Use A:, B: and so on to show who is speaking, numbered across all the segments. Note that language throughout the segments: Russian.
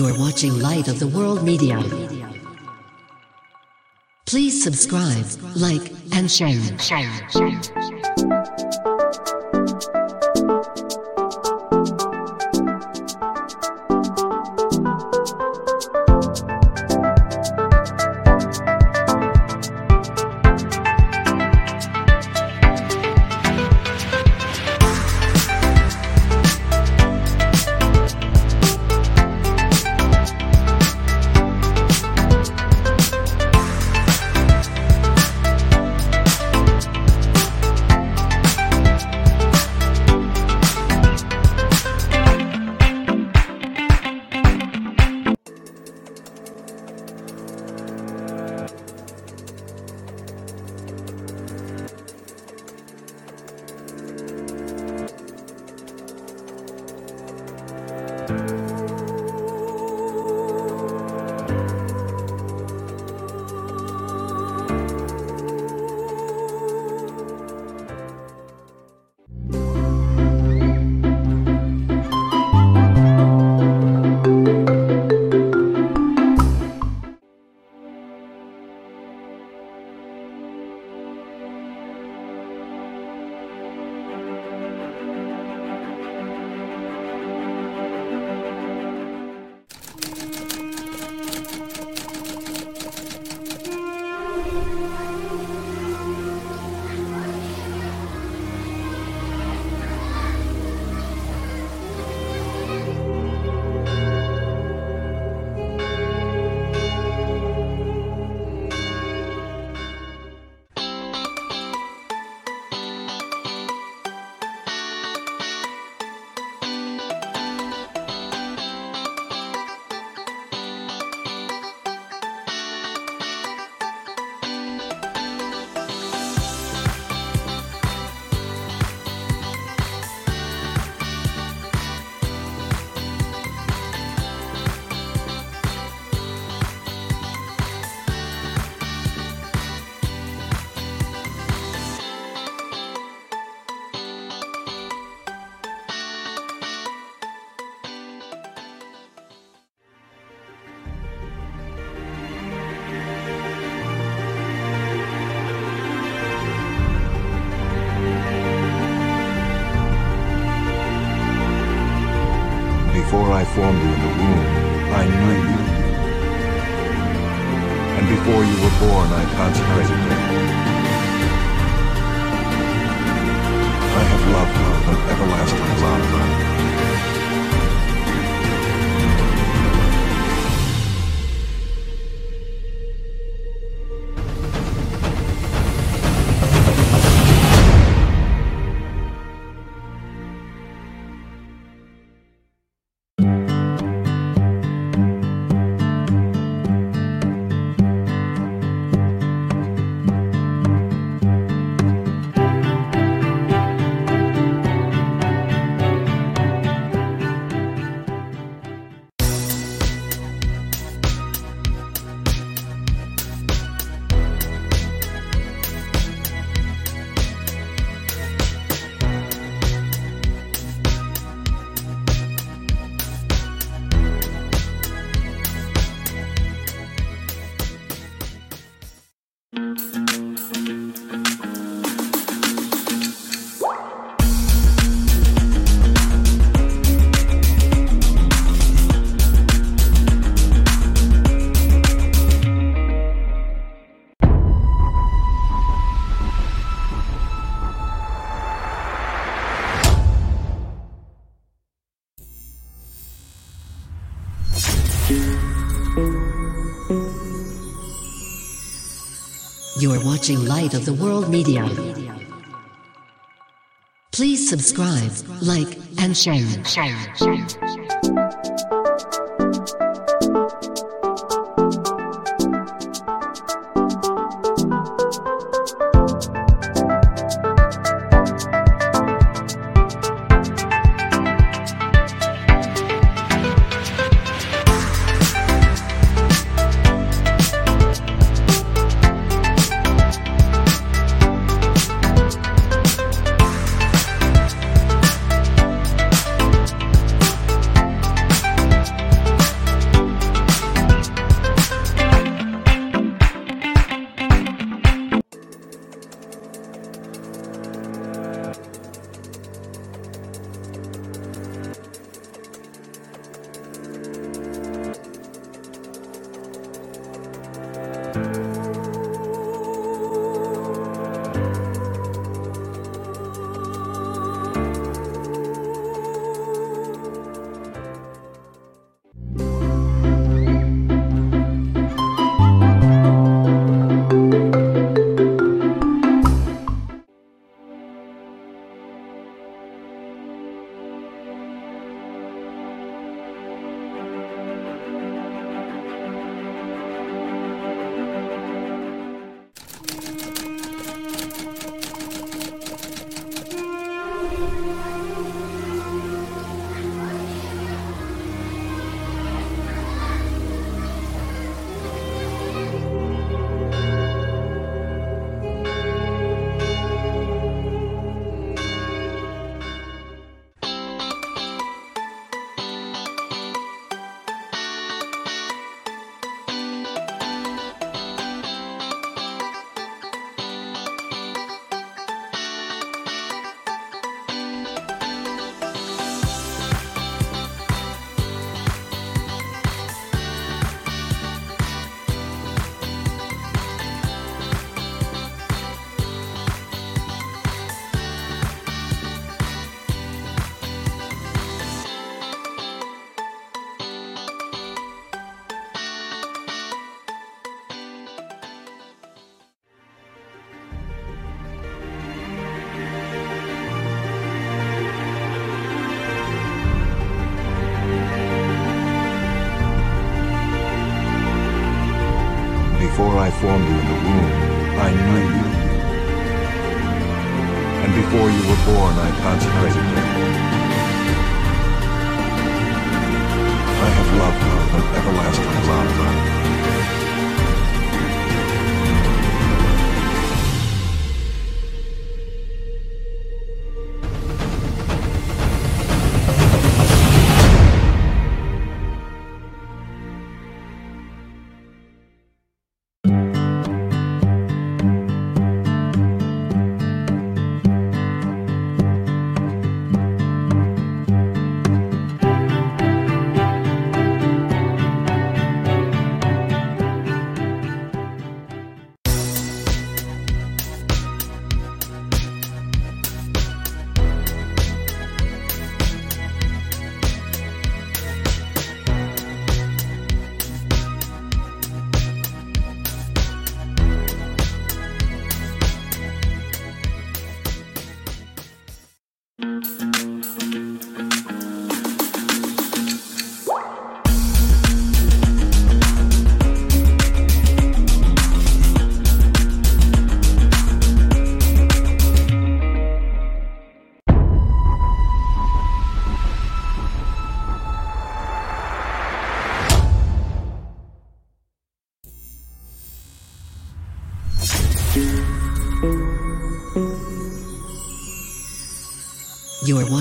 A: You're watching Light of the World Media. Please subscribe, like, and share. You're watching Light of the World Media. Please subscribe, like, and share.
B: Before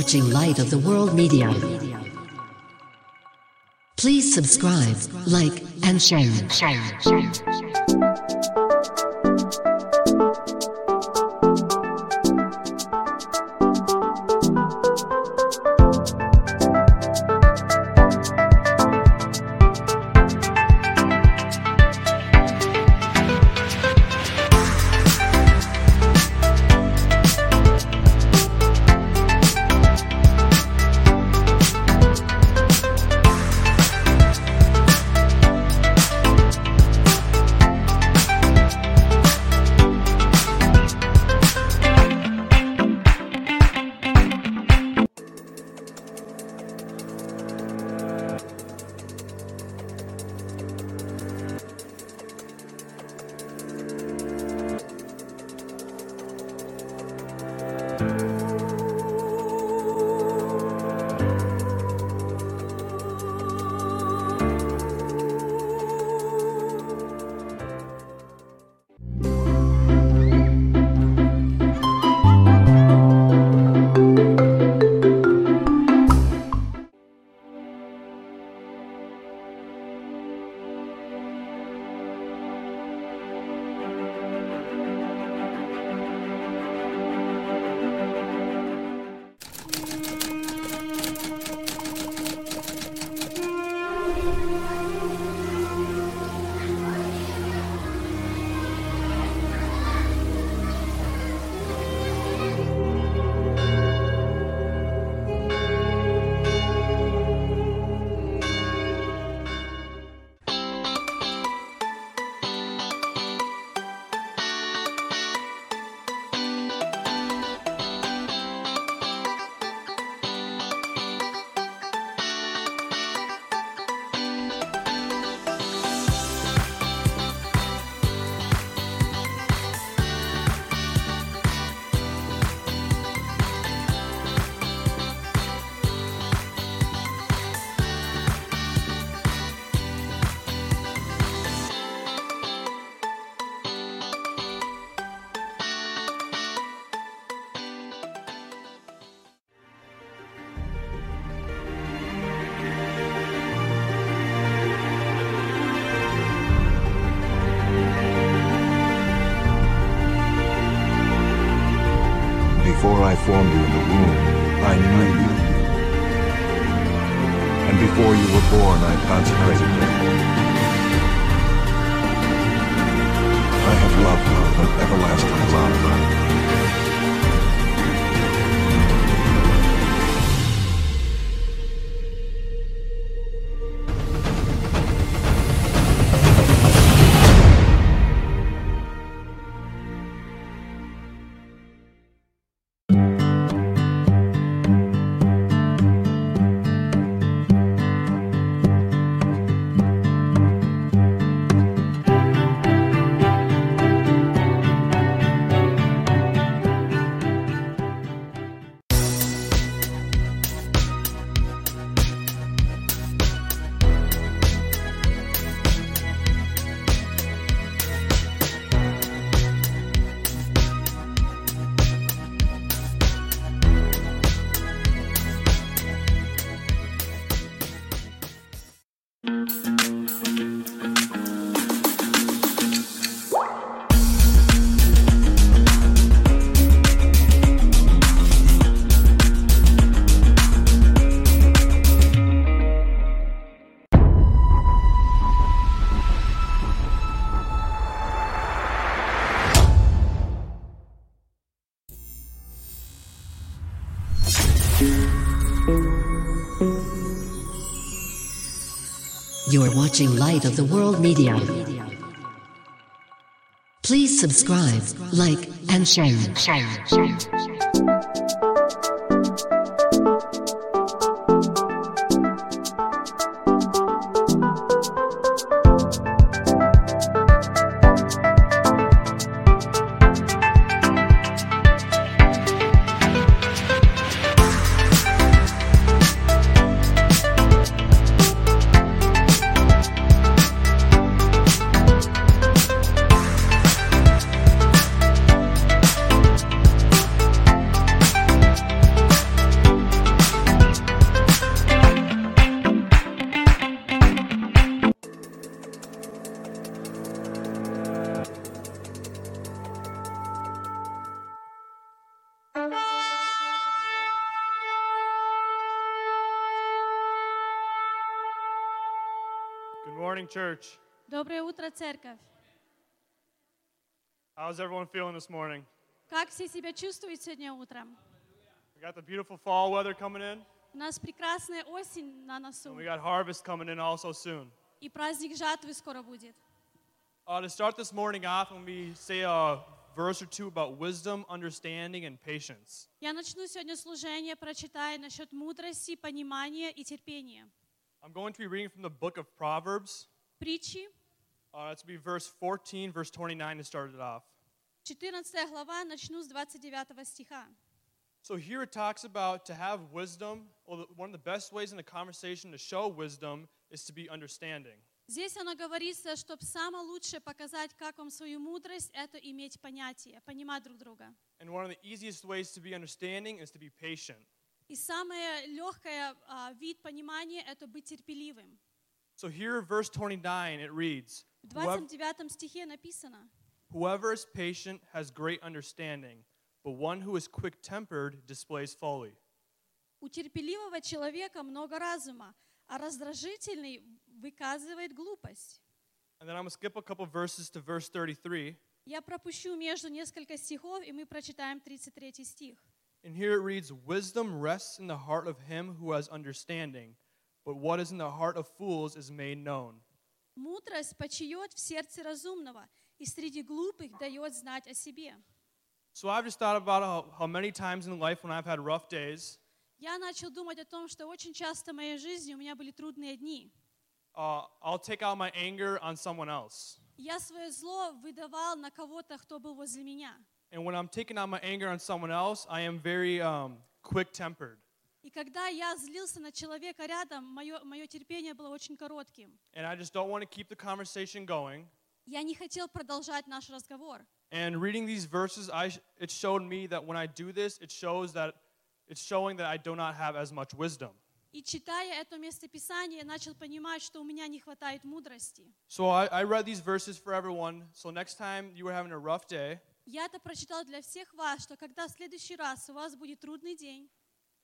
A: watching Light of the World Media. Please subscribe, like, and share. I formed you in the womb, I knew you. And before you were born, I consecrated you. I have loved you with an everlasting love.
C: You're watching Light of the World Media. Please subscribe, like, and share.
D: Доброе утро, церковь.
E: How's everyone feeling this morning?
D: Как все себя чувствуют сегодня утром?
E: We got the beautiful fall weather coming in,
D: У нас прекрасная осень на
E: and
D: носу,
E: we got harvest coming in also soon.
D: и праздник жатвы скоро будет.
E: Uh, to start this morning off, when we say a verse or two about wisdom, understanding, and patience.
D: Я начну сегодня служение, прочитая насчет мудрости, понимания и терпения.
E: I'm going to be reading from the book of Proverbs.
D: Притчи,
E: Uh, that's to be verse 14, verse 29 to start it off.
D: 14 глава, начну с 29 стиха.
E: So here it talks about to have wisdom. Well, the- one of the best ways in a conversation to show wisdom is to be understanding.
D: Здесь оно говорится, чтобы самое лучшее показать, как вам свою мудрость, это иметь понятие, понимать друг друга.
E: And one of the easiest ways to be understanding is to be patient.
D: И самое легкое а, вид понимания – это быть терпеливым.
E: So here, verse 29, it reads
D: В
E: "Whoever-
D: 29 стихе написано –
E: Whoever is patient has great understanding, but one who is quick tempered displays folly.
D: У терпеливого человека много разума, а раздражительный выказывает глупость.
E: And then I'm going to skip a couple verses to verse 33.
D: Я пропущу между несколько стихов, и мы прочитаем 33 стих.
E: And here it reads Wisdom rests in the heart of him who has understanding, but what is in the heart of fools is made known.
D: Мудрость почиет в сердце разумного, и среди глупых дает знать о себе.
E: So I've just thought about how, how many times in life when I've had rough days,
D: Я начал думать о том, что очень часто в моей жизни у меня были трудные дни.
E: uh, I'll take out my anger on someone else.
D: Я свое зло выдавал на кого-то, кто был возле меня.
E: And when I'm taking out my anger on someone else, I am very um, quick tempered.
D: И когда я злился на человека рядом, мое, мое терпение было очень коротким.
E: And I just don't want to keep the conversation going.
D: Я не хотел продолжать наш разговор.
E: And reading these verses, I, it showed me that when I do this, it shows that it's showing that I do not have as much wisdom.
D: И читая это местописание, я начал понимать, что у меня не хватает мудрости.
E: So I, I read these verses for everyone. So next time you were having a rough day
D: Я это прочитал для всех вас, что когда в следующий раз у вас будет трудный день,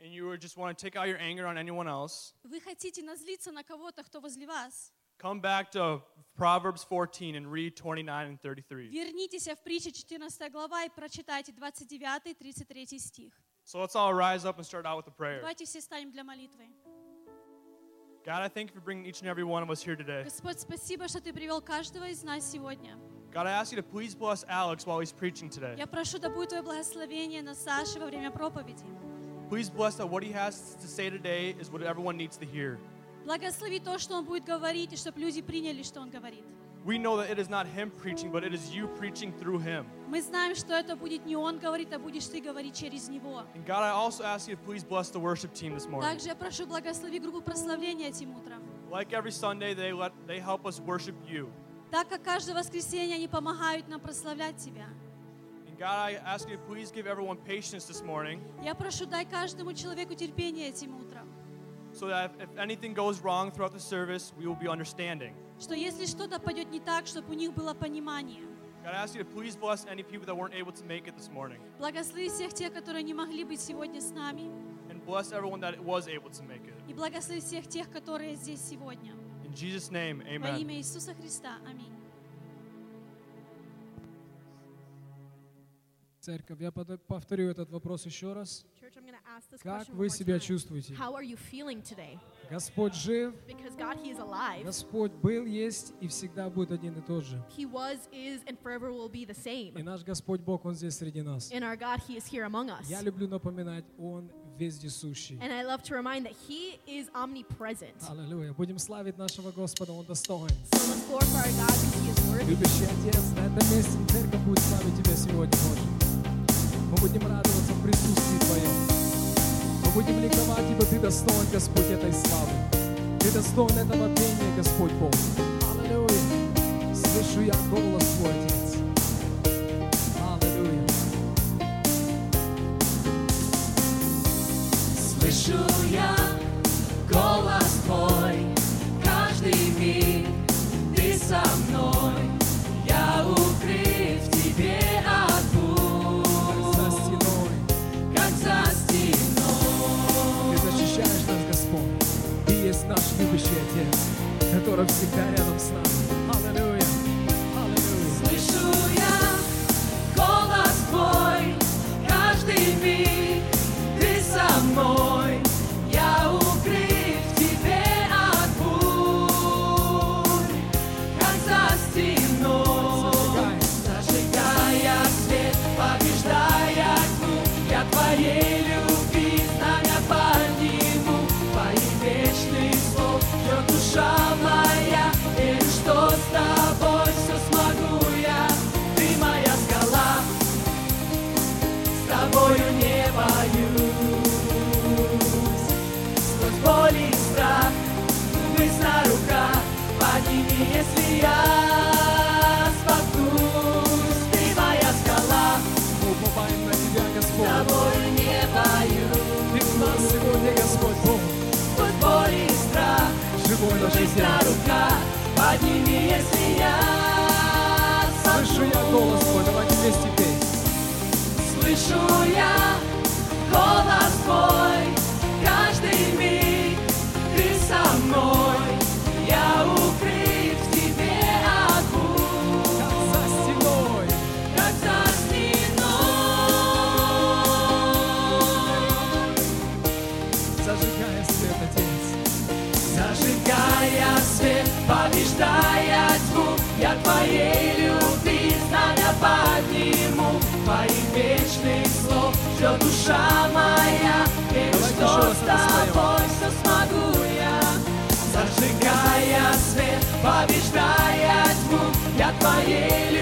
E: and you were just want to take out your anger on anyone else,
D: вы хотите назлиться на кого-то, кто возле вас,
E: come back to Proverbs 14 and read 29 and 33.
D: вернитесь в притче 14 глава и прочитайте 29 и 33 стих.
E: So let's all rise up and start out with a prayer.
D: Давайте все станем для молитвы.
E: God, I thank you for bringing each and every one of us here today.
D: Господь, спасибо, что Ты привел каждого из нас сегодня.
E: God, I ask you to please bless Alex while he's preaching today.
D: Я прошу, да будет Твое благословение на Саше во время проповеди.
E: Please bless that what he has to say today is what everyone needs to hear.
D: Благослови то, что Он будет говорить, и чтобы люди приняли, что Он говорит.
E: We know that it is not him preaching, but it is you preaching through him.
D: Мы знаем, что это будет не Он говорит, а будешь Ты говорить через Него.
E: And God, I also ask you to please bless the worship team this morning.
D: Также я прошу благослови группу прославления этим утром.
E: Like every Sunday, they let they help us worship you.
D: Так как каждое воскресенье они помогают нам прославлять Тебя.
E: And God, I ask you to please give everyone patience this morning,
D: Я прошу, дай каждому человеку терпение этим утром.
E: so that if, if anything goes wrong throughout the service, we will be understanding.
D: Что если что-то пойдет не так, чтобы у них было понимание.
E: God, I ask you to please bless any people that weren't able to make it this morning,
D: Благослови всех тех, которые не могли быть сегодня с нами.
E: and bless everyone that was able to make it.
D: И благослови всех тех, которые здесь сегодня.
E: In Jesus' name,
D: Во
E: Amen.
D: имя Иисуса Христа. Аминь.
F: Церковь, я повторю этот вопрос еще раз. Как вы себя чувствуете? Господь жив. Господь был, есть и всегда будет один и тот же. И наш Господь Бог, Он здесь среди нас. Я люблю напоминать, Он вездесущий. Аллилуйя. Будем славить нашего Господа, Он достоин.
G: So God.
F: Любящий Отец, на этом месте церковь будет славить Тебя сегодня, Боже. Мы будем радоваться в присутствии Твоем. Мы будем ликовать, ибо Ты достоин, Господь, этой славы. Ты достоин этого пения, Господь Бог. Аллилуйя. Слышу я голос Твой, Отец. которая всегда рядом с нами. yeah.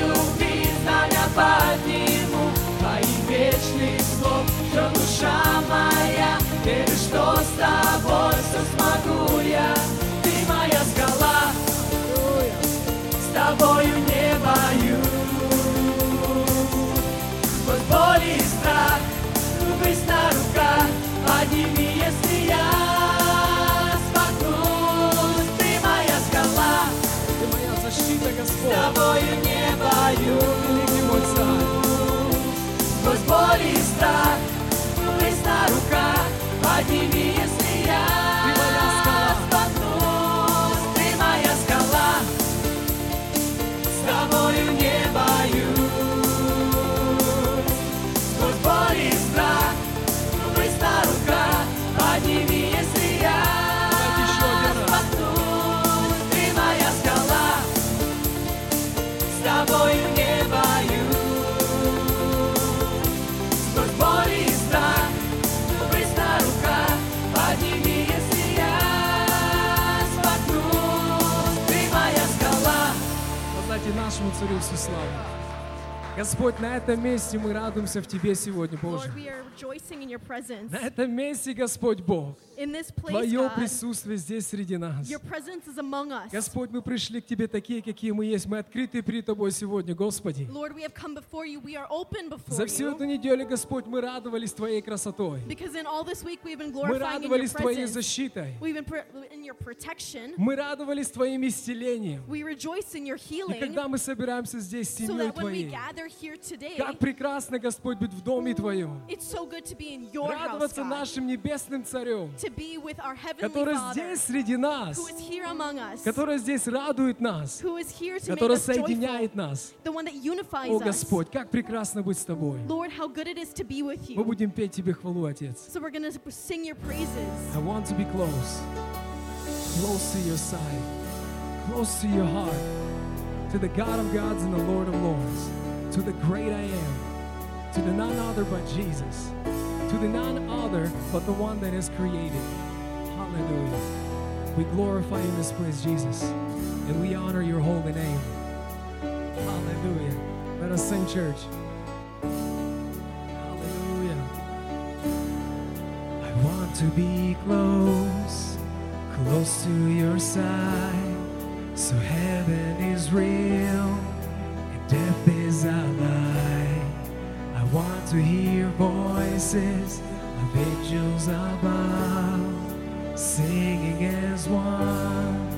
F: Sorusu
H: Slava.
F: Господь, на этом месте мы радуемся в Тебе сегодня, Боже. На этом месте, Господь Бог, Твое присутствие здесь среди нас. Господь, мы пришли к Тебе такие, какие мы есть. Мы открыты перед Тобой сегодня, Господи. За всю эту неделю, Господь, мы радовались Твоей красотой. Мы радовались Твоей защитой. Мы радовались Твоим исцелением. И когда мы собираемся здесь с семьей Твоей, как прекрасно, Господь, быть в доме Твоем. Радоваться нашим небесным Царем, который здесь среди нас, который здесь радует нас, который соединяет нас. О, Господь, как прекрасно быть с Тобой. Мы будем петь Тебе хвалу, Отец. I want to be close, close to your side, close to your heart, to the God of gods and the Lord of lords. to the great I am, to the none other but Jesus, to the none other but the one that is created. Hallelujah. We glorify in this place, Jesus, and we honor your holy name. Hallelujah. Let us sing, church. Hallelujah. I want to be close, close to your side, so heaven is real Death is a lie. I want to hear voices of angels above, singing as one.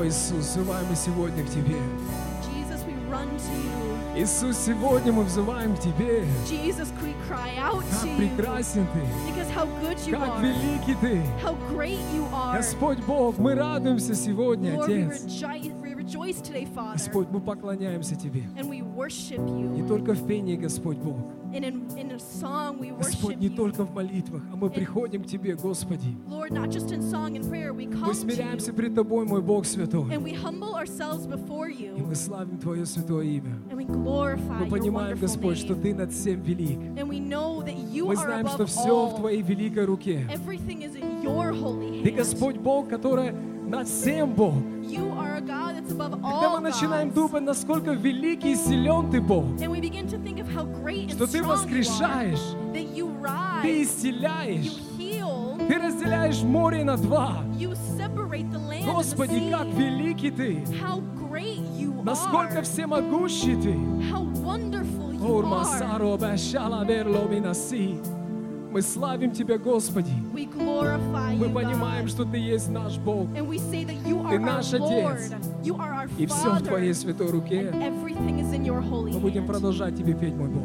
H: О, Иисус, взываем мы сегодня к Тебе.
G: Jesus, we run to you.
H: Иисус, сегодня мы взываем к Тебе.
G: Jesus, we cry out to
H: Как прекрасен Ты, как
G: are.
H: великий Ты.
G: How great you are.
H: Господь Бог, мы радуемся сегодня,
G: Lord,
H: Отец. Господь, мы поклоняемся Тебе.
G: And we worship
H: Не
G: you.
H: только в пении, Господь Бог.
G: And in, in a song, we
H: Господь, не
G: you.
H: только в молитвах, а мы приходим к Тебе, Господи.
G: Lord, not just in song and prayer, we come
H: Мы смиряемся
G: you.
H: пред Тобой, мой Бог святой.
G: And we humble ourselves before
H: И
G: you.
H: мы славим Твое святое имя.
G: And we glorify
H: Мы понимаем, Господь, что. Ты над всем велик.
G: And we know that you
H: Мы
G: are
H: знаем, что все в. Твоей великой руке.
G: Everything is in your holy
H: Ты. Господь Бог, который над всем Бог. Когда мы начинаем думать, насколько великий и силен Ты Бог, что Ты воскрешаешь, Ты исцеляешь, Ты разделяешь море на два. Господи, как великий Ты, насколько всемогущий Ты.
G: How wonderful you are.
H: Мы славим Тебя, Господи. Мы понимаем, что Ты есть наш Бог. Ты наш Отец. И все в. Твоей святой руке. Мы будем продолжать Тебе петь, мой Бог.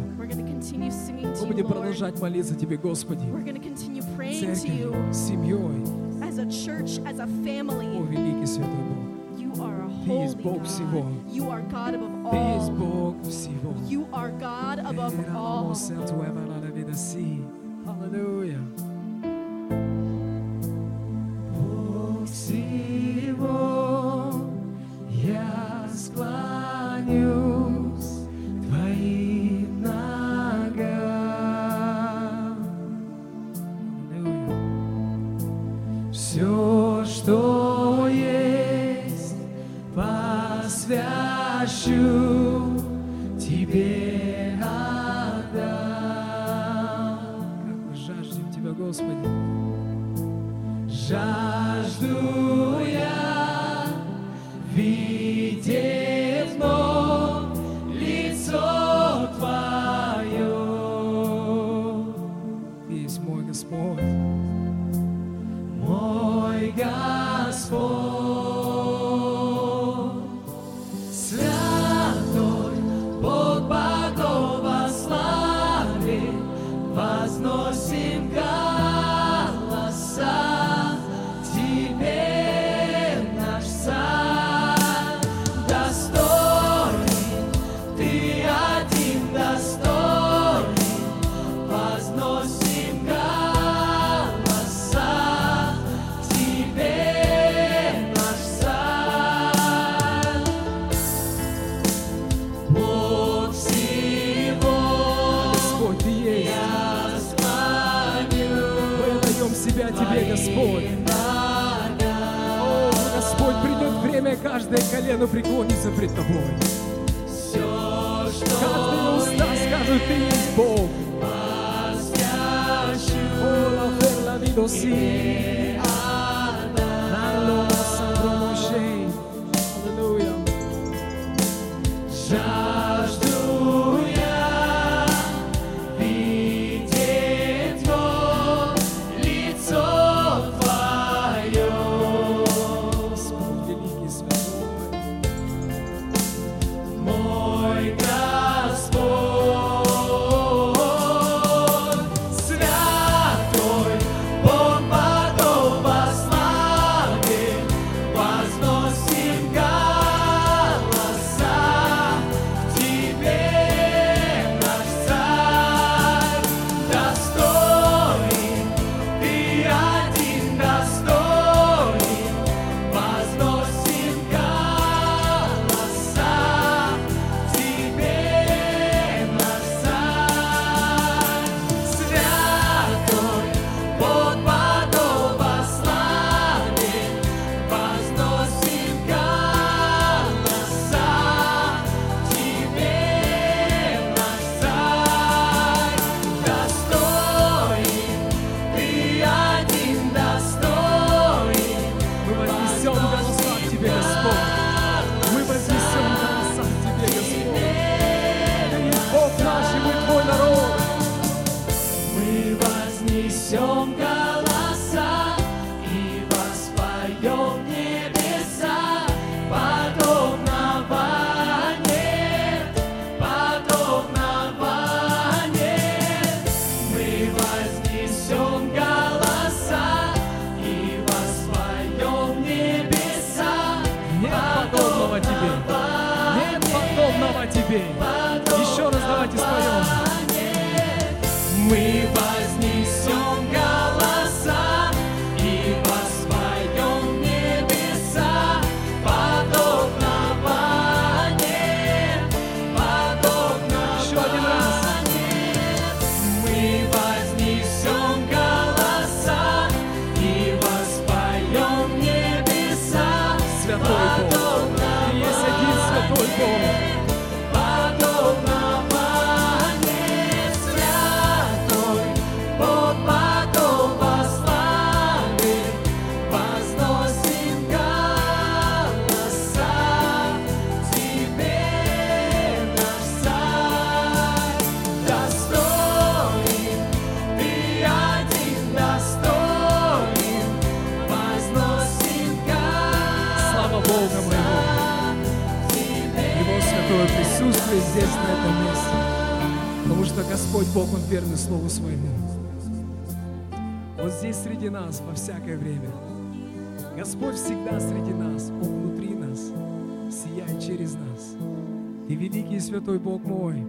H: Мы будем продолжать молиться Тебе, Господи. Церковью, семьей.
G: as a church, as a
H: О,
G: family.
H: великий святой Бог.
G: You are a
H: Ты есть Бог
G: God.
H: всего.
G: You are God above
H: Ты есть. Бог всего.
G: You are God above all.
H: Аллилуйя. Колено преклонится пред Тобой. Каждые уста скажут, Ты есть Бог. О, Господь Бог, Он верный Слову Своему. Он здесь среди нас во всякое время. Господь всегда среди нас, Он внутри нас, сияет через нас. Ты великий и святой Бог мой.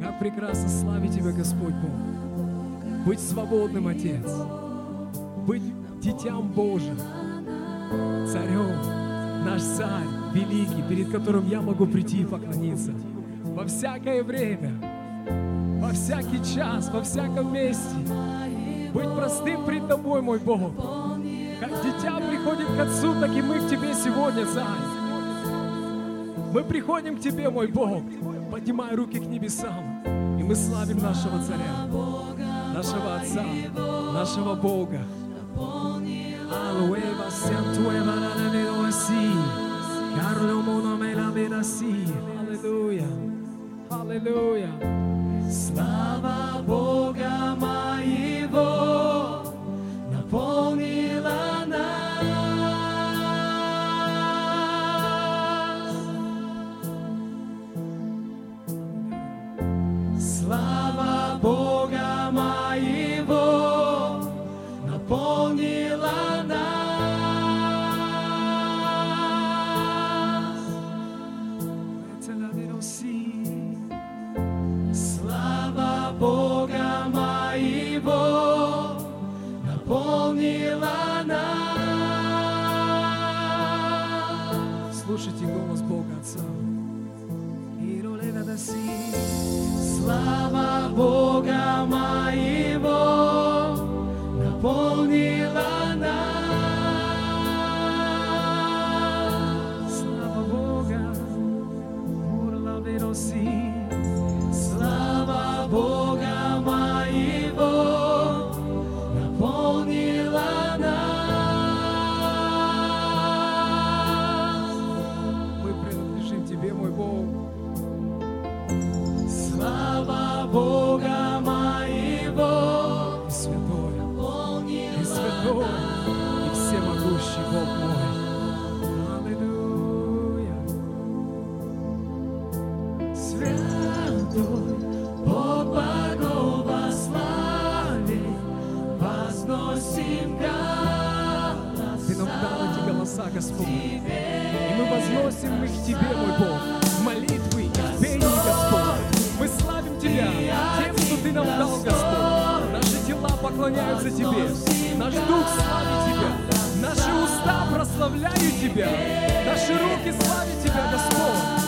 H: Как прекрасно славить Тебя, Господь Бог. Быть свободным, Отец. Быть дитям Божьим царем, наш царь великий, перед которым я могу прийти и поклониться во всякое время, во всякий час, во всяком месте. Быть простым пред тобой, мой Бог. Как дитя приходит к Отцу, так и мы к Тебе сегодня, Царь. Мы приходим к Тебе, мой Бог, поднимая руки к небесам, и мы славим нашего Царя, нашего Отца, нашего Бога. Alueva santueva la nevero así. Carlo mono me la vera así.
F: Слава Бога моего наполнила Слава Бога моего
H: Господь. И мы возносим их Тебе, мой Бог, в молитвы и в пении, Господь. Мы славим Тебя тем, что Ты нам дал, Господь. Наши тела поклоняются Тебе. Наш дух славит Тебя. Наши уста прославляют Тебя. Наши руки славят Тебя, Господь.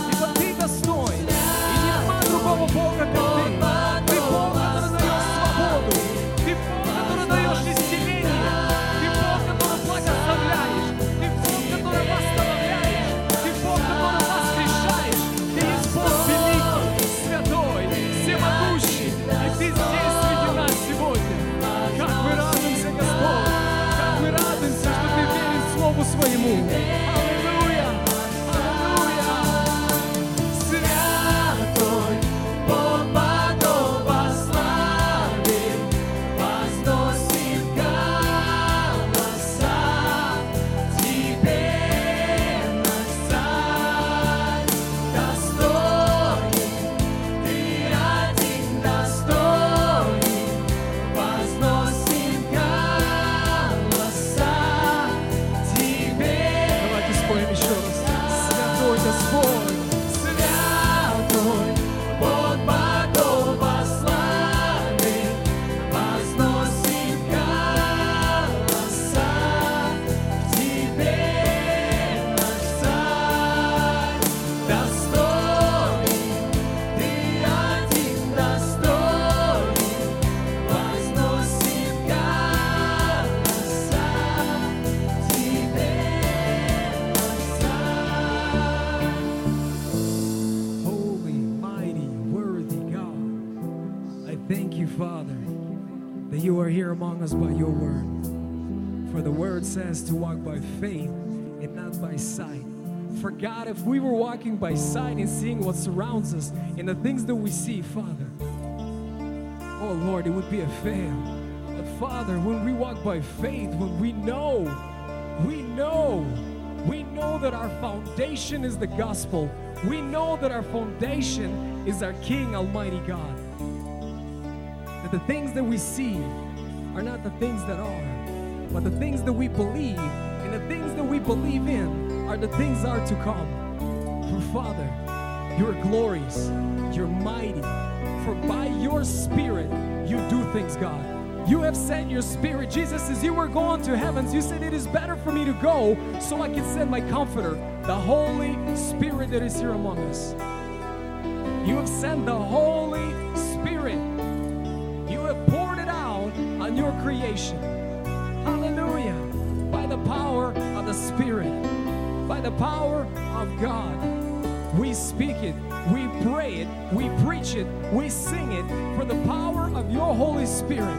H: Says to walk by faith and not by sight. For God, if we were walking by sight and seeing what surrounds us and the things that we see, Father, oh Lord, it would be a fail. But Father, when we walk by faith, when we know, we know, we know that our foundation is the gospel. We know that our foundation is our King, Almighty God. That the things that we see are not the things that are, but the things that we believe, and the things that we believe in are the things that are to come. For Father, you're glorious, you're mighty, for by your Spirit you do things, God. You have sent your Spirit. Jesus says, You were going to heavens. You said, It is better for me to go so I can send my Comforter, the Holy Spirit that is here among us. You have sent the Holy Spirit. You have poured it out on your creation. The power of God. We speak it, we pray it, we preach it, we sing it for the power of your Holy Spirit.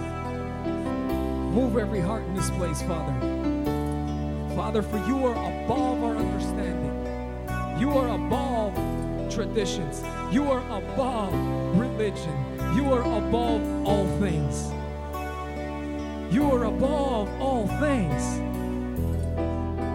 H: Move every heart in this place, Father. Father, for you are above our understanding. You are above traditions. You are above religion. You are above all things. You are above all things.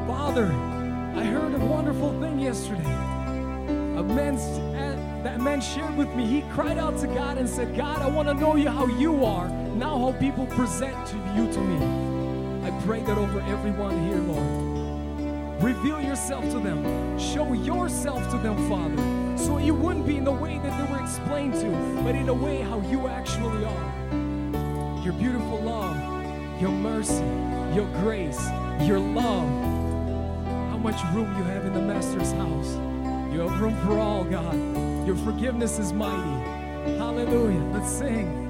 H: Father, I heard a wonderful thing yesterday. A man, uh, that man shared with me. He cried out to God and said, God, I want to know you how you are, now how people present to you to me. I pray that over everyone here, Lord. Reveal yourself to them. Show yourself to them, Father, so it wouldn't be in the way that they were explained to, but in a way how you actually are. Your beautiful love, your mercy, your grace, your love. How much room you have in the Master's house. You have room for all, God. Your forgiveness is mighty. Hallelujah. Let's sing.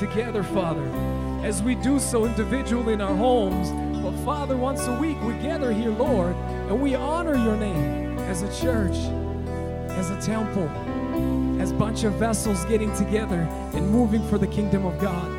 H: together, Father, as we do so individually in our homes. But Father, once a week we gather here, Lord, and we honor your name as a church, as a temple, as a bunch of vessels getting together and moving for the kingdom of God.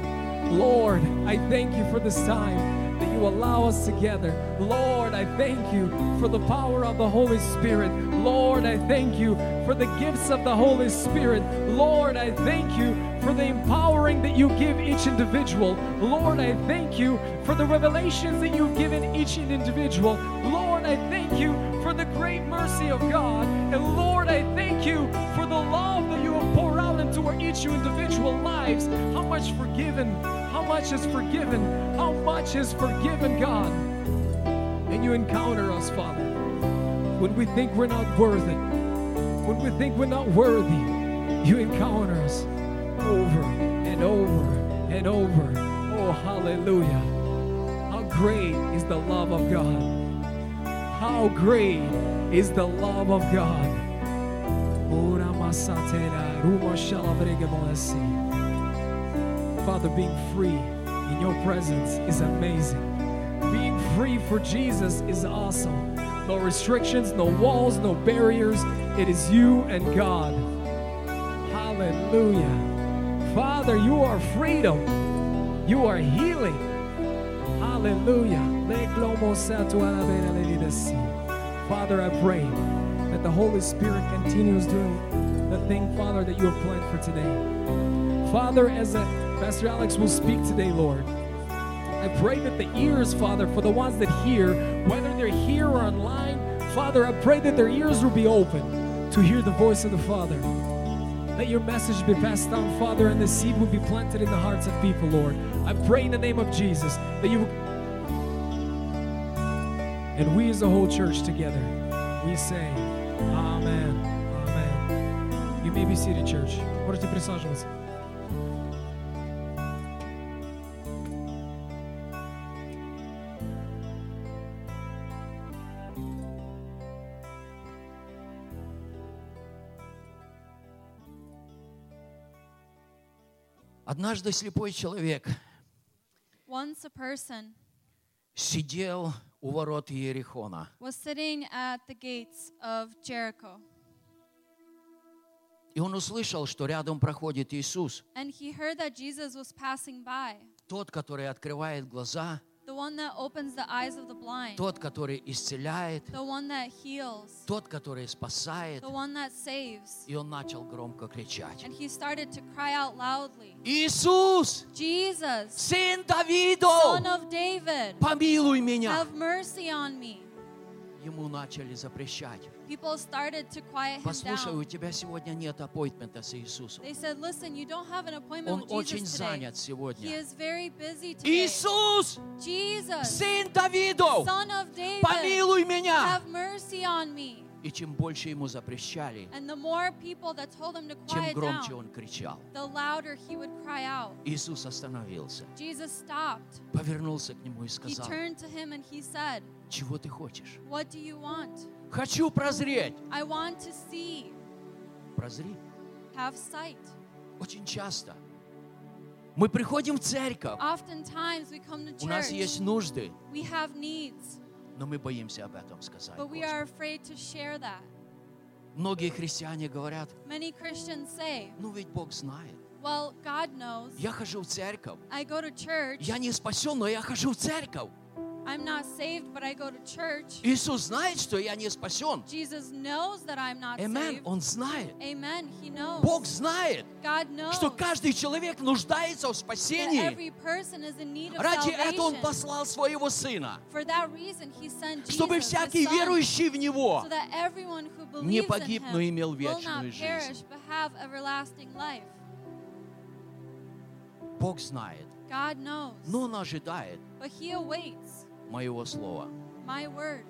H: Lord, I thank you for this time that you allow us together. Lord, I thank you for the power of the Holy Spirit. Lord, I thank you for the gifts of the Holy Spirit. Lord, I thank you for the empowering that you give each individual. Lord, I thank you for the revelations that you've given each individual. Lord, I thank you for the great mercy of God. And Lord, I thank you for the love that you have poured out into our each individual lives. How much forgiven, how much is forgiven, how much is forgiven, God. And you encounter us, Father, when we think we're not worthy, when we think we're not worthy, you encounter us. Hallelujah. How great is the love of God! How great is the love of God! Father, being free in your presence is amazing. Being free for Jesus is awesome. No restrictions, no walls, no barriers. It is you and God. Hallelujah. Father, you are freedom. You are healing. Hallelujah. Father, I pray that the Holy Spirit continues doing the thing, Father, that you have planned for today. Father, as uh, Pastor Alex will speak today, Lord, I pray that the ears, Father, for the ones that hear, whether they're here or online, Father, I pray that their ears will be open to hear the voice of the Father. Let your message be passed down, Father, and the seed will be planted in the hearts of people, Lord. I pray in the name of Jesus that you and we as a whole church together, we say, Amen. Amen. You may be seated, church. Можете присаживаться.
I: Однажды слепой человек
J: Once a person
I: сидел у ворот Иерихона.
J: was sitting at the gates of Jericho,
I: И он услышал, что рядом проходит Иисус,
J: and he heard that Jesus was passing by,
I: тот, который открывает глаза,
J: one that opens the eyes of the blind,
I: тот, который исцеляет,
J: the one that heals,
I: тот, который спасает.
J: the one that saves.
I: И он начал громко кричать.
J: And he started to cry out loudly,
I: Иисус,
J: Jesus,
I: сын
J: Son
I: Давидов,
J: of David,
I: помилуй меня.
J: have mercy on me.
I: Ему начали запрещать.
J: People started to quiet him
I: Послушай, у
J: down.
I: тебя сегодня нет аппойтмента с Иисусом.
J: They said, Listen, you don't have an appointment
I: Он
J: with
I: очень
J: Jesus today.
I: занят
J: He
I: сегодня.
J: is very busy today.
I: Иисус,
J: Jesus,
I: сын Давидов,
J: Son of David,
I: помилуй меня.
J: have mercy on me.
I: И чем больше ему запрещали,
J: And the more people that told him to
I: тем
J: quiet
I: громче
J: down,
I: он кричал.
J: the louder he would cry out.
I: Иисус остановился,
J: Jesus stopped.
I: повернулся к нему и
J: He
I: сказал,
J: turned to him and he said,
I: чего ты хочешь?
J: What do you want?
I: Хочу прозреть.
J: I want to see,
I: Прозри.
J: have sight.
I: Очень часто мы приходим в церковь,
J: Oftentimes we come to
I: у нас есть нужды,
J: we have needs,
I: но мы боимся об этом сказать.
J: but we are afraid to share that.
I: Многие христиане говорят,
J: Many Christians say,
I: ну ведь Бог знает.
J: Well, God knows.
I: Я хожу в церковь.
J: I go to church.
I: Я не спасен, но я хожу в церковь.
J: I'm not saved, but I go to church.
I: Иисус знает, что я не спасен.
J: Jesus knows that I'm not
I: Амен.
J: saved.
I: Он знает.
J: Amen. He knows.
I: Бог знает,
J: God knows
I: что каждый человек нуждается в
J: that
I: спасении.
J: every person is in need of
I: Ради этого Он
J: salvation.
I: послал Своего Сына,
J: For that reason, He sent Jesus,
I: чтобы всякий
J: Son,
I: верующий в Него
J: so that everyone who
I: не
J: believes
I: погиб,
J: in
I: но имел
J: will not
I: вечную
J: perish,
I: жизнь.
J: but have everlasting life.
I: Бог знает,
J: God knows,
I: но Он ожидает
J: but He awaits
I: моего слова.
J: my word.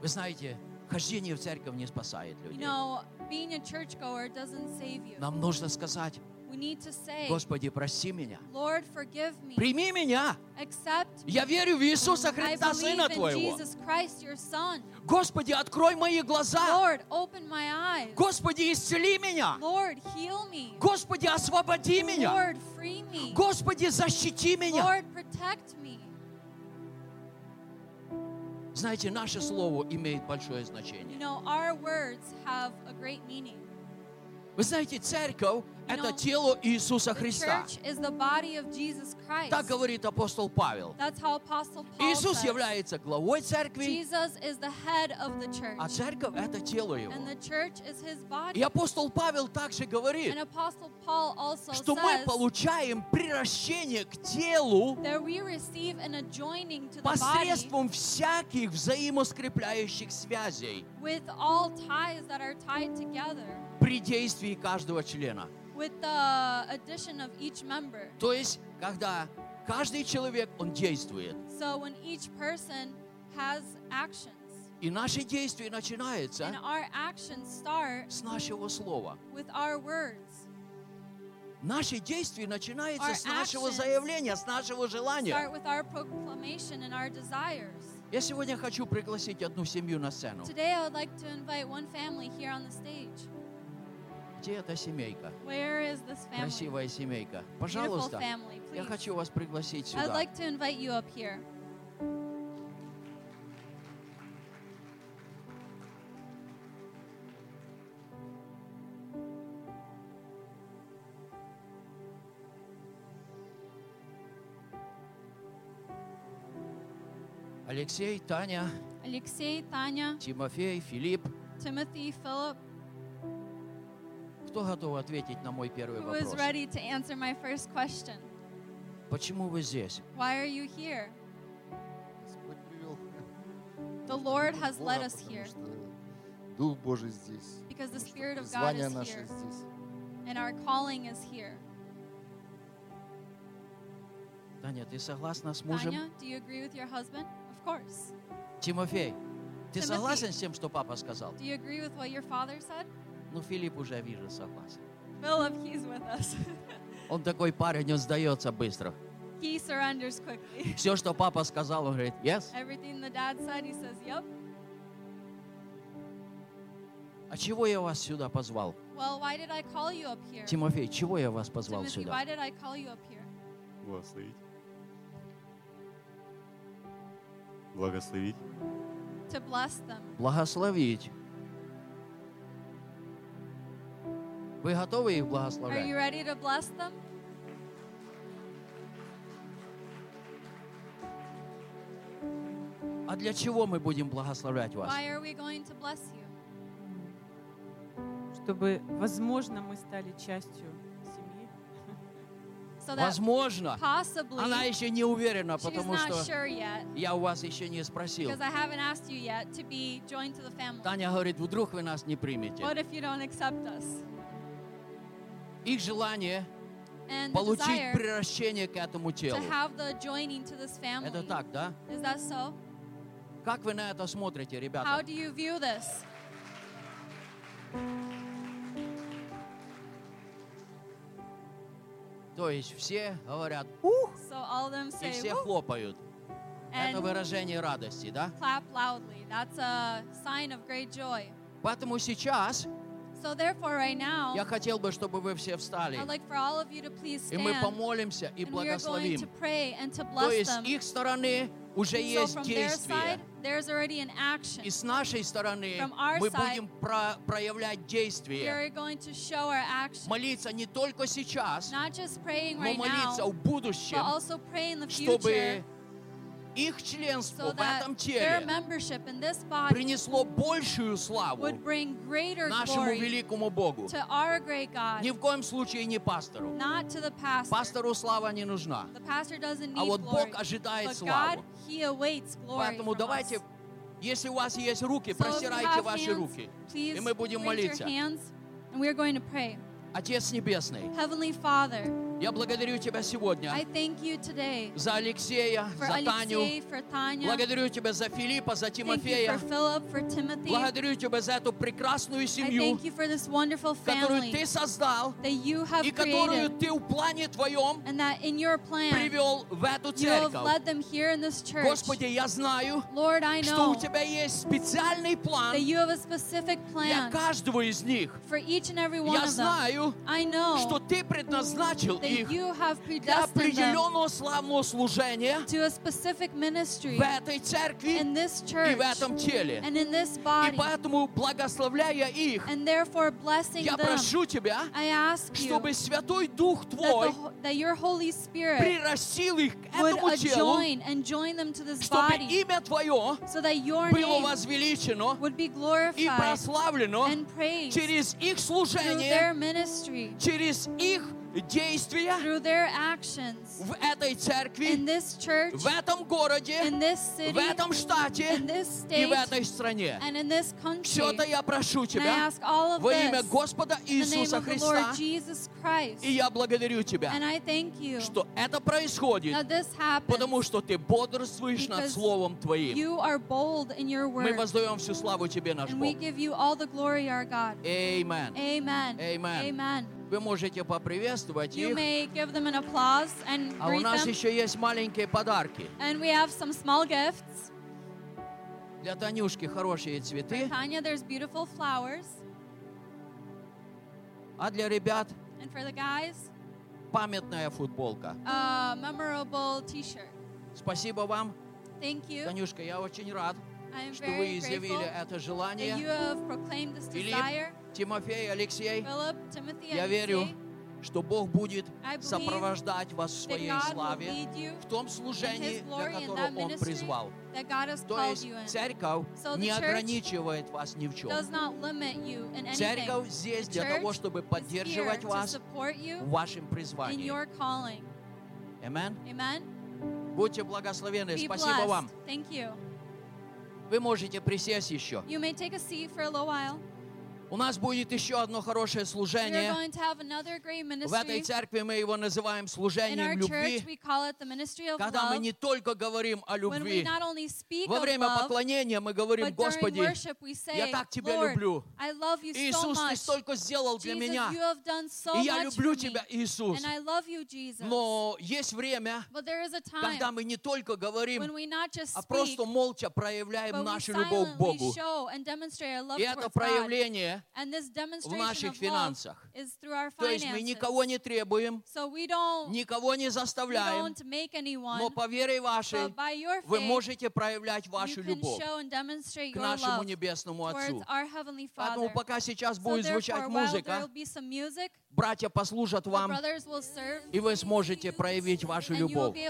I: Вы знаете, хождение в церковь не спасает
J: You
I: людей.
J: know, being a churchgoer doesn't save you.
I: Нам нужно сказать, Господи, прости меня.
J: Lord, forgive me.
I: Прими меня. Я верю в Иисуса Христа, Сына Твоего. Господи, открой мои глаза.
J: Lord, open my eyes.
I: Господи, исцели меня.
J: Lord, heal me.
I: Господи, освободи меня.
J: Lord, free me.
I: Господи, защити меня. Знаете, наше слово имеет большое
J: You
I: значение.
J: know, our words have a great meaning.
I: Вы знаете, церковь – это тело Иисуса Христа. Так говорит апостол Павел. Иисус является главой церкви, а церковь – это тело Его. И апостол Павел также говорит, что мы получаем приращение к телу посредством всяких взаимоскрепляющих связей
J: with all ties that are tied together
I: при действии каждого члена.
J: with the addition of each member.
I: То есть, когда каждый человек, он действует,
J: So when each person has actions,
I: И наши действия
J: And
I: начинаются
J: our actions start
I: с нашего слова.
J: with our words.
I: Наши действия начинаются
J: Our
I: с нашего заявления, с нашего желания.
J: Start with our proclamation and our desires.
I: Я сегодня хочу пригласить одну семью на сцену.
J: Today, I would like to invite one family here on the stage.
I: Где эта семейка?
J: Where is this family?
I: Красивая семейка. Пожалуйста,
J: family,
I: я хочу вас пригласить
J: I'd
I: сюда.
J: like to invite you up here.
I: Алексей, Таня,
J: Alexei, Tanya,
I: Тимофей, Филипп.
J: Timothy, Philip,
I: Кто готов ответить на мой первый
J: who is
I: вопрос?
J: ready to answer my first question.
I: Почему вы здесь?
J: Why are you here? The Lord has
K: Бога,
J: led us here
K: Дух Божий здесь.
J: because the Spirit of God is here
K: здесь.
J: and our calling is here.
I: Таня, ты согласна с мужем?
J: Tanya, do you agree with your husband? Of course.
I: Тимофей, ты
J: Timothy.
I: согласен с тем, что папа сказал?
J: Do you agree with what your father said?
I: Ну, Филипп уже, вижу, согласен.
J: Philip, he's with us.
I: Он такой парень, он сдается быстро.
J: he surrenders quickly.
I: Все, что папа сказал, он говорит, yes.
J: Everything the dad said, he says, Yep.
I: А чего я вас сюда позвал?
J: Well, why did I call you up here?
I: Тимофей, чего я вас позвал
J: Timothy,
I: сюда?
J: why did I call you up here?
L: Благословить. Благословить.
J: To bless them.
I: Благословить. Вы готовы их
J: Are you
I: благословлять?
J: ready to bless them?
I: А для чего мы будем благословлять вас?
J: Why are we going to bless you?
M: чтобы, возможно, мы стали частью семьи.
J: So that
I: Возможно.
J: possibly
I: Она еще не уверена,
J: she's
I: потому
J: not
I: что
J: sure yet
I: я у вас еще не спросил.
J: because I haven't asked you yet to be joined to the family.
I: Таня говорит, вдруг вы нас не примете.
J: What if you don't accept us?
I: Их желание получить приращение к этому телу. Это так, да?
J: So?
I: Как вы на это смотрите,
J: How
I: ребята?
J: do you view this?
I: То есть все говорят,
J: So all of them
I: и
J: say,
I: все хлопают. Это
J: and
I: выражение радости, да?
J: clap loudly. That's a sign of great joy.
I: Поэтому сейчас
J: So therefore, right now,
I: я хотел бы, чтобы вы все встали.
J: I'd like for all of you to please
I: И мы
J: stand,
I: помолимся и
J: going to
I: благословим.
J: pray and to
I: То
J: bless
I: есть с
J: them.
I: их стороны уже
J: So
I: есть действие.
J: side.
I: И с нашей стороны мы
J: side,
I: будем про- проявлять
J: We
I: действие. Молиться не только сейчас,
J: Not just praying
I: но
J: right
I: молиться
J: now,
I: в будущем,
J: but also pray in the
I: чтобы
J: future
I: их членство
J: so
I: в этом теле принесло большую славу нашему великому Богу. Ни в коем случае не пастору. Пастору слава не нужна. А вот Бог ожидает славу.
J: Glory
I: Поэтому давайте, если у вас есть руки, простирайте ваши руки. И мы будем молиться. Отец Небесный,
J: Heavenly Father,
I: я благодарю Тебя сегодня за Алексея,
J: for
I: за Таню.
J: For Tanya.
I: Благодарю Тебя за Филиппа, за Тимофея.
J: for Philip, for.
I: Благодарю Тебя за эту прекрасную семью, которую Ты создал и которую Ты в плане Твоем привел в эту церковь. Господи, я знаю,
J: Lord, I
I: что
J: know
I: у Тебя есть специальный план для каждого из них. Я знаю, что Ты предназначил
J: that
I: их для определенного славного служения
J: to a specific ministry
I: в этой церкви
J: in this
I: и в этом теле.
J: and in this
I: И поэтому, благословляя их,
J: And therefore, blessing
I: я прошу Тебя,
J: I ask you
I: чтобы Святой Дух Твой
J: ho- that your Holy Spirit
I: прирастил их к этому телу,
J: adjoin and join them to this
I: чтобы
J: body
I: имя Твое
J: so that your
I: было возвеличено
J: would be
I: и
J: glorified
I: прославлено
J: and praised
I: через их служение,
J: ministry,
I: через их действия
J: through their actions
I: в этой
J: in
I: церкви,
J: this church,
I: в этом городе,
J: in this
I: в
J: city,
I: этом штате
J: in this
I: и в
J: state,
I: этой стране.
J: and in this
I: Все
J: country.
I: это я прошу Тебя во имя Господа
J: in
I: Иисуса Христа. И я благодарю Тебя,
J: And I thank you
I: что это происходит,
J: that this happens
I: потому что Ты бодрствуешь над Словом Твоим.
J: you are bold in your
I: Мы
J: word.
I: воздаем всю славу Тебе, наш Бог. Amen.
J: Amen.
I: Amen. Вы можете поприветствовать
J: You
I: их.
J: may give them an applause and
I: А у нас
J: them.
I: еще есть маленькие подарки.
J: And we have some small gifts.
I: Для Танюшки хорошие
J: For
I: цветы,
J: Tanya, there's beautiful flowers.
I: а для ребят
J: And for the guys,
I: памятная футболка.
J: a memorable t-shirt.
I: Спасибо вам,
J: Thank you.
I: Танюшка, я очень рад, что вы изъявили это
J: that you
I: желание.
J: have proclaimed this
I: Филипп,
J: desire.
I: Тимофей, Алексей,
J: Philip, Timothy,
I: я верю, что Бог будет сопровождать вас в своей славе, в том служении, для которого Он призвал. То есть церковь не ограничивает вас ни в чем. Церковь здесь для того, чтобы поддерживать вас в вашем призвании. Amen. Будьте благословены. Спасибо вам. Вы можете присесть еще.
J: You may take a seat for a little while.
I: У нас будет еще одно хорошее служение. В этой церкви мы его называем служением любви, когда мы не только говорим о любви. Во время поклонения мы говорим, Господи, я так Тебя люблю. Иисус, Ты столько сделал для меня. И я люблю. Тебя, Иисус. Но есть время, когда мы не только говорим, а просто молча проявляем нашу любовь к Богу. И это проявление
J: And this
I: в
J: demonstration
I: наших
J: of love
I: финансах.
J: is through our
I: То есть мы
J: finances.
I: никого не требуем,
J: So we don't,
I: никого не заставляем,
J: anyone,
I: но по вере вашей
J: but by your
I: вы
J: faith,
I: можете проявлять вашу
J: you can
I: любовь
J: show and demonstrate
I: к
J: your
I: нашему
J: love
I: небесному Отцу.
J: our Heavenly
I: Поэтому
J: Father.
I: пока сейчас
J: So
I: будет
J: therefore,
I: звучать музыка,
J: music,
I: братья послужат вам,
J: brothers will serve,
I: и вы сможете проявить вашу любовь.
J: be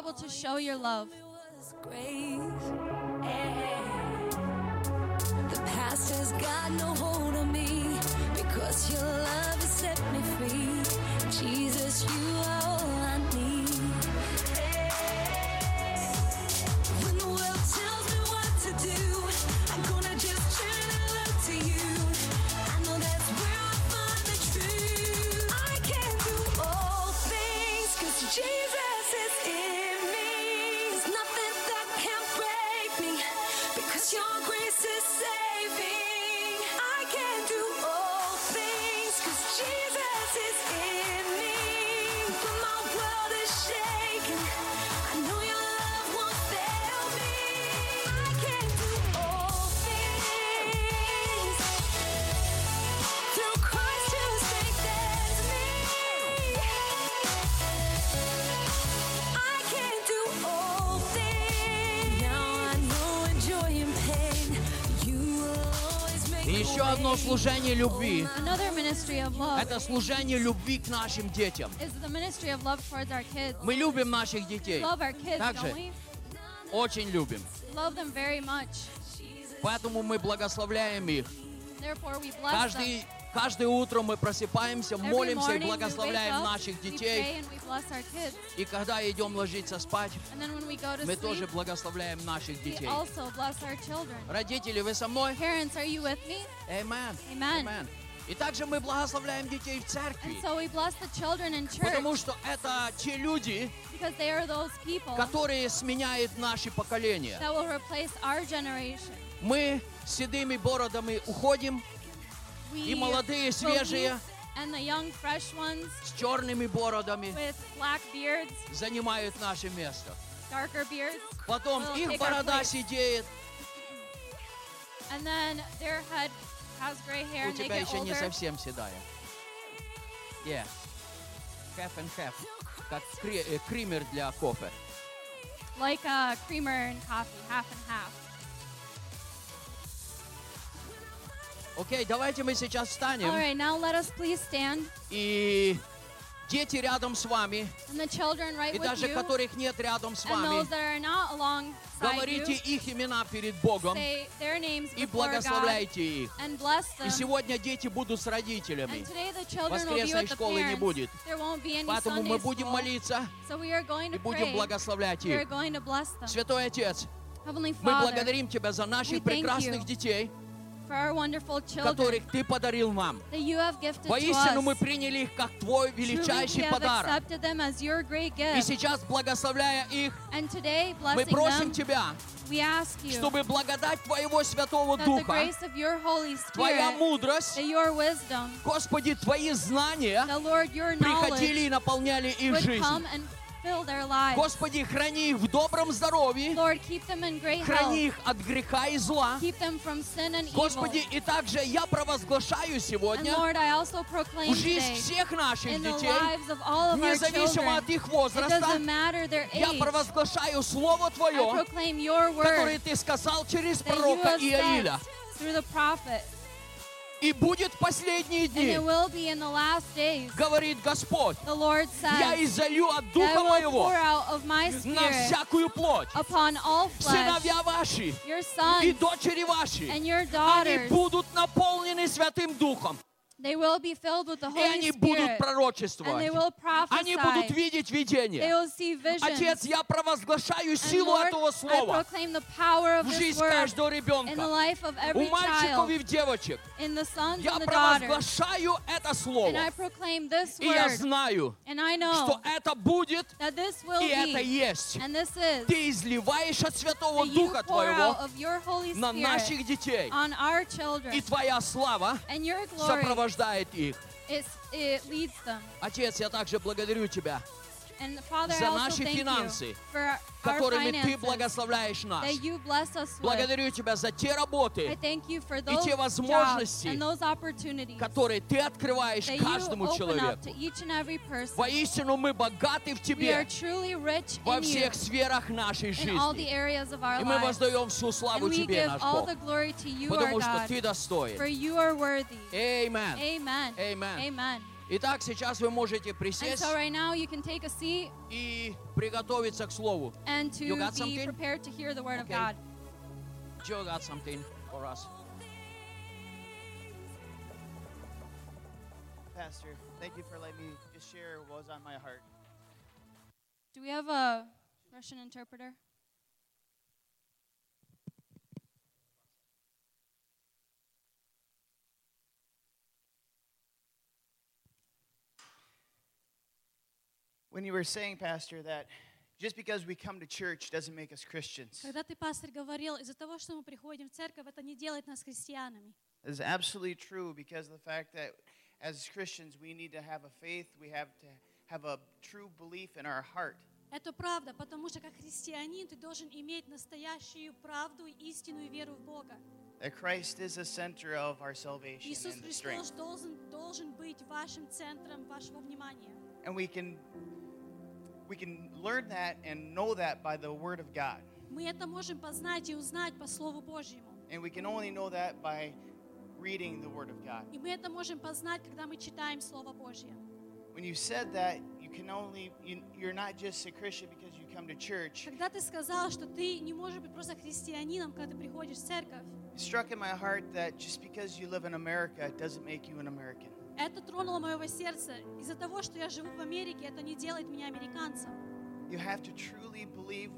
N: past has got no hold on me because your love has set me free. Jesus, you are all I need. When the world tells me what to do, I'm gonna just turn to you. I know that's where I find the truth. I can do all things 'cause Jesus is in me. There's nothing that can break me because your
I: еще одно служение любви. Это служение любви к нашим детям. Мы любим наших детей.
J: Love our kids,
I: Так же?
J: don't we?
I: Очень любим. Поэтому мы благословляем их. Каждый, каждое утро мы просыпаемся, молимся и благословляем наших детей. И когда идем ложиться спать, мы тоже благословляем наших детей. Родители, вы со мной?
J: Parents, are you with me?
I: Amen.
J: Amen.
I: Amen. И также мы благословляем детей в церкви.
J: So church
I: Потому что это те люди,
J: people
I: которые сменяют наши поколения. Мы с седыми бородами уходим, и молодые, свежие,
J: and the young, fresh ones
I: с черными бородами
J: with black beards,
I: занимают наше место.
J: darker beards,
I: Потом
J: will
I: их
J: take our
I: борода
J: place.
I: сидеет,
J: and then their head has gray hair
I: у
J: and they
I: тебя
J: get
I: еще не
J: older.
I: совсем седая. Yeah. Half and half. Как кре- э, кример для кофе.
J: Like a creamer and coffee, half and half.
I: Окей, давайте мы сейчас встанем
J: All right, now let us please stand
I: и дети рядом с вами,
D: And the children right
I: и даже
D: you,
I: которых нет рядом с
D: and
I: вами,
D: those that are not
I: говорите
D: you,
I: их имена перед Богом
D: say their names
I: и
D: before God
I: благословляйте их.
D: and bless
I: И
D: them.
I: сегодня дети будут с родителями.
D: And today the children will be
I: Воскресной
D: with the
I: школы не
D: parents.
I: будет.
D: There won't be any
I: Поэтому
D: Sunday
I: мы будем молиться
D: So we are going
I: и
D: to
I: будем
D: pray.
I: благословлять
D: We are
I: их.
D: going to bless them.
I: Святой Отец,
D: Heavenly
I: мы
D: Father,
I: благодарим Тебя за наших прекрасных
D: you
I: детей, которых Ты подарил нам. Воистину мы приняли их как Твой величайший подарок. И сейчас, благословляя их, мы просим
D: them,
I: Тебя,
D: we ask you
I: чтобы благодать Твоего Святого Духа, Твоя мудрость, Господи, Твои знания приходили и наполняли их жизнь.
D: come and fill their lives.
I: Господи, храни их в добром здоровье,
D: Lord, keep them in great
I: храни
D: health.
I: их от греха и зла.
D: Keep them from sin and
I: Господи,
D: evil.
I: и также я провозглашаю
D: And
I: сегодня
D: Lord, I also proclaim
I: в жизнь
D: today
I: всех наших
D: in the
I: детей,
D: lives of all of our
I: независимо
D: children,
I: от их
D: it
I: возраста,
D: doesn't matter their
I: я
D: age,
I: провозглашаю Слово
D: I
I: Твое,
D: proclaim your
I: которое
D: word
I: Ты сказал через
D: that you
I: пророка
D: have
I: Иаиля.
D: sent through the prophet.
I: И будет последние дни, говорит Господь, я изолью от Духа Моего на всякую плоть. Сыновья ваши и дочери ваши, они будут наполнены Святым Духом.
D: They will be filled with the
I: И
D: Holy
I: они будут
D: Spirit, and
I: пророчествовать.
D: they will
I: Они будут
D: prophesy.
I: видеть
D: They
I: видение.
D: will see visions.
I: Отец, я провозглашаю силу
D: Lord,
I: этого
D: I
I: слова
D: proclaim the power of
I: в
D: this
I: жизнь
D: word
I: каждого
D: in the
I: ребенка,
D: life of
I: у
D: every
I: мальчиков
D: child,
I: и в девочек.
D: in the sons
I: Я
D: and the daughters.
I: провозглашаю это
D: And I
I: слово.
D: proclaim this
I: И я
D: word,
I: знаю,
D: and I
I: что
D: know
I: это будет,
D: that this will
I: и это
D: be,
I: есть.
D: and this is,
I: Ты изливаешь от Святого
D: that
I: Духа Твоего на наших детей.
D: on our children,
I: И Твоя слава
D: and
I: сопровождает их.
D: is, it leads them.
I: Отец, я также благодарю Тебя,
D: Father,
I: за наши финансы, которыми Ты благословляешь нас. Благодарю Тебя за те работы, и те возможности, которые Ты открываешь каждому человеку. Воистину мы богаты в
D: We are
I: Тебе
D: truly rich
I: во всех сферах нашей жизни. И мы воздаем всю славу Тебе, наш Бог, потому что Ты достоин. Amen.
D: Amen.
I: Amen.
D: Amen.
I: Итак, сейчас вы можете
D: And
I: присесть
D: so right now you can take a seat
I: и приготовиться к Слову.
D: and to
I: You got
D: be
I: something?
D: prepared to hear the word of
I: Okay.
D: God.
I: Joe got something for us.
O: Pastor, thank you for letting me just share what was on my heart.
D: Do we have a Russian interpreter?
O: When you were saying, Pastor, that just because we come to church doesn't make us Christians,
D: Когда ты, пастор, говорил, из-за того, что мы приходим в церковь, это не делает нас христианами.
O: is absolutely true because of the fact that as Christians we need to have a faith, we have to have a true belief in our heart.
D: Это правда, потому что как христианин ты должен иметь настоящую правду, истинную веру в Бога.
O: That Christ is the center of our salvation
D: Иисус
O: and the
D: Христос
O: strength.
D: должен, должен быть вашим центром вашего внимания.
O: And we can we can learn that and know that by the word of God.
D: Мы это можем познать и узнать по Слову Божьему.
O: And we can only know that by reading the word of God.
D: И мы это можем познать, когда мы читаем Слово Божье.
O: When you said that, you can only you, you're not just a Christian because you come to church.
D: Когда ты сказал, что ты не можешь быть просто христианином, когда ты приходишь в церковь,
O: It struck in my heart that just because you live in America it doesn't make you an American.
D: Это тронуло моего сердца. Из-за того, что я живу в Америке, это не делает меня американцем.
O: You have to truly believe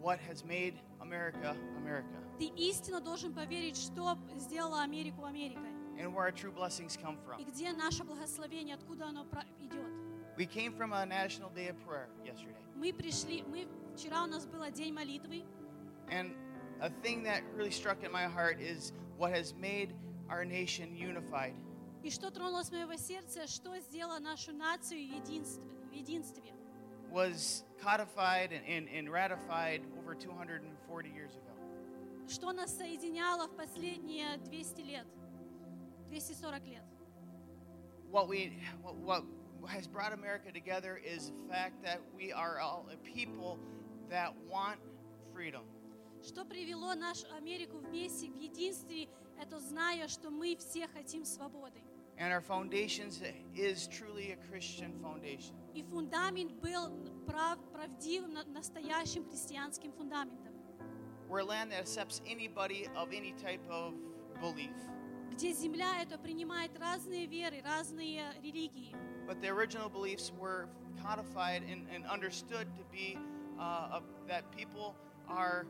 O: what has made America America
D: Ты истинно должен поверить, что сделала Америку Америкой.
O: and where our true blessings come from.
D: И где наше благословение, откуда оно идет.
O: We came from a National Day of Prayer yesterday.
D: Мы пришли, мы, вчера у нас был день молитвы,
O: And a thing that really struck in my heart is what has made our nation unified.
D: И что тронулось моего сердца, что сделало нашу нацию в единстве.
O: Was codified and, and, and ratified over 240 years ago.
D: Что нас соединяло в последние 200 лет, 240 лет.
O: What we what, what has brought America together is the fact that we are all a people that want freedom.
D: Что привело нашу Америку вместе в единстве, это зная, что мы все хотим свободы.
O: And our foundations is truly a Christian foundation.
D: И фундамент был прав, правдивым, на- настоящим христианским фундаментом,
O: We're a land that accepts anybody of any type of belief.
D: где земля это принимает разные веры, разные религии.
O: But the original beliefs were codified and, and understood to be uh, of- that people are,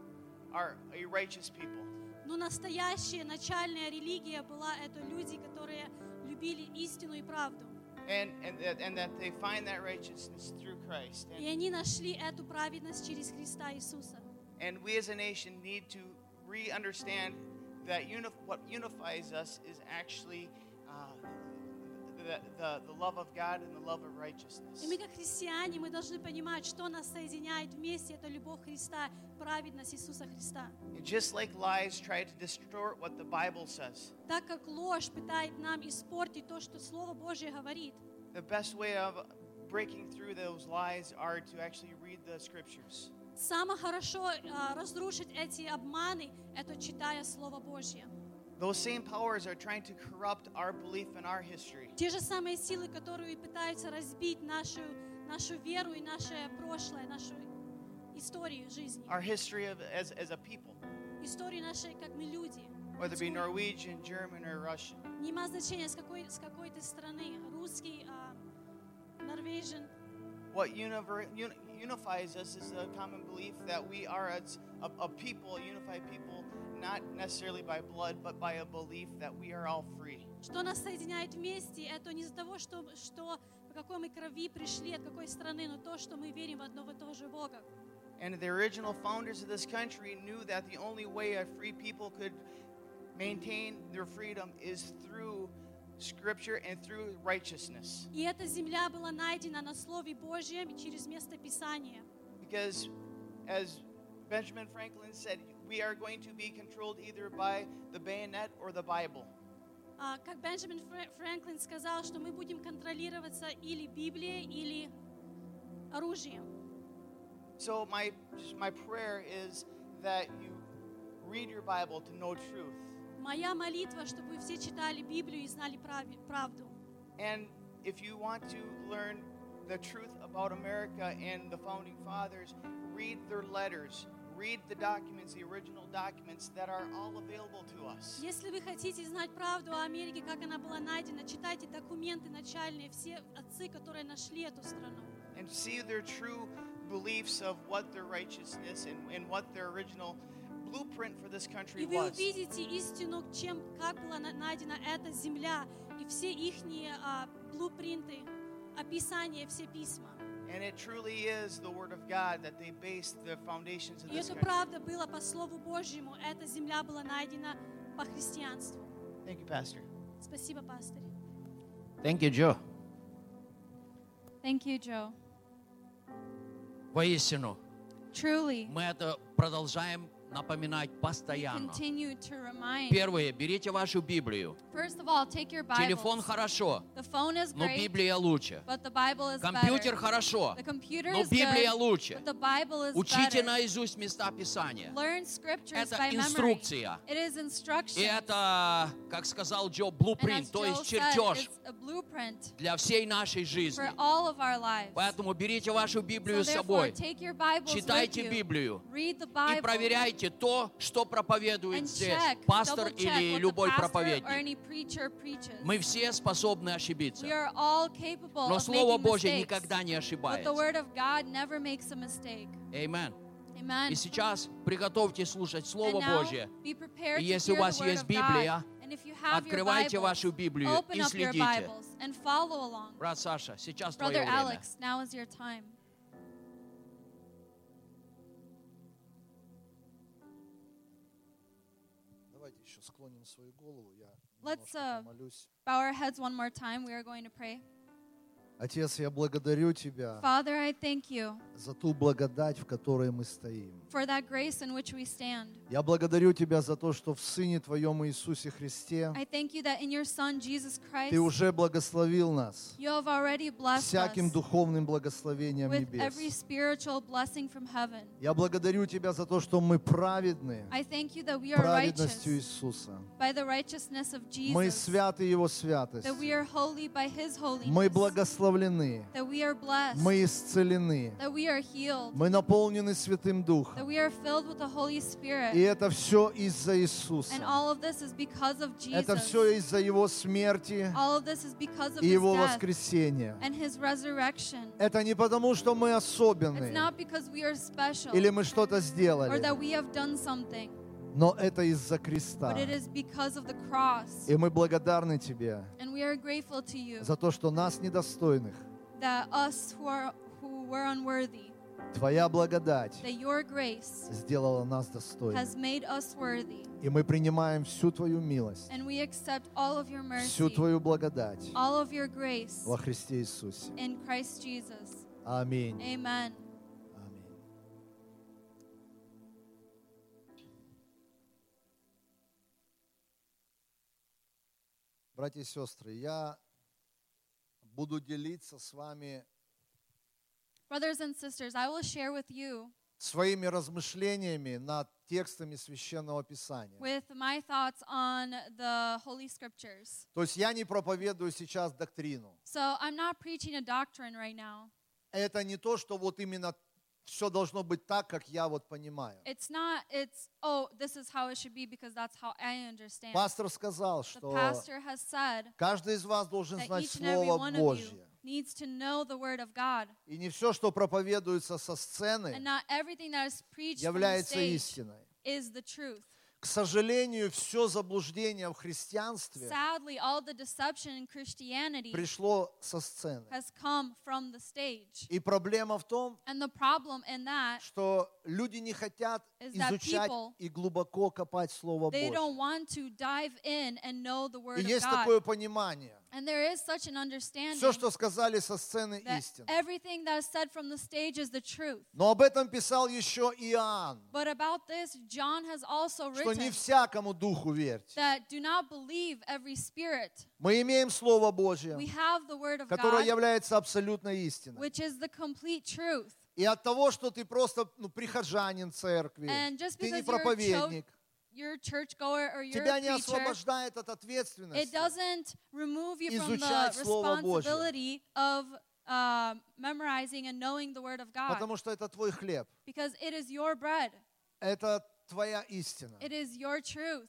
O: are a righteous people.
D: Но настоящая начальная религия была это люди, которые любили истину и правду.
O: And, and, that, and that they find that righteousness through Christ.
D: И они нашли эту праведность через Христа Иисуса.
O: And we as a nation need to re understand that uni- what unifies us is actually uh, the, the, the love of God and the love of righteousness.
D: И мы, как христиане, мы должны понимать, что нас соединяет вместе. Это любовь Христа, праведность Иисуса Христа.
O: And just like lies try to distort what the Bible says,
D: Так как ложь пытает нам испортить то, что Слово Божье говорит,
O: the best way of breaking through those lies are to actually read the scriptures.
D: самое хорошо а, разрушить эти обманы, это читая Слово Божье.
O: Those same powers are trying to corrupt our belief in our history.
D: Те же самые силы, которые пытаются разбить нашу, нашу веру и наше прошлое, нашу историю жизни.
O: Our history of, as, as a people,
D: Историю нашей, как мы люди.
O: whether it be Norwegian, German, or Russian.
D: Не имеет значения, с какой, с какой ты страны. Русский, а, норвежен.
O: What univer- uni- unifies us is a common belief that we are a, a, a people, a unified people, not necessarily by blood, but by a belief that we are all free.
D: Что нас соединяет вместе, это не из-за того, что, что по какой мы крови пришли, от какой страны, но то, что мы верим в одного и того же Бога.
O: And the original founders of this country knew that the only way a free people could maintain their freedom is through scripture and through righteousness.
D: И эта земля была найдена на Слове Божьем и через место Писания.
O: Because, as Benjamin Franklin said, we are going to be controlled either by the bayonet or the Bible.
D: А, как Бенджамин Фрэ- Фрэнклин сказал, что мы будем контролироваться или Библией, или оружием.
O: So my just my prayer is that you read your Bible to know truth.
D: Моя молитва, чтобы вы все читали Библию и знали прави- правду.
O: And if you want to learn the truth about America and the founding fathers, read their letters, Read the documents, the original documents that are all available to us.
D: Если вы хотите знать правду о Америке, как она была найдена, читайте документы начальные, все отцы, которые нашли эту страну.
O: And see their true beliefs of what their righteousness and, and what their original blueprint for this country
D: И вы
O: was.
D: увидите истину, чем, как была на- найдена эта земля, и все их блупринты, описания, все письма.
O: And it truly is the Word of God that they based the foundations of
D: И
O: this
D: это
O: country.
D: правда было по Слову Божьему. Эта земля была найдена по христианству.
O: Thank you, Pastor.
D: Спасибо, пастырь.
I: Thank you, Joe.
J: Thank you, Joe.
I: Воистину,
J: Truly,
I: мы это продолжаем напоминать постоянно. Первое, берите вашу Библию.
J: All.
I: Телефон хорошо,
J: is
I: но
J: great,
I: Библия лучше. Компьютер хорошо, но Библия
J: good,
I: лучше. Учите наизусть места Писания. Это инструкция. И это, как сказал Джо, блупринт, то есть чертеж
J: blueprint
I: для всей нашей жизни. Поэтому берите вашу Библию
J: so
I: с собой, читайте. Библию и
J: Bible.
I: Проверяйте то, что проповедует здесь пастор или любой проповедник. Мы все способны ошибиться, но Слово Божье никогда не ошибается. Amen. И сейчас приготовьте слушать Слово Божье. И если у вас есть Библия, открывайте вашу Библию и следите. Брат Саша, сейчас твое время.
J: Let's
P: немножко
J: uh,
P: помолюсь.
J: bow our heads one more time. We are going to pray.
P: Отец, я благодарю Тебя
J: Father, I thank you
P: За ту благодать, в которой мы стоим.
J: for that grace in which we stand.
P: Я благодарю Тебя за то, что в Сыне Твоем Иисусе Христе
J: I thank you that in your Son, Jesus Christ,
P: Ты уже благословил нас
J: you have already blessed
P: всяким духовным благословением
J: with every
P: небес.
J: spiritual blessing from heaven.
P: Я благодарю Тебя за то, что мы праведны
J: I thank you that we are
P: праведностью Иисуса.
J: by the righteousness of
P: Мы святы Его
J: that
P: святостью.
J: we are holy by His
P: Мы благословлены.
J: that we are blessed,
P: Мы исцелены.
J: that we are healed,
P: Мы наполнены Святым Духом.
J: that we are filled with the Holy Spirit.
P: И это все из-за Иисуса.
J: And all of this is because of
P: Это
J: Jesus.
P: все из-за Его смерти
J: All of this is because of
P: и
J: His
P: Его
J: death
P: воскресения.
J: and His resurrection.
P: Это не потому, что мы
J: It's
P: особенные
J: not because we are special
P: или мы что-то
J: or
P: сделали,
J: that we have done something,
P: но это из-за креста.
J: but it is because of the cross.
P: И мы благодарны Тебе
J: And we are grateful to you
P: за то, что нас недостойных
J: that us who are who were unworthy,
P: Твоя благодать сделала нас достойными. И мы принимаем всю Твою милость, всю Твою благодать
J: grace
P: во Христе Иисусе. Аминь.
J: Amen.
P: Братья и сестры, я буду делиться с вами
J: Brothers and sisters, I will share with you
P: своими размышлениями над текстами Священного Писания.
J: with my thoughts on the Holy Scriptures.
P: То есть я не проповедую сейчас доктрину.
J: So I'm not preaching a doctrine right now.
P: Это не то, что вот именно все должно быть так, как я вот понимаю.
J: It's not, it's, oh, this is how it should be because that's how I understand.
P: Пастор сказал,
J: The
P: что
J: pastor has said
P: каждый из вас должен знать Слово Божье.
J: Needs to know the Word of God.
P: И не все, что проповедуется со сцены,
J: And not everything that is preached from the
P: является
J: stage
P: истиной.
J: is the truth.
P: К сожалению, все заблуждение в христианстве
J: Sadly, all the deception in Christianity
P: пришло со сцены.
J: has come from the stage.
P: И проблема в том,
J: And the problem in that
P: что люди не хотят изучать
J: people-
P: и глубоко копать Слово
J: they
P: Божье.
J: don't want to dive in and know the
P: И
J: Word of
P: есть такое понимание.
J: And there is such an understanding
P: Все, что сказали со сцены,
J: that
P: истина.
J: everything that is said from the stage is the truth.
P: Но об этом писал еще Иоанн,
J: But about this, John has also
P: что не
J: written
P: всякому духу верьте.
J: that do not believe every spirit.
P: Мы имеем Слово Божье,
J: We have the Word of
P: которое
J: God,
P: является абсолютной истиной.
J: which is the complete truth.
P: И от того, что ты просто ну, прихожанин церкви,
J: And just
P: ты не
J: because you're a, cho-
P: проповедник,
J: you're a churchgoer or you're
P: тебя не освобождает от
J: it
P: ответственности
J: doesn't remove you from the responsibility of uh, memorizing and knowing the Word of God.
P: потому что это твой хлеб,
J: Because it is your bread.
P: это твоя истина,
J: It is your truth.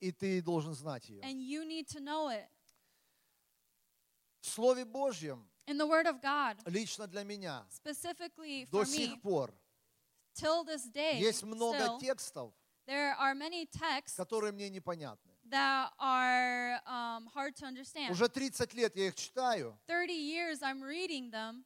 P: и ты должен знать ее.
J: And you need to know it.
P: В Слове Божьем
J: In the Word of God,
P: лично для меня
J: specifically
P: до
J: for
P: сих
J: me,
P: пор
J: till this day,
P: есть много
J: still,
P: текстов,
J: there are many texts
P: которые мне непонятны.
J: that are um, hard to understand.
P: Уже 30 лет я их читаю,
J: 30 years I'm reading them,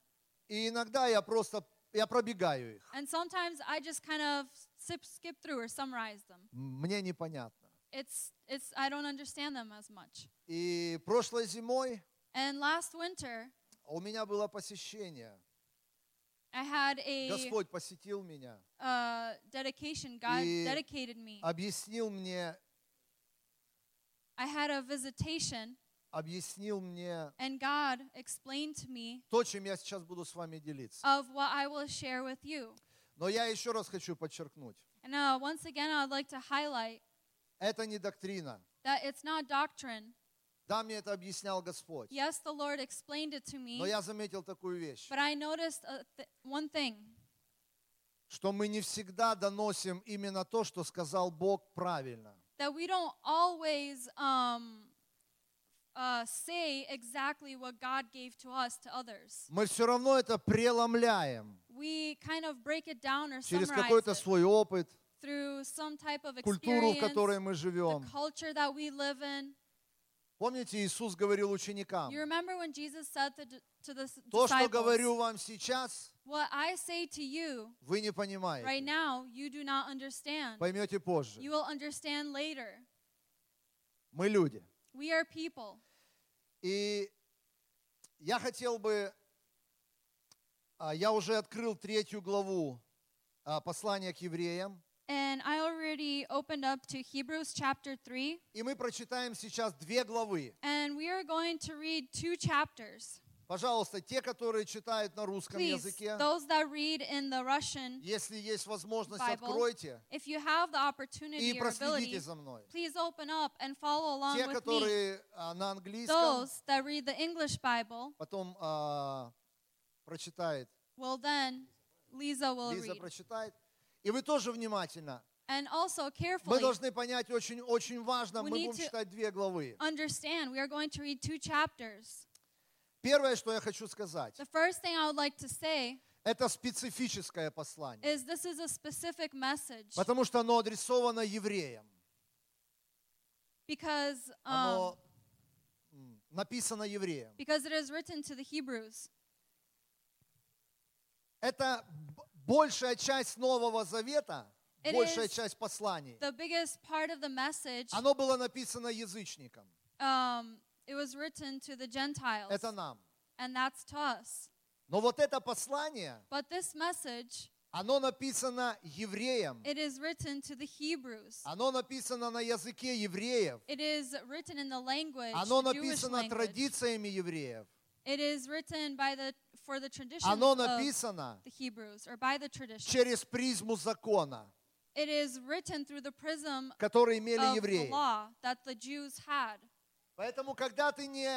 P: и иногда я просто я пробегаю их.
J: and sometimes I just kind of skip, skip through or summarize them.
P: Мне непонятно.
J: It's, it's, I don't understand them as much.
P: И прошлой зимой
J: And last winter,
P: у меня было посещение.
J: I had a
P: Господь посетил меня
J: uh, dedication. God
P: И
J: dedicated me.
P: объяснил мне,
J: I had a visitation,
P: объяснил мне
J: and God explained to me
P: то, чем я сейчас буду с вами делиться.
J: of what I will share with you.
P: Но я еще раз хочу подчеркнуть,
J: And uh, once again, I'd like to highlight
P: это не доктрина.
J: that it's not doctrine.
P: Да, мне это объяснял Господь.
J: Yes, the Lord explained it to me,
P: Но я заметил такую вещь,
J: but I noticed uh, th- one thing
P: что мы не всегда доносим именно то, что сказал Бог правильно.
J: that we don't always um, uh, say exactly what God gave to us to others.
P: Мы все равно это преломляем
J: We kind of break it down or
P: через какой-то свой опыт,
J: through some type of
P: культуру, в которой мы
J: the
P: живем.
J: culture that we live in.
P: Помните, Иисус говорил ученикам,
J: You remember when Jesus said to, d- to the s-
P: то, что говорю вам сейчас,
J: What I say to you
P: вы не
J: right
P: понимаете.
J: now, you do not understand.
P: Поймете позже.
J: You will understand later.
P: Мы люди.
J: We are people.
P: И я хотел бы, а, я уже открыл третью главу а, послания к евреям,
J: And I already opened up to Hebrews chapter 3.
P: и мы прочитаем сейчас две главы.
J: And we are going to read two chapters.
P: Пожалуйста, те, которые читают на русском
J: Please,
P: языке,
J: those that read in the Russian
P: если есть возможность,
J: Bible,
P: откройте
J: if you have the opportunity
P: и
J: or
P: проследите
J: ability,
P: за мной.
J: please open up and follow along
P: Те,
J: with me.
P: которые а, на английском,
J: Those that read the English Bible
P: потом а, прочитает,
J: will then, Lisa will
P: Лиза
J: read.
P: прочитает. И вы тоже внимательно.
J: And also
P: Мы
J: carefully
P: должны понять, очень, очень важно, мы будем читать две главы.
J: understand we are going to read two chapters.
P: Первое, что я хочу сказать,
J: The first thing I would like to say
P: это специфическое послание,
J: is this is a specific message
P: потому что оно адресовано евреям.
J: because um,
P: Оно написано евреям.
J: because it is written to the Hebrews.
P: Это большая часть Нового Завета,
J: It
P: большая часть посланий.
J: The biggest part of the message
P: Оно было написано язычникам.
J: um, it was written to the Gentiles,
P: Это нам.
J: and that's to us.
P: Но вот это послание,
J: But this message,
P: оно написано евреям.
J: it is written to the Hebrews.
P: Оно написано на языке евреев.
J: It is written in the language,
P: Оно написано
J: language.
P: традициями евреев.
J: It is written by the for the traditions
P: Оно
J: of
P: написано
J: the Hebrews or by the
P: через призму закона,
J: It is written through the prism
P: который имели
J: of the
P: евреи.
J: law that the Jews had.
P: Поэтому, когда ты не,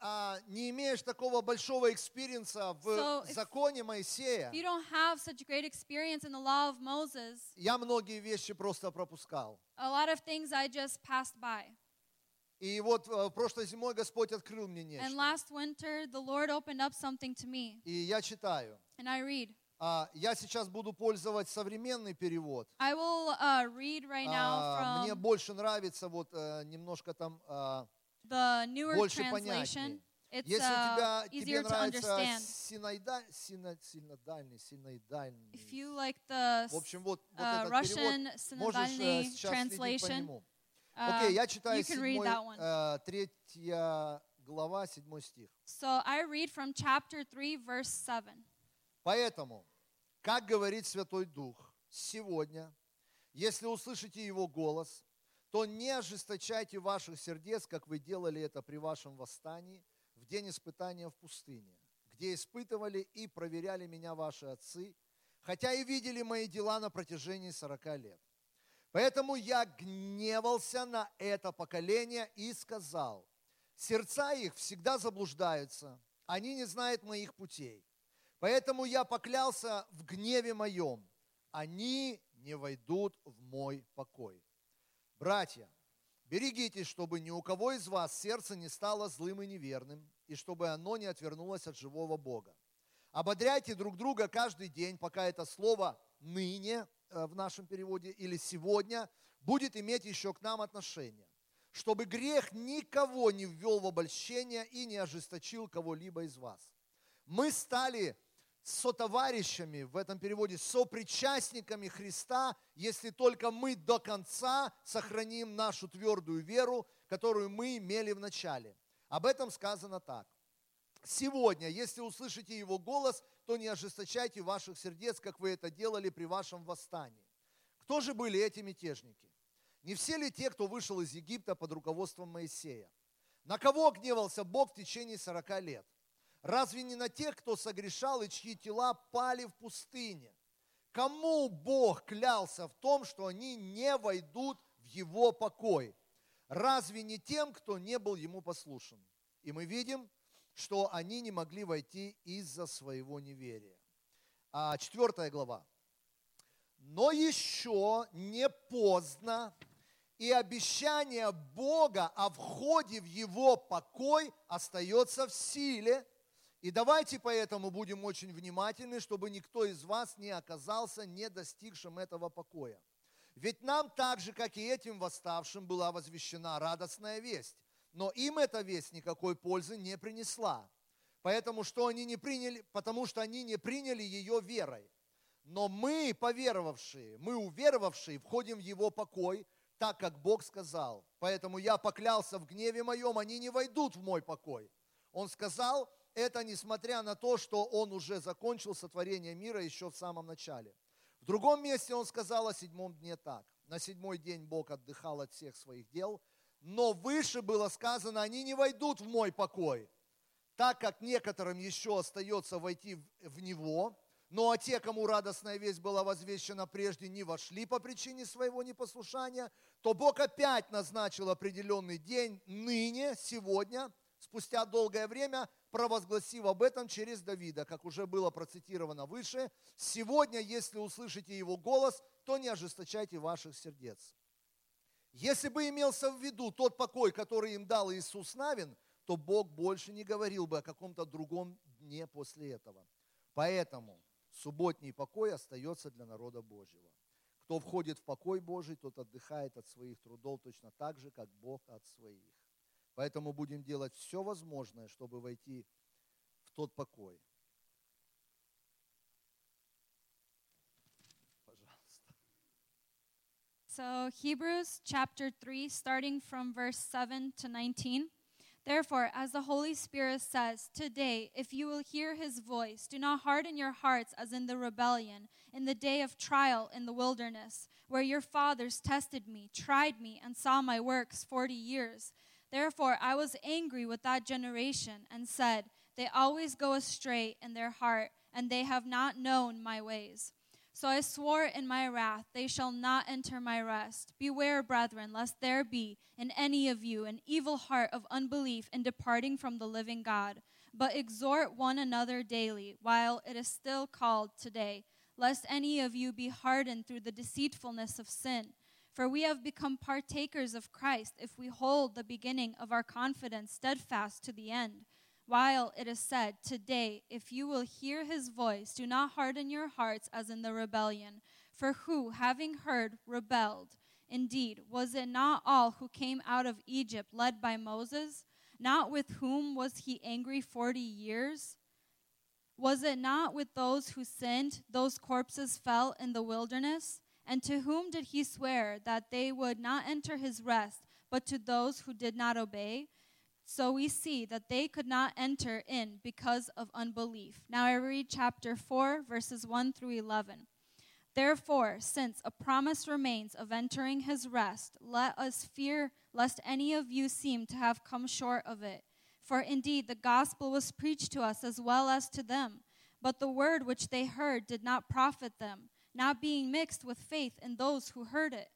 P: а, не имеешь такого большого experience а в
J: So, if-
P: законе Моисея,
J: If you don't have such great experience in the law of Moses,
P: я многие вещи просто пропускал.
J: a lot of things I just passed by.
P: И вот э, прошлой зимой Господь открыл мне
J: And
P: нечто.
J: last winter, the Lord opened up something to me,
P: И я читаю.
J: and I read.
P: А, Я сейчас буду пользовать современный перевод.
J: I will uh, read right now
P: А, Мне
J: from
P: больше нравится вот э, немножко там а,
J: the newer
P: больше
J: translation.
P: понятнее.
J: It's
P: Если
J: uh,
P: тебя, тебе нравится синайда, сино- синодальный, синоидальный,
J: If you like the
P: в общем, вот, вот
J: uh,
P: этот
J: Russian
P: перевод, можешь
J: synodальный
P: сейчас следить по
J: translation,
P: нему.
J: Uh,
P: Окей, я читаю
J: you can read
P: седьмой,
J: that one.
P: э, третья глава, седьмой стих.
J: So I read from chapter 3, verse 7.
P: Поэтому, как говорит Святой Дух, сегодня, если услышите Его голос, то не ожесточайте ваших сердец, как вы делали это при вашем восстании в день испытания в пустыне, где испытывали и проверяли меня ваши отцы, хотя и видели мои дела на протяжении сорока лет. Поэтому я гневался на это поколение и сказал, сердца их всегда заблуждаются, они не знают моих путей. Поэтому я поклялся в гневе моем, они не войдут в мой покой. Братья, берегитесь, чтобы ни у кого из вас сердце не стало злым и неверным, и чтобы оно не отвернулось от живого Бога. Ободряйте друг друга каждый день, пока это слово «ныне» в нашем переводе или «сегодня» будет иметь еще к нам отношение, чтобы грех никого не ввел в обольщение и не ожесточил кого-либо из вас. Мы стали сотоварищами, в этом переводе, сопричастниками Христа, если только мы до конца сохраним нашу твердую веру, которую мы имели в начале. Об этом сказано так. Сегодня, если услышите Его голос, то не ожесточайте ваших сердец, как вы это делали при вашем восстании. Кто же были эти мятежники? Не все ли те, кто вышел из Египта под руководством Моисея? На кого гневался Бог в течение 40 лет? Разве не на тех, кто согрешал и чьи тела пали в пустыне? Кому Бог клялся в том, что они не войдут в Его покой? Разве не тем, кто не был Ему послушен? И мы видим, что они не могли войти из-за своего неверия. А, четвертая глава. Но еще не поздно, и обещание Бога о входе в Его покой остается в силе. И давайте поэтому будем очень внимательны, чтобы никто из вас не оказался не достигшим этого покоя. Ведь нам так же, как и этим восставшим, была возвещена радостная весть. Но им эта весть никакой пользы не принесла. Поэтому что они не приняли, потому что они не приняли ее верой. Но мы, поверовавшие, мы уверовавшие, входим в его покой, так как Бог сказал. Поэтому я поклялся в гневе моем, они не войдут в мой покой. Он сказал, это несмотря на то, что он уже закончил сотворение мира еще в самом начале. В другом месте он сказал о седьмом дне так. На седьмой день Бог отдыхал от всех своих дел, но выше было сказано, они не войдут в мой покой, так как некоторым еще остается войти в- него, ну а те, кому радостная весть была возвещена прежде, не вошли по причине своего непослушания, то Бог опять назначил определенный день ныне, сегодня, спустя долгое время, провозгласив об этом через Давида, как уже было процитировано выше. Сегодня, если услышите его голос, то не ожесточайте ваших сердец. Если бы имелся в виду тот покой, который им дал Иисус Навин, то Бог больше не говорил бы о каком-то другом дне после этого. Поэтому субботний покой остается для народа Божьего. Кто входит в покой Божий, тот отдыхает от своих трудов точно так же, как Бог от своих. Поэтому будем делать все возможное, чтобы войти в тот покой.
J: So, Hebrews chapter 3, starting from verse 7 to 19. Therefore, as the Holy Spirit says, Today, if you will hear his voice, do not harden your hearts as in the rebellion, in the day of trial in the wilderness, where your fathers tested me, tried me, and saw my works forty years. Therefore, I was angry with that generation and said, They always go astray in their heart, and they have not known my ways. So I swore in my wrath, they shall not enter my rest. Beware, brethren, lest there be in any of you an evil heart of unbelief in departing from the living God. But exhort one another daily, while it is still called today, lest any of you be hardened through the deceitfulness of sin. For we have become partakers of Christ if we hold the beginning of our confidence steadfast to the end. While it is said, Today, if you will hear his voice, do not harden your hearts as in the rebellion. For who, having heard, rebelled? Indeed, was it not all who came out of Egypt led by Moses? Not with whom was he angry forty years? Was it not with those who sinned, those corpses fell in the wilderness? And to whom did he swear that they would not enter his rest, but to those who did not obey? So we see that they could not enter in because of unbelief. Now I read chapter 4, verses 1 through 11. Therefore, since a promise remains of entering his rest, let us fear lest any of you seem to have come short of it. For indeed the gospel was preached to us as well as to them, but the word which they heard did not profit them, not being mixed with faith in those who heard it.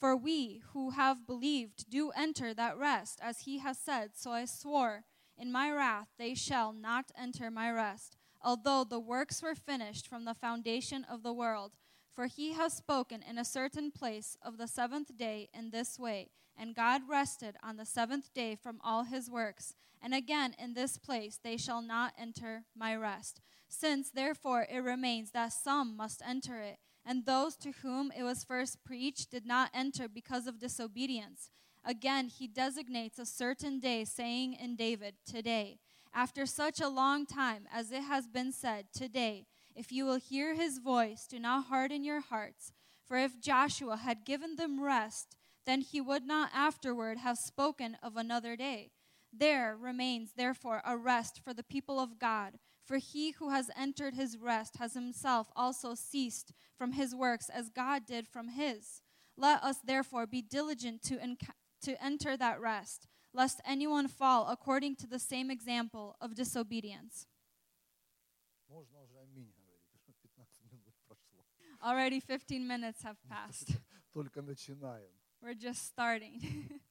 J: For we who have believed do enter that rest, as he has said, So I swore, in my wrath they shall not enter my rest, although the works were finished from the foundation of the world. For he has spoken in a certain place of the seventh day in this way, and God rested on the seventh day from all his works. And again in this place they shall not enter my rest. Since therefore it remains that some must enter it, and those to whom it was first preached did not enter because of disobedience. Again, he designates a certain day, saying in David, Today, after such a long time as it has been said, Today, if you will hear his voice, do not harden your hearts. For if Joshua had given them rest, then he would not afterward have spoken of another day. There remains therefore a rest for the people of God. For he who has entered his rest has himself also ceased from his works as God did from his. Let us therefore be diligent to, enc- to enter that rest, lest anyone fall according to the same example of disobedience. Already 15 minutes have passed. We're just starting.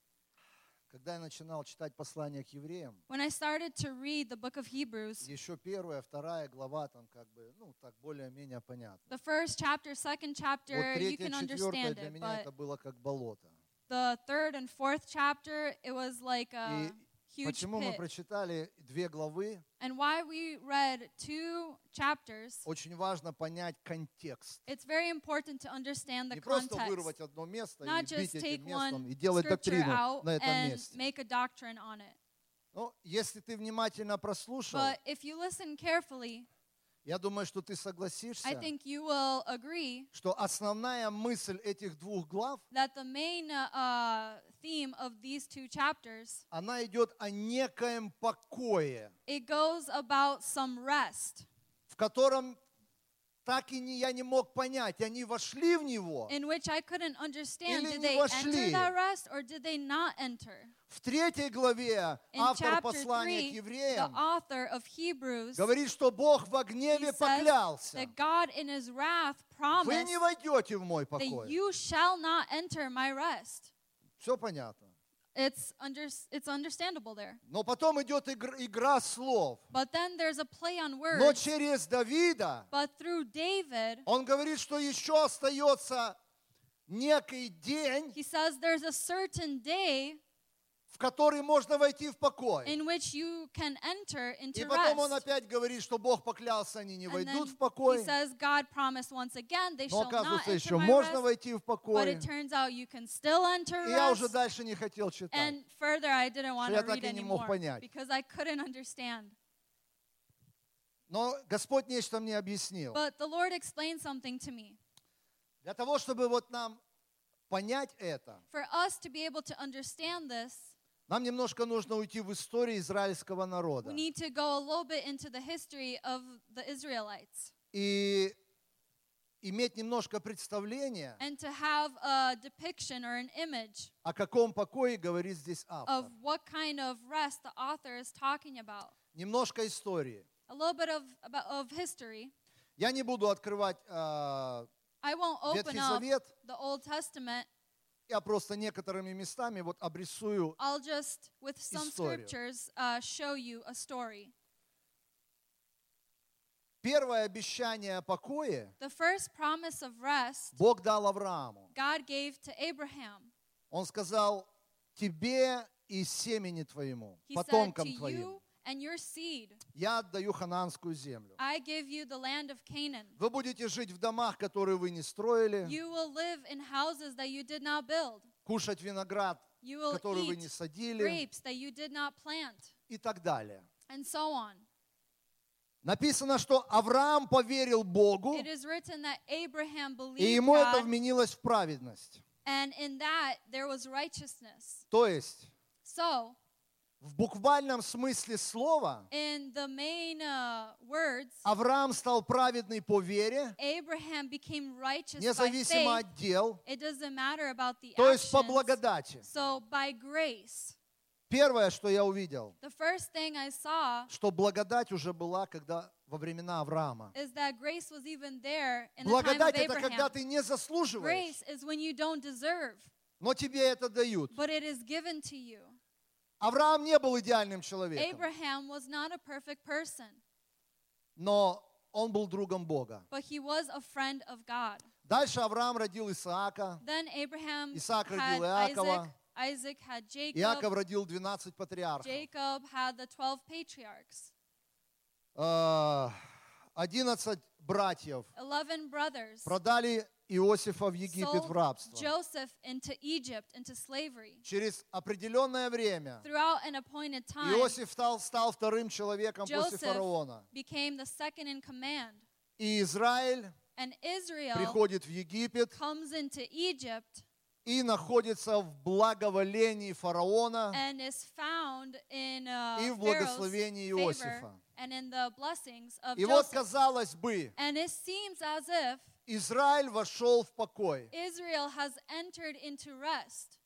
P: Когда я начинал читать послание к евреям,
J: when I started to read the book of Hebrews,
P: еще первая, вторая глава там как бы, ну, так более-менее понятно.
J: the first chapter, second
P: Вот
J: chapter, you
P: третья,
J: can
P: четвертая
J: understand
P: для
J: it,
P: меня
J: but
P: это было как болото.
J: the third and fourth chapter, it was like a
P: И
J: huge
P: почему мы
J: pit.
P: прочитали две главы,
J: And why we read two chapters,
P: очень важно понять контекст.
J: it's very important to understand the
P: Не просто
J: context.
P: вырвать одно место
J: Not
P: и бить этим местом и делать доктрину на этом месте.
J: make a doctrine on it.
P: Ну, если ты внимательно прослушал,
J: But if you listen carefully,
P: Я думаю, что ты согласишься,
J: I think you will agree
P: что основная мысль этих двух глав,
J: that the main uh, uh, theme of these two chapters
P: она идет о некоем покое,
J: it goes about some rest
P: в котором так и не, я не мог понять, они вошли в него.
J: in which I couldn't understand.
P: Или
J: Did
P: не
J: they
P: вошли.
J: enter that rest or did they not enter?
P: В третьей главе
J: In
P: автор
J: chapter
P: послания к
J: 3, the
P: евреям
J: author of Hebrews
P: говорит, что Бог
J: he
P: гневе
J: says
P: поклялся.
J: that God in his wrath
P: Вы
J: promised
P: не войдете в мой
J: that
P: покой.
J: you shall not enter my rest.
P: Все понятно.
J: It's under, it's understandable there.
P: Но потом идет игр- игра слов.
J: But then there's a play on
P: Но
J: words.
P: через Давида
J: But through David,
P: он говорит, что еще остается некий день,
J: he says there's a certain day
P: в который можно войти в покой.
J: in which you can enter
P: И
J: into
P: потом он опять говорит, что Бог поклялся, они не войдут в покой.
J: he says God promised once again they
P: Но
J: shall not
P: оказывается,
J: enter
P: еще
J: my
P: можно
J: rest.
P: войти в
J: But
P: покой.
J: it turns out you can still enter
P: И я уже дальше не хотел читать.
J: And further, I didn't want
P: я
J: to
P: так
J: read
P: и не мог
J: anymore
P: понять.
J: because I couldn't understand.
P: Но Господь нечто мне объяснил.
J: But the Lord explained something to me.
P: Для того, чтобы вот нам понять это,
J: For us to be able to understand this,
P: нам немножко нужно уйти в историю израильского народа.
J: we need to go a little bit into the history of the Israelites
P: И иметь немножко представление,
J: and to have a depiction or an image
P: о каком покое говорит здесь автор.
J: of what kind of rest the author is talking about.
P: Немножко истории.
J: A little bit of, of history.
P: Я не буду открывать а,
J: I won't open
P: Ветхий
J: up
P: Завет.
J: the Old Testament.
P: Я просто некоторыми местами вот обрисую
J: I'll just, with some
P: Историю.
J: scriptures, uh, show you a story.
P: Первое обещание о покое
J: The first promise of rest
P: Бог дал Аврааму.
J: God gave to Abraham.
P: Он сказал, тебе и семени твоему,
J: He said,
P: потомкам
J: To
P: твоим,
J: and your seed,
P: я отдаю ханаанскую землю.
J: I give you the land of Canaan.
P: Вы будете жить в домах, которые вы не строили,
J: You will live in houses that you did not build.
P: кушать виноград,
J: You will
P: который вы не садили
J: grapes that you did not plant,
P: и так далее.
J: and so on.
P: Написано, что Авраам поверил Богу,
J: It is written that Abraham
P: и
J: believed
P: ему это вменилось в праведность.
J: and in that there was righteousness.
P: То есть,
J: So,
P: в буквальном смысле слова,
J: in the main uh, words,
P: Авраам стал праведный по вере,
J: Abraham became righteous by
P: независимо
J: faith.
P: от дел,
J: It doesn't matter about the
P: то есть по благодати.
J: So, by grace.
P: Первое, что я увидел,
J: The first thing I saw
P: что благодать уже была, когда во времена Авраама.
J: is that grace was even there in the time of
P: Благодать это когда ты не заслуживаешь,
J: Grace is when you don't deserve,
P: но тебе это дают.
J: but it is given to you.
P: Авраам не был идеальным человеком,
J: Abraham was not a perfect person,
P: но он был другом Бога.
J: but he was a friend of God.
P: Дальше Авраам родил Исаака,
J: Then Abraham
P: Исаак
J: had
P: родил
J: Isaac.
P: Иакова,
J: Isaac had Jacob.
P: Иаков родил 12 патриархов.
J: Jacob had the 12 patriarchs,
P: Э, 11 братьев
J: 11 brothers.
P: продали Иосифа в Египет в рабство.
J: Joseph into Egypt, into slavery.
P: Через определенное время
J: Throughout an appointed time,
P: Иосиф стал, стал вторым человеком после
J: Joseph
P: фараона.
J: became the second in command.
P: И Израиль
J: And Israel
P: приходит в Египет
J: comes into Egypt
P: и находится в благоволении фараона
J: and is found in uh,
P: и в благословении Иосифа.
J: and in the blessings of
P: И вот,
J: Joseph.
P: казалось бы,
J: And it seems as if
P: Израиль вошел в покой.
J: Israel has entered into rest.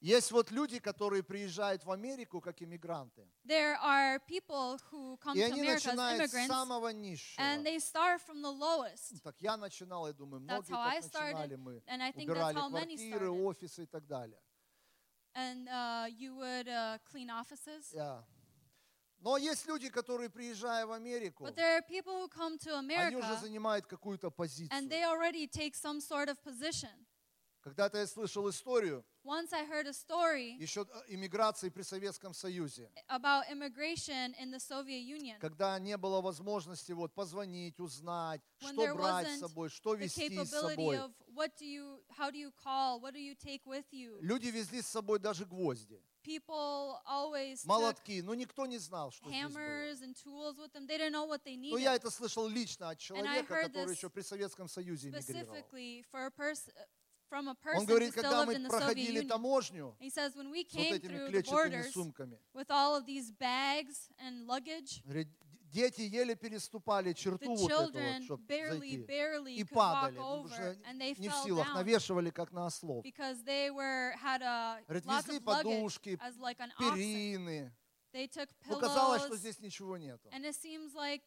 P: Есть вот люди, которые приезжают в Америку как иммигранты.
J: There are people who come
P: И
J: to
P: они
J: America as
P: начинают с самого низшего.
J: and they start from the lowest.
P: Так я начинал, я думаю,
J: That's
P: многие
J: how I
P: так начинали
J: started,
P: мы.
J: and I think that's
P: Убирали
J: how many
P: квартиры,
J: started.
P: офисы и так далее.
J: And uh, you would uh, clean offices.
P: Я. Но есть люди, которые, приезжая в Америку,
J: to
P: они уже
J: America
P: занимают какую-то позицию.
J: sort of.
P: Когда-то я слышал историю
J: Once I heard a story
P: еще э, иммиграции при Советском Союзе,
J: about immigration in the Soviet Union.
P: когда не было возможности вот позвонить, узнать,
J: When
P: что брать с собой, что
J: the
P: вести с собой.
J: of what do you, how do you call, what do you take with you?
P: Люди везли с собой даже гвозди.
J: People always
P: молотки. Но никто не знал, что здесь было. Ну, я это слышал лично от человека, который еще при Советском Союзе эмигрировал.
J: A person
P: Он говорит, когда мы проходили таможню
J: says when we
P: с вот
J: came
P: этими клетчатыми сумками,
J: with all of these bags and luggage,
P: говорит, дети еле переступали черту вот эту вот, чтобы
J: barely,
P: зайти.
J: barely
P: И падали, потому
J: over,
P: что не в силах, навешивали как на ослов.
J: luggage
P: подушки,
J: like
P: перины.
J: Took
P: Ну, казалось, что здесь ничего нету.
J: like.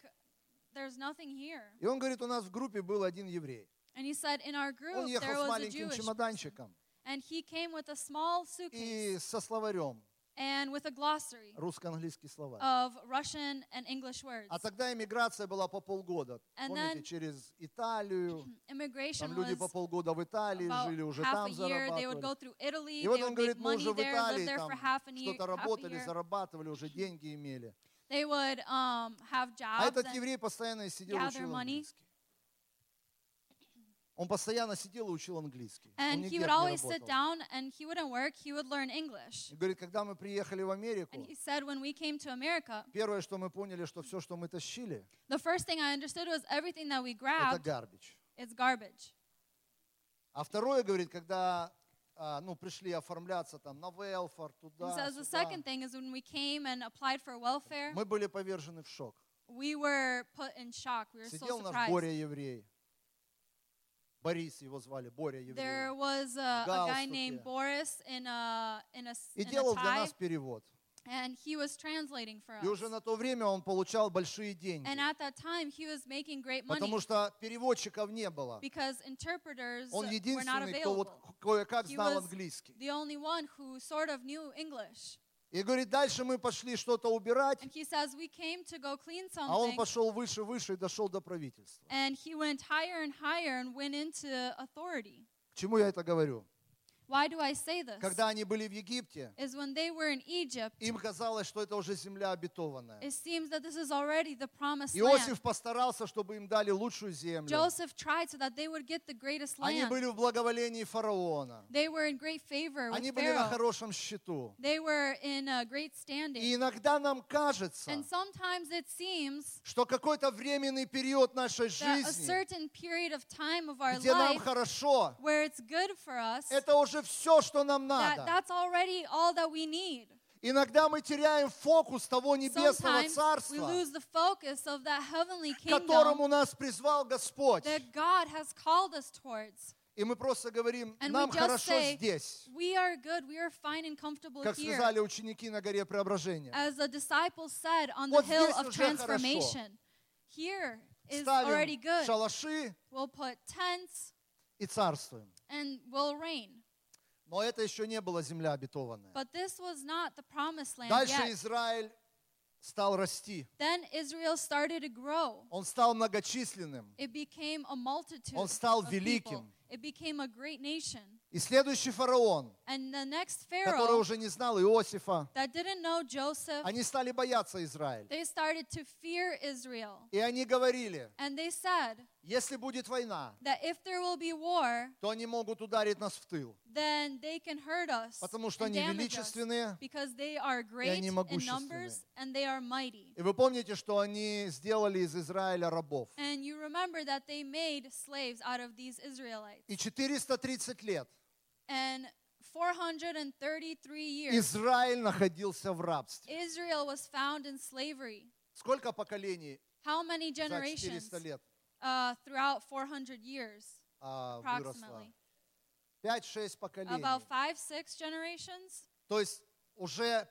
P: И он говорит, у нас в группе был один еврей.
J: And he said in our group
P: Он ехал
J: there
P: с
J: was a
P: маленьким чемоданчиком
J: and he came with a small suitcase
P: и со словарем,
J: and with a glossary
P: русско-английский словарь.
J: of Russian and English words.
P: А тогда иммиграция была по полгода.
J: And
P: Помните,
J: then
P: через Италию.
J: Immigration
P: Там люди по полгода в Италии жили, уже там зарабатывали. И вот он говорит, мы уже в Италии там что-то работали, зарабатывали, уже деньги имели.
J: They would um, have
P: А
J: jobs
P: этот
J: and
P: еврей постоянно сидел учил
J: money.
P: английский. Он постоянно сидел и учил английский. Он
J: And
P: нигде
J: he would
P: не
J: always sit
P: работал.
J: down and he wouldn't work. He would learn English.
P: И говорит, когда мы приехали в Америку,
J: And he said when we came to America,
P: первое, что мы поняли, что все, что мы тащили,
J: the first thing I understood was everything that we
P: это
J: grabbed
P: garbage.
J: is garbage.
P: А второе, говорит, когда а, ну, пришли оформляться там на welfare,
J: He
P: туда,
J: says the
P: сюда,
J: second thing is when we came and applied for welfare,
P: мы были повержены в шок.
J: we were put in shock. We were so
P: Сидел наш
J: surprised.
P: Боря еврей. Борис его звали, Боря еврей.
J: There was a, a guy named Boris in a in a,
P: И
J: in a
P: делал для
J: tie,
P: нас перевод.
J: and he was translating for
P: И уже
J: us.
P: на то время он получал большие деньги.
J: And at that time, he was making great money
P: Потому что переводчиков не было.
J: because interpreters
P: Он
J: were not
P: единственный, кто вот
J: available.
P: кое-как знал английский.
J: the only one who sort of knew English.
P: И говорит, дальше мы пошли что-то убирать,
J: And he says we came to go clean
P: а он пошел выше, выше и дошел до правительства.
J: and he went higher and higher and went into authority.
P: К чему я это говорю?
J: Why do I say this?
P: Когда они были в Египте,
J: Is when they were in Egypt,
P: им казалось, что это уже земля обетованная.
J: it seems that this is already the promised
P: Иосиф
J: land.
P: постарался, чтобы им дали лучшую землю.
J: Joseph tried so that they would get the greatest
P: Они
J: land.
P: были в благоволении фараона.
J: They were in great favor
P: Они
J: with
P: были на
J: Pharaoh.
P: хорошем счету.
J: They were in a great
P: И
J: standing.
P: иногда нам кажется,
J: And sometimes it seems
P: что какой-то временный период нашей
J: that a
P: жизни,
J: certain period of time of our
P: где нам
J: life
P: хорошо,
J: where it's good for us,
P: это уже все, что нам
J: that,
P: надо.
J: that's already all that we need.
P: Иногда мы теряем фокус того небесного
J: Sometimes we
P: царства,
J: lose the focus of that heavenly
P: к
J: kingdom
P: которому нас призвал Господь.
J: that God has called us towards.
P: И мы просто говорим,
J: And
P: нам
J: we just
P: хорошо
J: say,
P: здесь,
J: we are good, we are fine and comfortable
P: как
J: here.
P: сказали ученики на горе Преображения.
J: As the disciples said on the
P: Вот
J: hill
P: здесь
J: of
P: уже хорошо.
J: transformation, here is already
P: Ставим
J: good.
P: шалаши
J: We'll put tents
P: и царствуем.
J: and we'll reign.
P: Но это еще не была земля обетованная.
J: But this was not the promised land
P: Дальше
J: yet.
P: Израиль стал расти.
J: Then Israel started to grow.
P: Он стал многочисленным.
J: It became a multitude
P: Он стал
J: of
P: великим.
J: people. It became a great nation.
P: И следующий фараон,
J: And the next
P: который
J: Pharaoh
P: уже не знал Иосифа,
J: that didn't know Joseph,
P: они стали бояться Израиль.
J: they started to fear Israel.
P: И они говорили,
J: And they said
P: если будет война,
J: that if there will be war,
P: то они могут ударить нас в тыл.
J: then they can hurt us
P: Потому что они
J: us
P: величественные,
J: because they are great
P: они могущественные.
J: numbers and they are mighty.
P: И вы помните, что они сделали из Израиля рабов.
J: And you remember that they made slaves out of these Israelites.
P: И 430 лет
J: And 433 years,
P: Израиль находился в рабстве.
J: Israel was found in slavery.
P: Сколько поколений
J: How many
P: за
J: generations
P: 400 лет
J: uh, throughout 400 years?
P: а?
J: Approximately.
P: 5-6 поколений.
J: About five, six generations.
P: То есть уже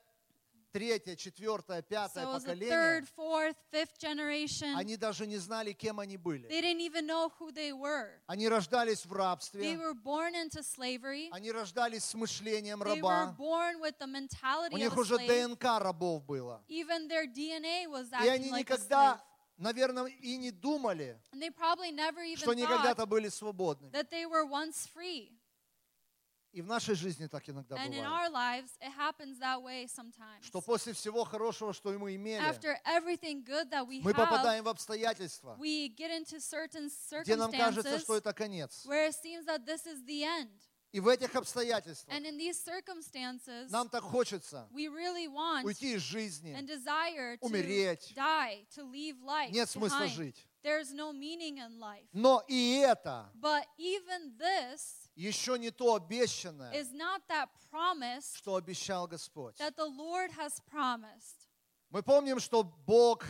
P: третье, четвертое, пятое
J: So it was the
P: поколение,
J: third, fourth, fifth generation.
P: они даже не знали, кем они были.
J: They didn't even know who they were.
P: Они рождались в
J: They
P: рабстве,
J: were born into slavery.
P: они рождались с мышлением
J: They were
P: раба.
J: born with the mentality
P: У них
J: of a
P: уже
J: slave.
P: ДНК рабов было.
J: Even their DNA was
P: И они
J: acting like a slave.
P: никогда, наверное, и не думали, что они когда-то были
J: free.
P: И в нашей жизни так иногда
J: And
P: бывает.
J: lives, it happens that way sometimes.
P: Что после всего хорошего, что мы имели,
J: After everything good that we
P: мы попадаем в обстоятельства,
J: we get into certain
P: где нам кажется, что это конец.
J: where it seems that this is the end.
P: И в этих обстоятельствах
J: And in these circumstances,
P: нам так хочется
J: we really want
P: уйти из жизни,
J: and desire to
P: умереть.
J: die, to leave life
P: Нет смысла
J: behind.
P: жить.
J: There's no meaning in life.
P: Но и это
J: But even this
P: еще не то обещанное,
J: is not that promise
P: что обещал Господь.
J: that the Lord has promised.
P: Мы помним, что Бог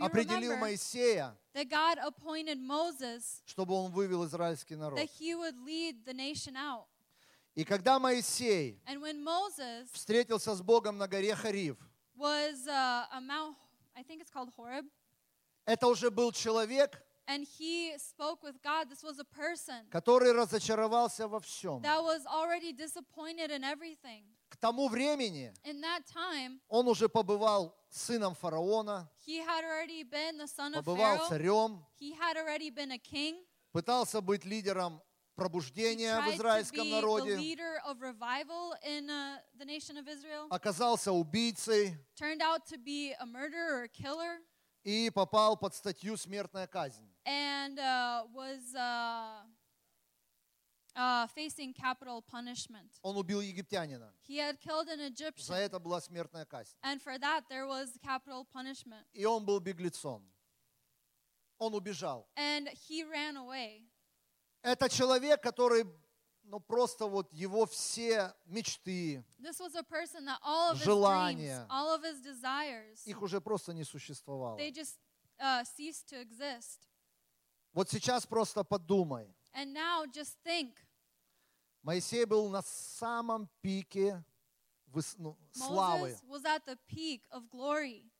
P: определил Моисея,
J: that God appointed Moses
P: чтобы он вывел израильский народ.
J: that he would lead the nation out.
P: И когда Моисей
J: And when Moses
P: встретился с Богом на горе Харив,
J: was uh, a mount, I think it's called Horeb,
P: это уже был человек,
J: and he spoke with God, this was a person
P: который разочаровался во всем.
J: that was already disappointed in everything.
P: Тому времени
J: time,
P: он уже побывал сыном фараона, побывал
J: Pharaoh.
P: царем,
J: king.
P: пытался быть лидером пробуждения в израильском народе,
J: in uh,
P: оказался убийцей
J: killer.
P: и попал под статью «Смертная казнь».
J: and uh, was uh, uh, facing capital punishment.
P: Он убил египтянина.
J: He had killed an
P: За
J: Egyptian,
P: это была смертная казнь.
J: and for that there was capital punishment.
P: И он был беглецом. Он убежал.
J: And he ran away.
P: Это человек, который, ну просто вот его все мечты,
J: This was a person that all of his dreams,
P: Желания.
J: all of his desires,
P: их уже просто не существовало.
J: they just uh, ceased to exist.
P: Вот сейчас просто подумай.
J: And now just think,
P: Моисей был на самом пике выс- ну, славы.
J: Moses was at the peak of glory.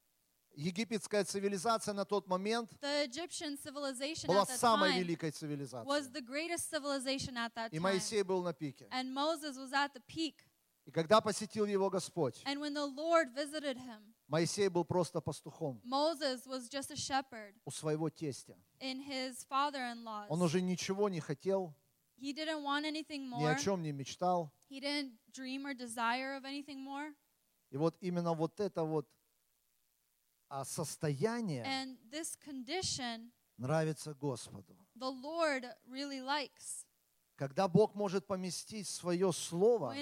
P: Египетская цивилизация на тот момент
J: The Egyptian civilization
P: была
J: at that
P: самой
J: time
P: великой
J: was
P: цивилизацией.
J: the greatest civilization at that
P: И
J: time.
P: Моисей был на пике.
J: And Moses was at the peak.
P: И когда посетил его Господь,
J: And when the Lord visited him,
P: Моисей был просто пастухом
J: Moses was just a shepherd
P: у своего тестя.
J: in his father in law's.
P: Он уже ничего не хотел,
J: He didn't want anything
P: ни о
J: more.
P: чем не мечтал.
J: He didn't dream or desire of anything more.
P: И вот именно вот это вот а, состояние
J: And this condition,
P: нравится Господу.
J: the Lord really likes.
P: Когда Бог может поместить свое слово,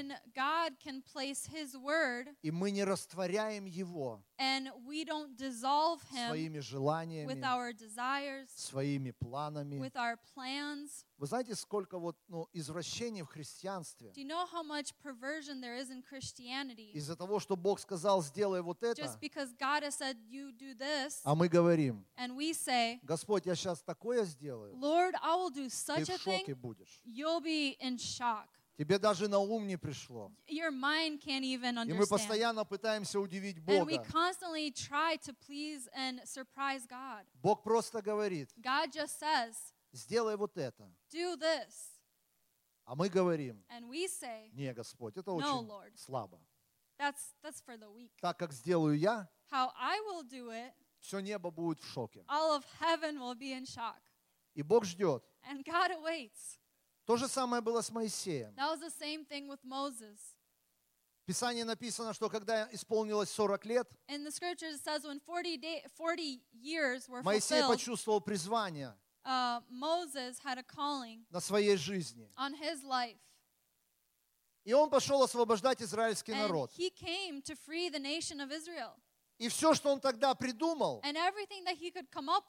J: word
P: и мы не растворяем его
J: and we don't dissolve Him
P: своими желаниями,
J: with our desires,
P: своими планами.
J: with our plans.
P: Вы знаете, сколько вот, ну, извращений в христианстве
J: Do you know how much perversion there is in Christianity?
P: из-за того, что Бог сказал, сделай вот это,
J: Just because God has said, you do this,
P: а мы говорим,
J: and we say,
P: Господь, я сейчас такое сделаю,
J: Lord, I will do
P: ты
J: such
P: в
J: a
P: шоке
J: thing,
P: будешь.
J: you'll be in shock.
P: Тебе даже на ум не пришло.
J: Your mind can't even
P: И мы
J: understand.
P: постоянно пытаемся удивить
J: And we
P: Бога.
J: constantly try to please and surprise God.
P: Бог просто говорит,
J: God just says,
P: сделай вот это.
J: do this.
P: А мы говорим,
J: And we say,
P: не, Господь, это
J: No,
P: очень
J: Lord.
P: слабо.
J: that's, that's for the weak.
P: Так как сделаю я,
J: How I will do it,
P: все небо будет в шоке.
J: all of heaven will be in shock.
P: И Бог ждет.
J: And God awaits.
P: То же самое было с Моисеем.
J: That was the same thing with Moses.
P: В Писании написано, что когда исполнилось 40 лет,
J: In the scriptures, it says when 40, day, 40 years were
P: Моисей почувствовал призвание
J: uh, Moses had a calling
P: на своей жизни.
J: on his life.
P: И он пошел освобождать израильский
J: And
P: народ.
J: he came to free the nation of Israel.
P: И все, что он тогда придумал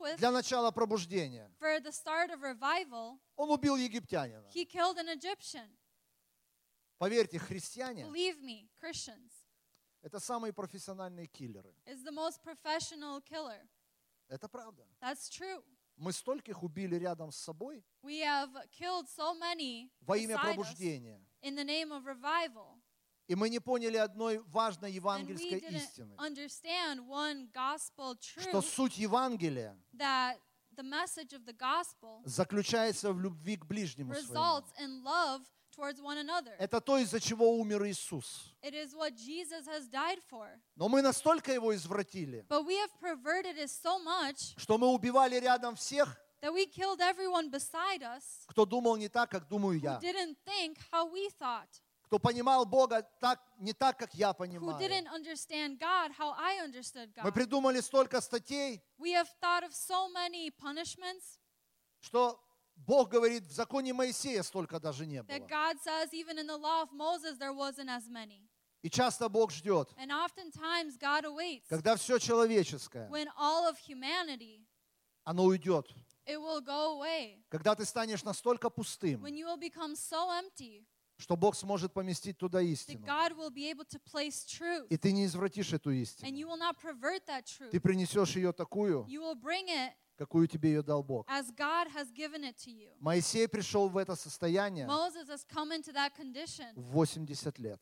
J: with
P: для начала пробуждения,
J: revival,
P: он убил египтянина. Поверьте, христиане
J: me,
P: это самые профессиональные киллеры.
J: killer.
P: Это правда. Мы стольких убили рядом с собой
J: so
P: во имя пробуждения. И мы не поняли одной важной евангельской истины, что суть Евангелия заключается в любви к ближнему своему. Это то, из-за чего умер Иисус. Но мы настолько его извратили, что мы убивали рядом всех,
J: that we killed everyone beside us
P: кто думал не так, как думаю
J: who
P: я,
J: didn't think how we thought,
P: кто понимал Бога так, не так, как я понимаю. Мы придумали столько статей,
J: so
P: что Бог говорит, в законе Моисея столько даже не было.
J: Says.
P: И часто Бог ждет,
J: awaits
P: когда все человеческое,
J: humanity
P: оно уйдет. Когда ты станешь настолько пустым,
J: so empty
P: что Бог сможет поместить туда истину. И ты не извратишь эту истину. Ты принесешь ее такую, какую тебе ее дал Бог. Моисей пришел в это состояние в 80 лет.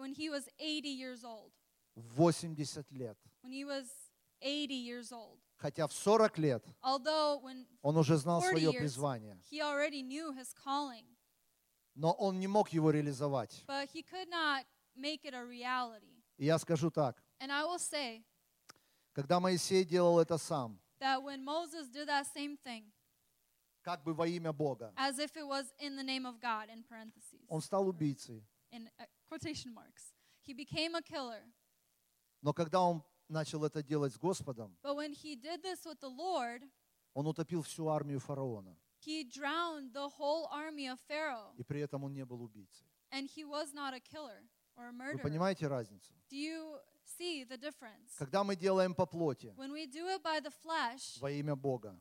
J: when he was 80 years old.
P: В 80 лет.
J: When he was 80 years old.
P: Хотя в 40 лет
J: Although when
P: он уже знал
J: 40
P: свое призвание,
J: he already knew his calling,
P: но он не мог его реализовать. И я скажу так,
J: say
P: когда Моисей делал это сам,
J: thing,
P: как бы во имя Бога,
J: God,
P: он стал убийцей.
J: in uh, quotation marks, he became a killer.
P: Но когда он начал это делать с Господом,
J: Lord,
P: он утопил всю армию фараона.
J: He drowned the whole army of Pharaoh,
P: И при этом он не был убийцей.
J: and he was not a killer or a
P: Вы
J: murderer.
P: понимаете разницу?
J: Do you see the difference?
P: Когда мы делаем по плоти,
J: When we do it by the flesh,
P: во имя Бога,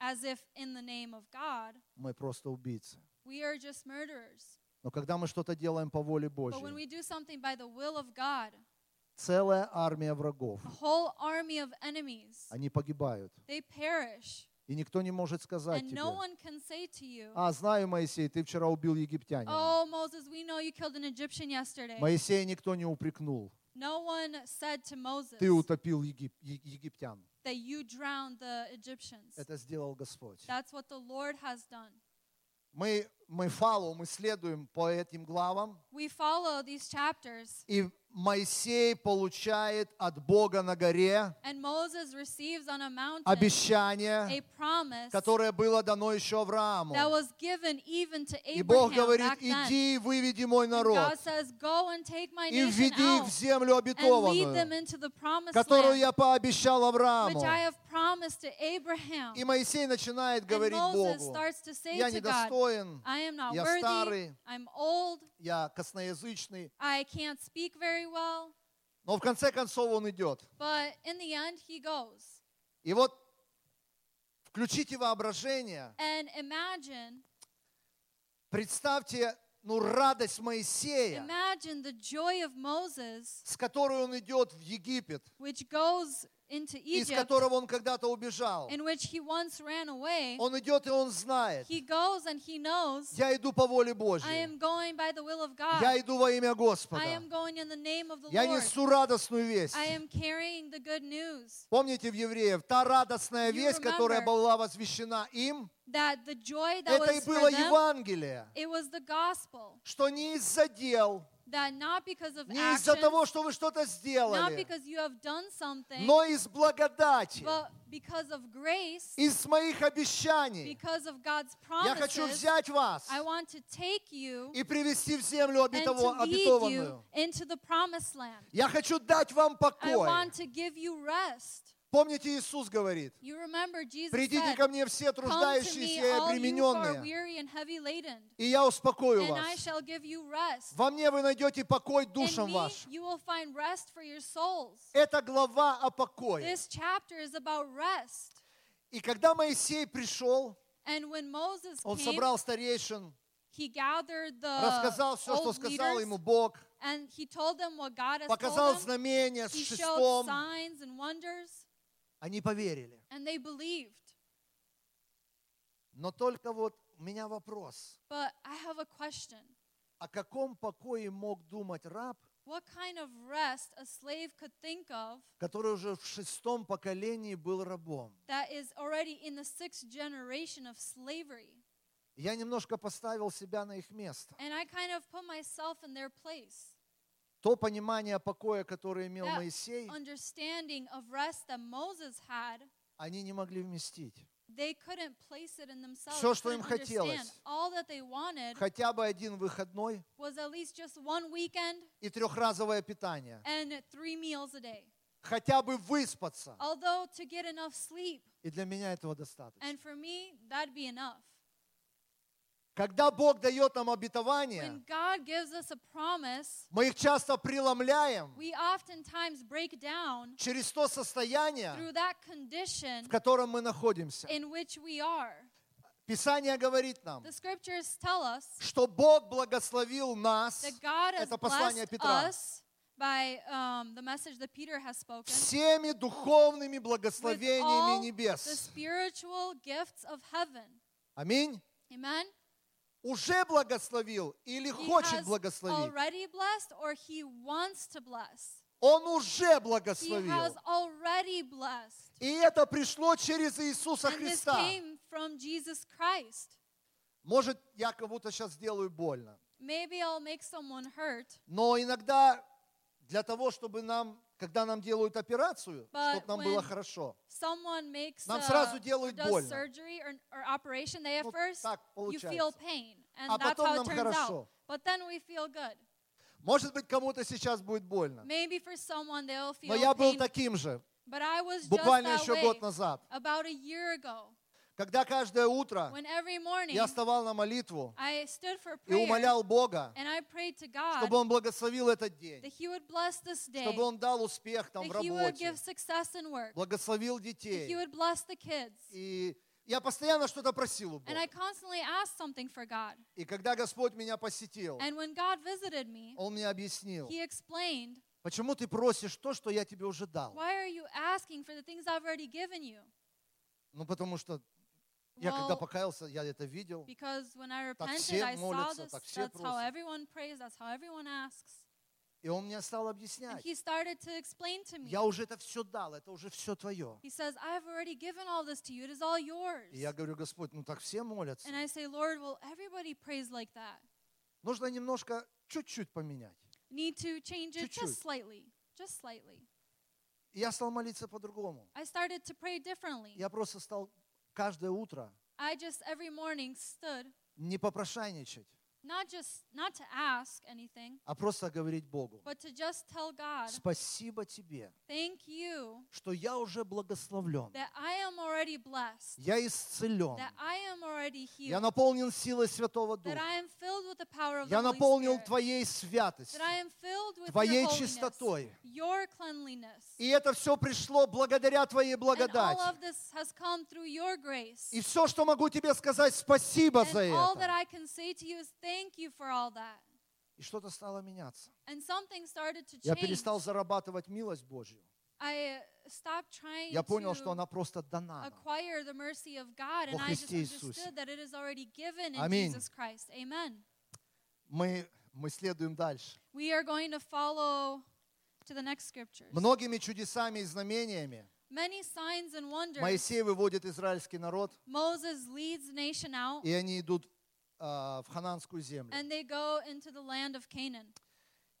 J: as if in the name of God,
P: мы просто убийцы.
J: we are just murderers.
P: Но когда мы что-то делаем по воле
J: But when
P: Божьей,
J: we do something by the will of God,
P: целая армия врагов,
J: a whole army of enemies,
P: они погибают.
J: they perish.
P: И никто не может сказать
J: And
P: тебе,
J: no one can say to you,
P: а, знаю, Моисей, ты вчера убил египтянина.
J: Oh, Moses, we know you killed an Egyptian yesterday.
P: Моисея никто не упрекнул.
J: No one said to Moses
P: Ты утопил егип- египтян.
J: that you drowned the Egyptians.
P: Это сделал Господь.
J: That's what the Lord has done.
P: Мы, мы follow, мы следуем по этим главам,
J: We follow these chapters,
P: и Моисей получает от Бога на горе
J: and Moses receives on a mountain
P: обещание,
J: a promise
P: которое было дано еще Аврааму.
J: that was given even to
P: И Бог
J: Abraham
P: говорит,
J: back then.
P: иди и выведи мой
J: And
P: народ,
J: God says, Go and take my
P: и введи
J: out
P: в землю
J: and lead them
P: обетованную,
J: into the promised
P: которую
J: land,
P: я пообещал Аврааму.
J: which I have promised to Abraham.
P: И Моисей начинает
J: And
P: говорить Богу, я недостоин,
J: I am not
P: я
J: worthy,
P: старый,
J: I'm old,
P: я косноязычный.
J: I can't speak very well.
P: Но в конце концов он идет.
J: But in the end, he goes.
P: И вот включите воображение,
J: And imagine,
P: представьте, ну, радость Моисея,
J: imagine the joy of Moses,
P: с которой он идет в Египет,
J: which goes into
P: из
J: Egypt,
P: которого он когда-то убежал.
J: in which he once ran away.
P: Он идет и он знает,
J: He goes and he knows,
P: я иду по воле
J: I
P: Божьей,
J: am going by the will of God.
P: я иду во имя
J: I
P: Господа,
J: am going in the name of the
P: я
J: Lord.
P: несу радостную весть.
J: I am carrying the good news
P: Помните в Евреев, та радостная
J: You
P: весть, которая
J: remember
P: была возвещена им,
J: that the joy that
P: это и
J: was for
P: было
J: them,
P: Евангелие,
J: it was the gospel.
P: что не из-за дел,
J: That not because of
P: не из-за того, что вы что-то
J: not
P: сделали,
J: because you have done something,
P: но из благодати,
J: but because of grace,
P: из моих обещаний.
J: because of God's
P: Я хочу
J: promises,
P: взять вас
J: I want to take you
P: и привести в землю
J: and
P: обетово-
J: to lead you
P: обетованную.
J: into the promised land.
P: Я хочу дать вам
J: I
P: покой.
J: want to give you rest.
P: Помните, Иисус говорит, придите ко мне все труждающиеся и обремененные, и я успокою вас. Во мне вы найдете покой душам вашим. Это глава о покое. И когда Моисей пришел, он собрал старейшин, рассказал все, что сказал ему Бог, показал знамения с шестом. Они поверили.
J: and they believed.
P: Но только вот у меня вопрос.
J: But I have a question.
P: О каком покое мог думать раб,
J: What kind of rest a slave could think of
P: который уже в шестом поколении был рабом?
J: that is already in the sixth generation of slavery?
P: Я немножко поставил себя на их место.
J: And I kind of put myself in their place.
P: То понимание покоя, которое имел
J: That
P: Моисей,
J: understanding of rest that Moses had,
P: они не могли вместить.
J: they couldn't place it in themselves.
P: Всё, что им хотелось.
J: All that they wanted
P: Хотя бы один выходной
J: was at least just one weekend
P: и трехразовое питание.
J: and three meals a day.
P: Хотя бы выспаться.
J: Although to get enough sleep,
P: И для меня этого достаточно.
J: and for me, that'd be enough.
P: Когда Бог дает нам обетование,
J: promise,
P: мы их часто преломляем
J: down
P: через то состояние, в котором мы находимся. Писание говорит нам,
J: us
P: что Бог благословил нас, это послание Петра,
J: us by um, the message that Peter has spoken
P: всеми духовными благословениями
J: the
P: небес.
J: spiritual gifts of heaven.
P: Аминь.
J: Amen.
P: Уже благословил или
J: He
P: хочет благословить?
J: already blessed or he wants to bless.
P: Он уже
J: He
P: благословил.
J: has already blessed.
P: И это пришло через Иисуса
J: And this
P: Христа.
J: came from Jesus Christ.
P: Может, я кому-то сейчас сделаю больно.
J: Maybe I'll make someone hurt,
P: Но иногда для того, чтобы нам, когда нам делают операцию, чтобы нам было хорошо, Нам сразу делают
J: at
P: Ну, так получается.
J: pain,
P: А потом нам хорошо. может быть, кому-то сейчас будет больно. Но я был таким же, буквально еще год назад, когда каждое утро
J: morning
P: я вставал на молитву
J: for
P: и
J: prayer
P: умолял Бога,
J: God
P: чтобы Он благословил этот день,
J: day,
P: чтобы Он дал успех там в работе,
J: work,
P: благословил детей. И я постоянно что-то просил у Бога. И когда Господь меня посетил,
J: me,
P: Он мне объяснил, почему ты просишь то, что я тебе уже дал. Ну, потому что я когда покаялся, я это видел.
J: Because when I
P: Так все
J: I saw
P: молятся,
J: this.
P: так все
J: That's how
P: просят.
J: everyone prays, that's how everyone asks.
P: И Он мне стал
J: And
P: объяснять.
J: He started to explain to me.
P: Я уже это все дал, это уже все твое.
J: He says, I've already given all this to you. It is all yours.
P: И я говорю, Господь, ну так все молятся.
J: And I say, Lord, well, everybody prays like that.
P: Нужно немножко, чуть-чуть поменять.
J: Need to change it
P: Чуть-чуть.
J: just slightly. Just slightly.
P: И я стал молиться по-другому.
J: I started to pray differently.
P: Я просто стал каждое утро
J: I just every morning stood,
P: не попрошайничать,
J: not just not to ask anything,
P: а просто говорить Богу.
J: but to just tell God,
P: Спасибо тебе,
J: thank you
P: что я уже благословлен.
J: that I am already blessed,
P: Я исцелен.
J: that I am already
P: Я
J: healed,
P: наполнен силой Святого
J: that
P: Духа.
J: I am filled with the power of
P: Я
J: Holy
P: наполнил
J: Spirit,
P: Твоей святостью,
J: that I am filled with
P: Твоей
J: your holiness,
P: чистотой.
J: your cleanliness.
P: И это все пришло благодаря Твоей
J: And all
P: благодати.
J: of this has come through your grace.
P: И все, что могу тебе сказать, спасибо за
J: And all that
P: это.
J: I can say to you is thank you for all that.
P: И что-то стало меняться.
J: And something started to
P: Я
J: change.
P: перестал зарабатывать милость Божью.
J: I stopped trying
P: Я понял, что
J: to
P: она просто дана. нам.
J: acquire the mercy of God, and
P: Во
J: I just
P: Христе Иисусе.
J: understood that it is already given in
P: Аминь.
J: Jesus Christ. Amen.
P: Мы, мы следуем дальше.
J: We are going to follow to the next scriptures.
P: Многими чудесами и знамениями
J: Many signs and wonders.
P: Моисей выводит израильский народ,
J: Moses leads the nation out,
P: и они идут а, в хананскую землю.
J: and they go into the land of Canaan.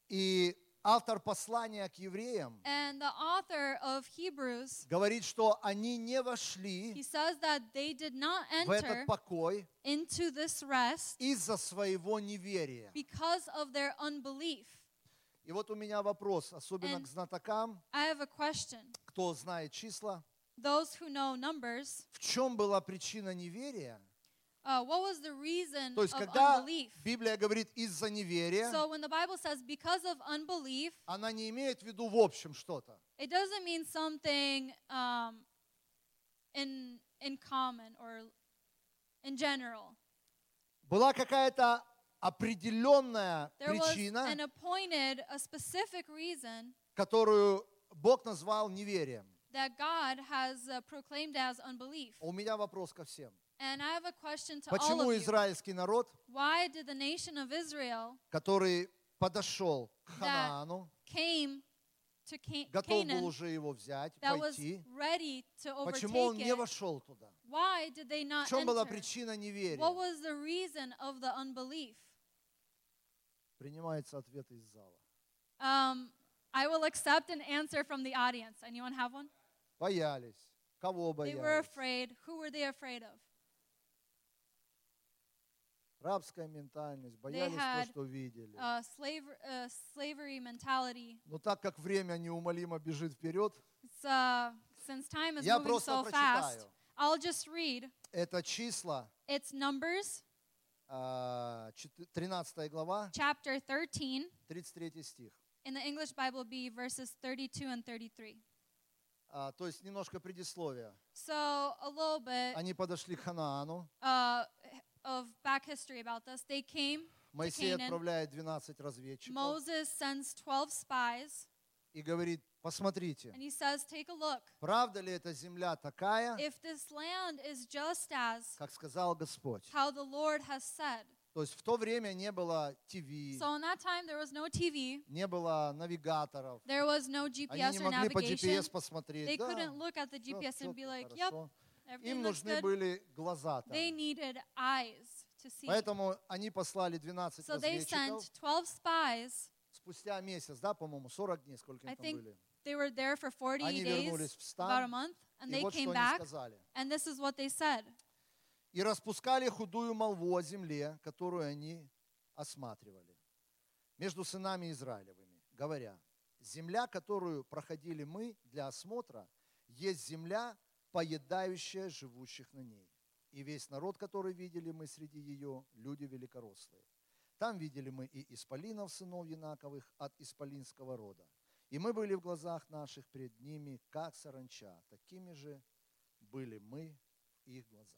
P: И автор послания к евреям
J: And the author of Hebrews,
P: говорит, что они не вошли
J: he says that they did not
P: в этот
J: enter
P: покой
J: into this rest
P: из-за своего неверия.
J: because of their unbelief.
P: И вот у меня вопрос, особенно
J: And
P: к знатокам,
J: I have a question.
P: кто знает числа.
J: Those who know numbers,
P: В чем была причина неверия?
J: Uh, what was the reason
P: То есть,
J: of
P: когда
J: unbelief?
P: Библия говорит из-за неверия,
J: So when the Bible says because of unbelief,
P: она не имеет в виду в общем что-то.
J: it doesn't mean something um, in in common or in general.
P: Была какая-то определенная
J: There was
P: причина,
J: an appointed, a specific reason
P: которую Бог назвал неверием.
J: that God has uh, proclaimed as unbelief.
P: У меня вопрос ко всем.
J: And I have a question to all
P: Почему
J: of you.
P: израильский народ,
J: Why did the nation of Israel
P: который подошел к
J: that
P: Ханаану,
J: came to Ca-
P: готов был
J: Canaan,
P: уже его взять,
J: that was
P: пойти,
J: ready to
P: почему он
J: overtake
P: не
J: it,
P: вошел туда?
J: why did they
P: В
J: not
P: чем была
J: enter?
P: причина неверия?
J: What was the reason of the unbelief?
P: Принимается ответ из зала.
J: Um, I will accept an answer from the audience. Anyone have one?
P: Боялись. Кого
J: They were
P: боялись?
J: afraid. Who were they afraid of?
P: Рабская ментальность, боялись то,
J: had
P: что видели.
J: uh, slaver, uh, slavery mentality.
P: Но так как время неумолимо бежит вперед,
J: uh, since time is
P: Я
J: moving
P: просто
J: so fast,
P: прочитаю.
J: I'll just read.
P: это числа
J: It's Numbers
P: а, чет- 13 глава,
J: chapter 13.
P: 33 стих.
J: In the English Bible, be verses 32 and 33.
P: А, То есть немножко предисловия.
J: So, a little bit
P: Они подошли к Ханаану.
J: uh, of back history about this. They came to
P: Моисей
J: Canaan.
P: отправляет 12 разведчиков
J: Moses sends 12 spies,
P: и говорит, посмотрите,
J: and he says, Take a look.
P: правда ли эта земля такая,
J: If this land is just as
P: как сказал Господь?
J: how the Lord has said.
P: То есть в то время не было ТВ,
J: So, in that time, there was no TV,
P: не было навигаторов.
J: there was no
P: Они
J: GPS
P: не
J: or
P: могли по
J: navigation.
P: GPS посмотреть.
J: They
P: Да,
J: couldn't look at the
P: всё-
J: GPS
P: всё
J: and be like,
P: хорошо.
J: Yep, everything
P: Им нужны были глаза там.
J: They needed eyes to see.
P: Поэтому они послали 12
J: So they
P: разведчиков.
J: sent 12 spies.
P: Спустя месяц, да, по-моему, 40 дней, сколько
J: I
P: им там были.
J: they were there for 40
P: Они вернулись
J: days,
P: в
J: about a
P: стан.
J: month, and
P: И
J: they
P: вот
J: came
P: что они
J: back,
P: сказали.
J: and this is what they said.
P: И распускали худую молву о земле, которую они осматривали, между сынами Израилевыми, говоря, земля, которую проходили мы для осмотра, есть земля, поедающая живущих на ней. И весь народ, который видели мы среди ее, люди великорослые. Там видели мы и исполинов, сынов Янаковых, от исполинского рода. И мы были в глазах наших пред ними, как саранча. Такими же были мы в их глазах.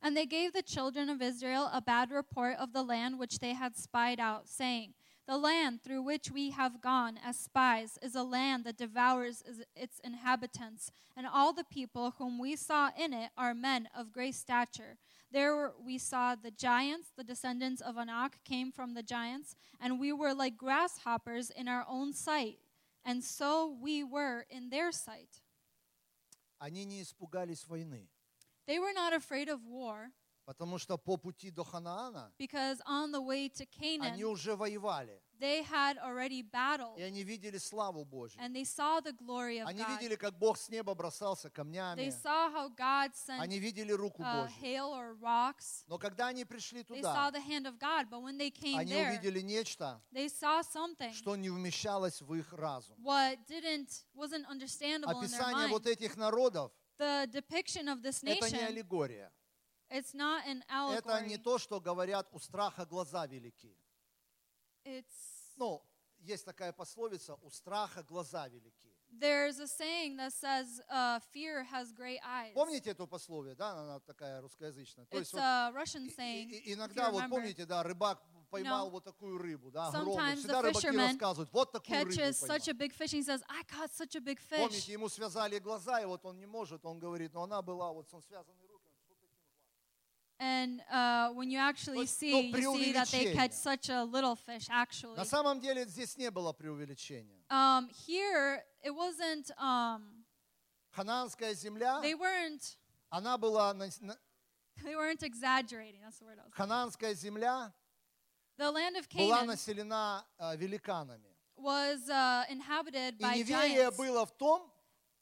J: And they gave the children of Israel a bad report of the land which they had spied out, saying, The land through which we have gone as spies is a land that devours is- its inhabitants, and all the people whom we saw in it are men of great stature. There were- we saw the giants, the descendants of Anak came from the giants, and we were like grasshoppers in our own sight, and so we were in their sight.
P: Они не испугались войны,
J: They were not afraid of war,
P: Потому что по пути до Ханаана
J: because on the way to Canaan,
P: они уже воевали.
J: they had already battled
P: И они видели славу Божью.
J: and they saw the glory of
P: Они
J: God.
P: видели, как Бог с неба бросался
J: They
P: камнями.
J: saw how God sent
P: Они видели руку
J: uh,
P: Божью.
J: hail or rocks.
P: Но когда они пришли
J: They saw
P: туда,
J: the hand of God, but when they came
P: они
J: there,
P: увидели нечто,
J: they saw something
P: что не вмещалось в их разум.
J: what didn't wasn't understandable in their
P: Описание вот
J: mind.
P: этих народов
J: The depiction of this
P: это не
J: nation,
P: аллегория.
J: It's not an
P: Это не
J: allegory.
P: то, что говорят у страха глаза велики.
J: It's
P: Ну, есть такая пословица, у страха глаза велики.
J: there's a saying that says uh, fear has great eyes.
P: Помните эту пословие, да, она такая русскоязычная. То есть
J: It's
P: вот
J: a Russian saying.
P: и-
J: you
P: иногда вот помните, да, рыбак поймал
J: know,
P: вот такую рыбу, да, огромную. Всегда рыбаки рассказывают, вот такую рыбу
J: such a big fish and he says, I caught such a big fish.
P: Помните, ему связали глаза, и вот он не может, он говорит, но она была, вот он связанные руки.
J: And uh, when you actually
P: есть,
J: see,
P: ну,
J: you see that they
P: преувеличение.
J: catch such a little fish, actually.
P: На самом деле здесь не было преувеличения.
J: Um, here, it wasn't, um,
P: Ханаанская земля,
J: they weren't,
P: она была, на- на-
J: they weren't exaggerating. That's the word I was
P: ханаанская земля
J: The land of
P: была
J: Canaan
P: населена э, великанами.
J: was uh, inhabited
P: И
J: by
P: неверие
J: giants.
P: было в том,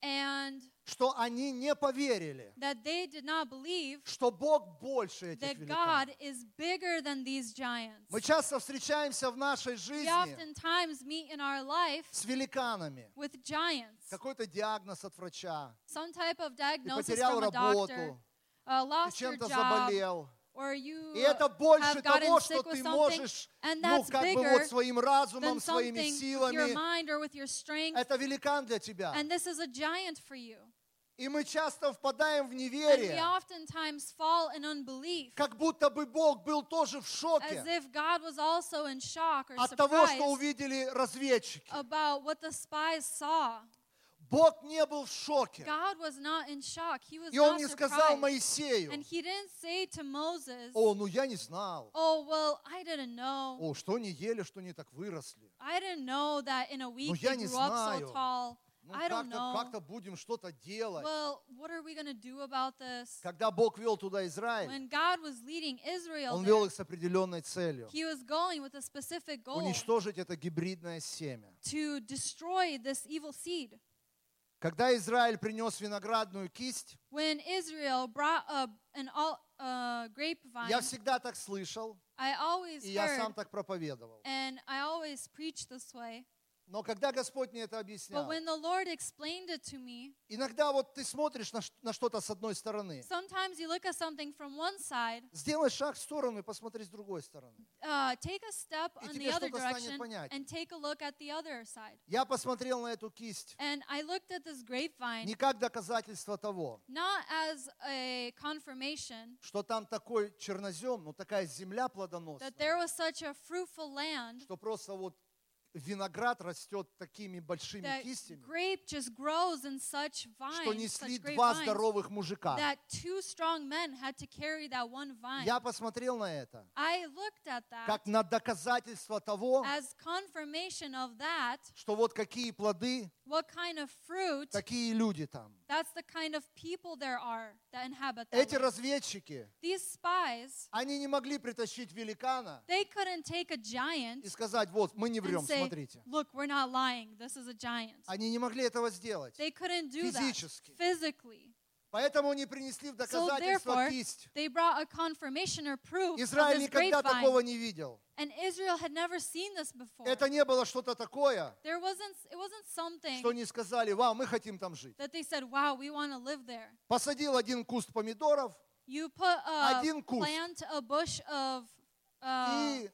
J: And
P: что они не поверили,
J: that they did not believe
P: что Бог больше этих
J: that
P: великанов.
J: God is bigger than these giants.
P: Мы часто встречаемся в нашей
J: We
P: жизни
J: oftentimes meet in our life
P: с великанами.
J: with giants.
P: Какой-то диагноз от врача.
J: Some type of
P: Ты
J: diagnosis
P: потерял
J: from a doctor,
P: работу.
J: uh,
P: Ты
J: lost your
P: чем-то
J: job,
P: заболел.
J: or you
P: И это больше
J: have gotten
P: того,
J: sick
P: что
J: with
P: ты
J: something,
P: можешь,
J: and
P: ну,
J: that's
P: как бы
J: bigger
P: вот своим разумом, своими
J: with your
P: силами.
J: mind or with your strength.
P: Это великан для тебя.
J: And this is a giant for you.
P: И мы часто впадаем в
J: And we
P: неверие,
J: oftentimes fall in unbelief,
P: как будто бы Бог был тоже в
J: as
P: шоке
J: if God was also in shock or
P: от того, что
J: surprised
P: увидели разведчики.
J: about what the spies saw.
P: Бог не был в шоке.
J: God was not in shock. He was
P: И Он
J: not
P: не сказал
J: surprised.
P: Моисею,
J: And he didn't say to Moses,
P: о, ну я не знал.
J: Oh, well, I didn't know.
P: О, что не ели, что не так выросли.
J: I didn't know that in a week
P: Ну я не
J: grew up so
P: знаю.
J: tall.
P: Ну
J: I don't
P: как-то
J: know.
P: как-то будем что-то делать.
J: Well, what are we going to do about this?
P: Когда Бог вел туда Израиль,
J: When God was leading Israel,
P: Он
J: there,
P: вел их с определенной целью.
J: he was going with a specific goal
P: Уничтожить это гибридное семя.
J: to destroy this evil seed.
P: Когда Израиль принес виноградную кисть,
J: When Israel brought a, an all, uh, grapevine,
P: я всегда так слышал,
J: I always
P: и я сам
J: heard,
P: так проповедовал.
J: and I always preach this way.
P: Но когда Господь мне это
J: But
P: объяснял,
J: when the Lord explained it to me,
P: иногда вот ты смотришь на, на что-то с одной стороны,
J: sometimes you look at something from one side,
P: сделай шаг в сторону и посмотри с другой стороны.
J: uh, take a step
P: И
J: on
P: тебе
J: the other direction,
P: понятнее.
J: and take a look at the other side.
P: Я посмотрел на эту кисть
J: And I looked at this grapevine
P: не как доказательство того,
J: not as a confirmation
P: что там такой чернозем, ну такая земля плодоносная,
J: that there was such a fruitful land
P: что просто вот виноград растет такими большими кистями,
J: grape just grows in such
P: что
J: vines,
P: несли два
J: vines,
P: здоровых мужика.
J: that two strong men had to carry that one vine.
P: Я посмотрел на это
J: I looked at that
P: как на доказательство того,
J: as confirmation of that,
P: что вот какие плоды,
J: what kind of fruit,
P: такие люди там.
J: that's the kind of people there are that inhabit that
P: Эти разведчики,
J: These spies,
P: они не могли притащить великана
J: they couldn't take a giant
P: и сказать, вот, мы не врем,
J: say,
P: смотрите.
J: look, we're not lying, this is a giant.
P: Они не могли этого сделать.
J: They couldn't do that
P: Физически.
J: physically.
P: Поэтому они принесли в
J: So
P: доказательство
J: therefore,
P: кисть.
J: they brought a confirmation or proof of
P: Израиль
J: this
P: никогда
J: grapevine.
P: такого не видел.
J: And Israel had never seen this before.
P: Это не было что-то такое,
J: There wasn't, it wasn't something
P: что не сказали, вау, мы хотим там жить.
J: that they said, wow, we want to live there.
P: Посадил один куст помидоров
J: You put a
P: Один куст.
J: plant a bush of uh,
P: и,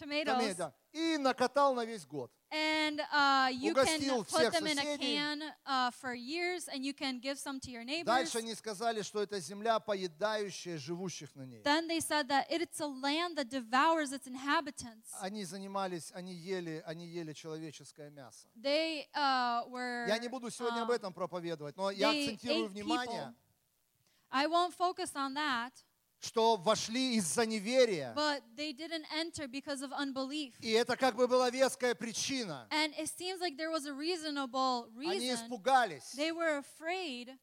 J: tomatoes,
P: томеда, и накатал на весь год.
J: and uh, you
P: Угостил
J: can put
P: всех
J: them in a
P: соседей.
J: can uh, for years, and you can give some to your neighbors.
P: Дальше они сказали, что это земля, поедающая живущих на ней.
J: Then they said that it's a land that devours its inhabitants.
P: Они занимались, они ели, они ели человеческое мясо.
J: They uh, were.
P: Я не буду сегодня об
J: uh,
P: этом проповедовать, но я
J: they
P: акцентирую
J: ate
P: внимание,
J: people. I won't focus on that,
P: что вошли из-за неверия.
J: but they didn't enter because of unbelief.
P: И это как бы была веская причина.
J: And it seems like there was a reasonable
P: Они
J: reason.
P: испугались.
J: They were afraid,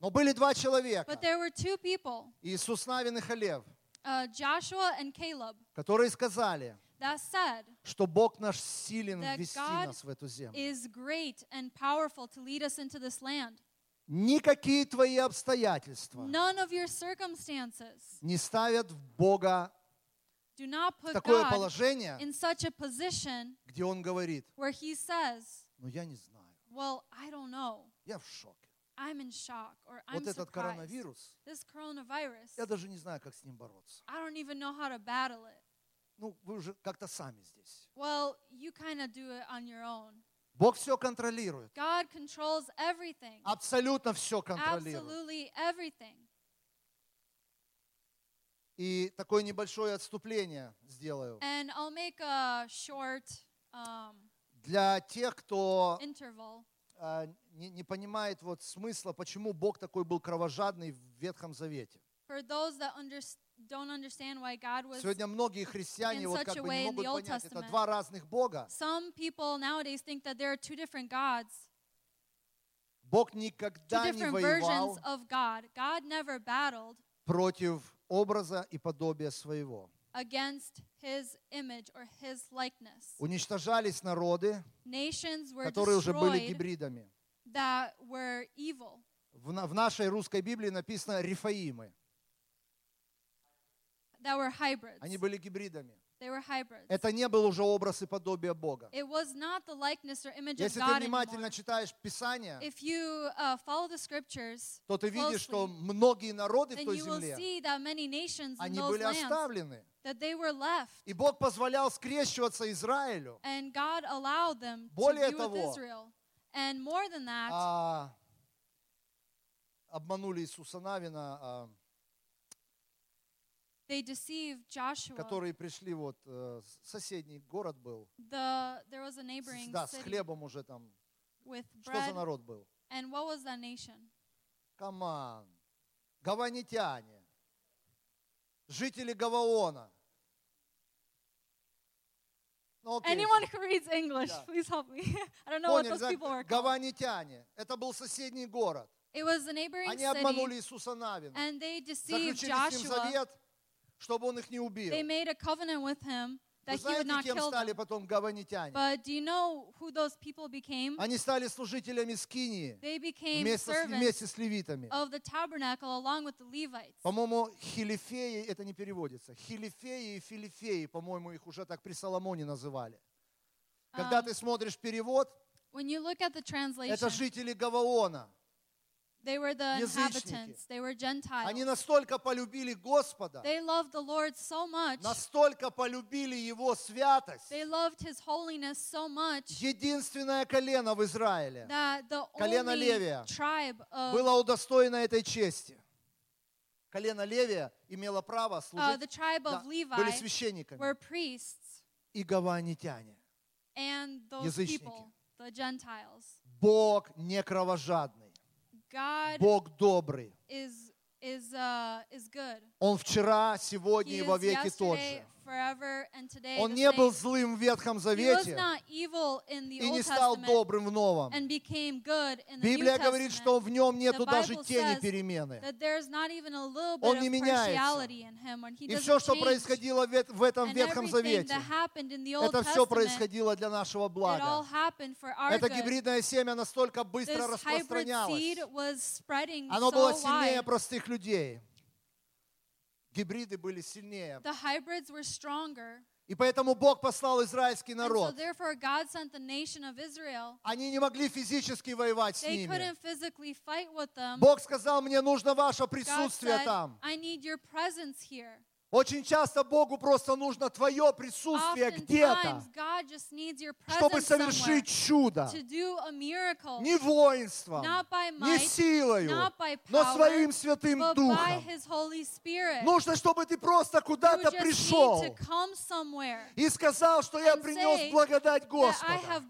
P: Но были два человека,
J: but there were two people,
P: Иисус Навин и Халев,
J: uh, Joshua and Caleb,
P: которые сказали,
J: that said
P: что Бог наш силен ввести нас в эту землю.
J: is great and powerful to lead us into this land.
P: Никакие твои обстоятельства
J: None of your circumstances
P: не ставят Бога
J: do not
P: в
J: put
P: такое
J: God
P: положение,
J: in such a position
P: где Он говорит,
J: where He says,
P: ну я не знаю,
J: Well, I don't know.
P: я в шоке.
J: I'm in shock or I'm
P: Вот этот
J: surprised.
P: коронавирус,
J: This coronavirus,
P: я даже не знаю, как с ним бороться.
J: I don't even know how to battle it.
P: Ну, вы уже как-то сами здесь.
J: Well, you kind of do it on your own.
P: Бог все контролирует.
J: God controls everything.
P: Абсолютно все контролирует.
J: Absolutely everything.
P: И такое небольшое отступление сделаю.
J: And I'll make a short um,
P: Для тех, кто
J: interval
P: а, не, не понимает вот смысла, почему Бог такой был кровожадный в Ветхом Завете.
J: for those that under, don't understand why God was.
P: Сегодня многие христиане
J: in
P: вот
J: such
P: как
J: a
P: бы
J: way
P: не
J: in
P: могут
J: the Old
P: понять, это
J: Testament.
P: два разных Бога.
J: Some people nowadays think that there are two different gods,
P: Бог
J: two
P: никогда не
J: different
P: воевал
J: versions of God. God never battled
P: против образа и подобия своего.
J: against his image or his likeness.
P: Уничтожались народы,
J: Nations were
P: которые уже были
J: destroyed
P: гибридами.
J: that were evil.
P: В, на- в нашей русской Библии написано Рифаимы.
J: That were hybrids.
P: Они были гибридами.
J: They were hybrids.
P: Это не был уже образ и подобие Бога.
J: It was not the likeness or image of
P: Если ты
J: God
P: внимательно
J: anymore.
P: читаешь Писание,
J: If you uh, follow the scriptures
P: то ты видишь, что
J: closely,
P: многие народы в той
J: you will
P: земле,
J: see that many nations in
P: они
J: those
P: были
J: lands,
P: оставлены.
J: that they were left.
P: И Бог позволял скрещиваться Израилю.
J: And God allowed them to
P: Более
J: be with
P: того,
J: Israel. And more than that,
P: А, обманули Иисуса Навина, а,
J: they deceived Joshua.
P: которые пришли, вот э, соседний город был,
J: The, there was a neighboring
P: да, с
J: city
P: хлебом уже там.
J: with
P: Что за
J: bread.
P: народ был?
J: And what was that nation?
P: Каман, гаванитяне, жители Гаваона. Ну, окей.
J: Anyone who reads English,
P: Yeah.
J: please help me. I don't know what
P: Поняли,
J: those
P: да?
J: people were called.
P: Гаванитяне. Это был соседний город.
J: It was the neighboring
P: Они
J: city,
P: обманули Иисуса Навина.
J: and they deceived
P: Заключили с ним
J: Joshua.
P: завет, чтобы он их не убил.
J: They made a covenant with him
P: Вы
J: that he would
P: знаете,
J: not
P: кем
J: kill
P: стали
J: them.
P: потом гаванитяне?
J: But do you know who those people became?
P: Они стали служителями Скинии
J: They became
P: вместе, с-
J: servants
P: вместе с левитами.
J: of the tabernacle along with the Levites.
P: По-моему, хилифеи, это не переводится, хилифеи и филифеи, по-моему, их уже так при Соломоне называли. Когда
J: Um,
P: ты смотришь перевод,
J: When you look at the translation,
P: это жители Гаваона.
J: They were the inhabitants, they were Gentiles.
P: Они настолько полюбили Господа,
J: They loved the Lord so much,
P: настолько полюбили Его святость.
J: they loved His holiness so much
P: Единственное колено в Израиле
J: that the
P: Колено
J: only
P: Левия
J: tribe of
P: было удостоено этой чести. Колено Левия имело право
J: uh,
P: служить,
J: the tribe
P: да,
J: of Levi
P: были священниками.
J: were priests,
P: И гаванитяне.
J: and those
P: Язычники.
J: people, the Gentiles.
P: Бог не кровожадный.
J: God
P: Бог добрый.
J: is is uh, is good.
P: Он вчера, сегодня
J: He
P: и во веки тот же. Он не был злым в Ветхом Завете и не стал добрым в Новом. Библия говорит, что в нем нету даже тени перемены. Он не меняется. И все, что происходило в эт- в этом Ветхом Завете, это все происходило для нашего блага. Это гибридное семя настолько быстро распространялось. Оно было сильнее простых людей. Гибриды были сильнее.
J: The hybrids were stronger.
P: И поэтому Бог послал израильский народ.
J: therefore God sent the nation of Israel.
P: Они не могли физически воевать с ними.
J: couldn't physically fight with them.
P: Bог сказал, мне нужно ваше присутствие там. Очень часто Богу просто нужно твое присутствие где-то, чтобы совершить чудо. Не воинством, не силою,
J: by
P: но
J: power,
P: своим Святым Духом. Нужно, чтобы ты просто куда-то пришел и сказал, что я принес благодать Господа.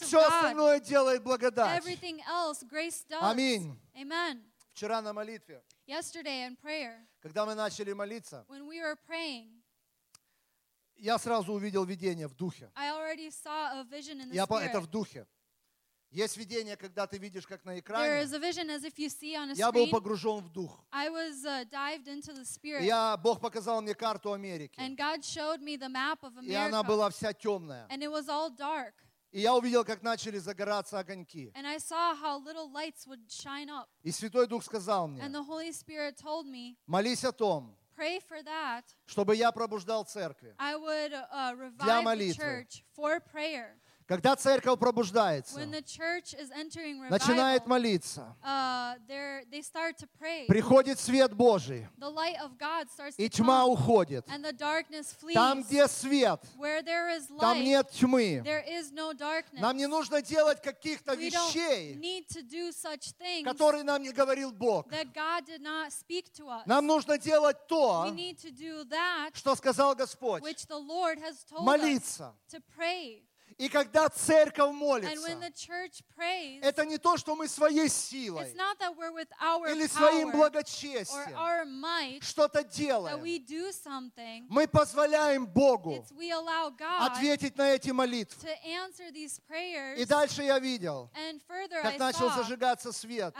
P: Все остальное делает благодать. Аминь. Вчера на молитве, когда мы начали молиться,
J: when we were praying,
P: я сразу увидел видение в духе.
J: I already saw a vision in the
P: Я это в духе. Есть видение, когда ты видишь, как на
J: There
P: экране.
J: is a vision as if you see on a
P: Я был погружен в дух.
J: I was uh, dived into the spirit,
P: Я, Бог показал мне карту Америки.
J: and God showed me the map of
P: И она была вся темная.
J: and it was all dark.
P: И я увидел, как начали загораться огоньки. И Святой Дух сказал мне,
J: the
P: молись о том,
J: pray for that.
P: чтобы я пробуждал церкви.
J: I would uh, revive the
P: молитвы.
J: church for prayer.
P: Когда церковь пробуждается, начинает молиться,
J: uh, they're- they start to pray.
P: приходит свет Божий,
J: The light of God starts
P: и
J: to
P: тьма
J: come,
P: уходит.
J: and the darkness flees.
P: Там, где свет,
J: is
P: там
J: light,
P: нет тьмы.
J: no darkness.
P: Нам не нужно делать каких-то вещей,
J: need to do such things
P: которые нам не говорил Бог.
J: that God did not speak to us.
P: Нам нужно делать
J: we
P: то,
J: need to do that
P: что сказал Господь.
J: which the Lord has told
P: Молиться. И когда церковь молится,
J: prays,
P: это не то, что мы своей силой или своим благочестием что-то делаем. Мы позволяем Богу ответить на эти молитвы. И дальше я видел, как начал зажигаться свет.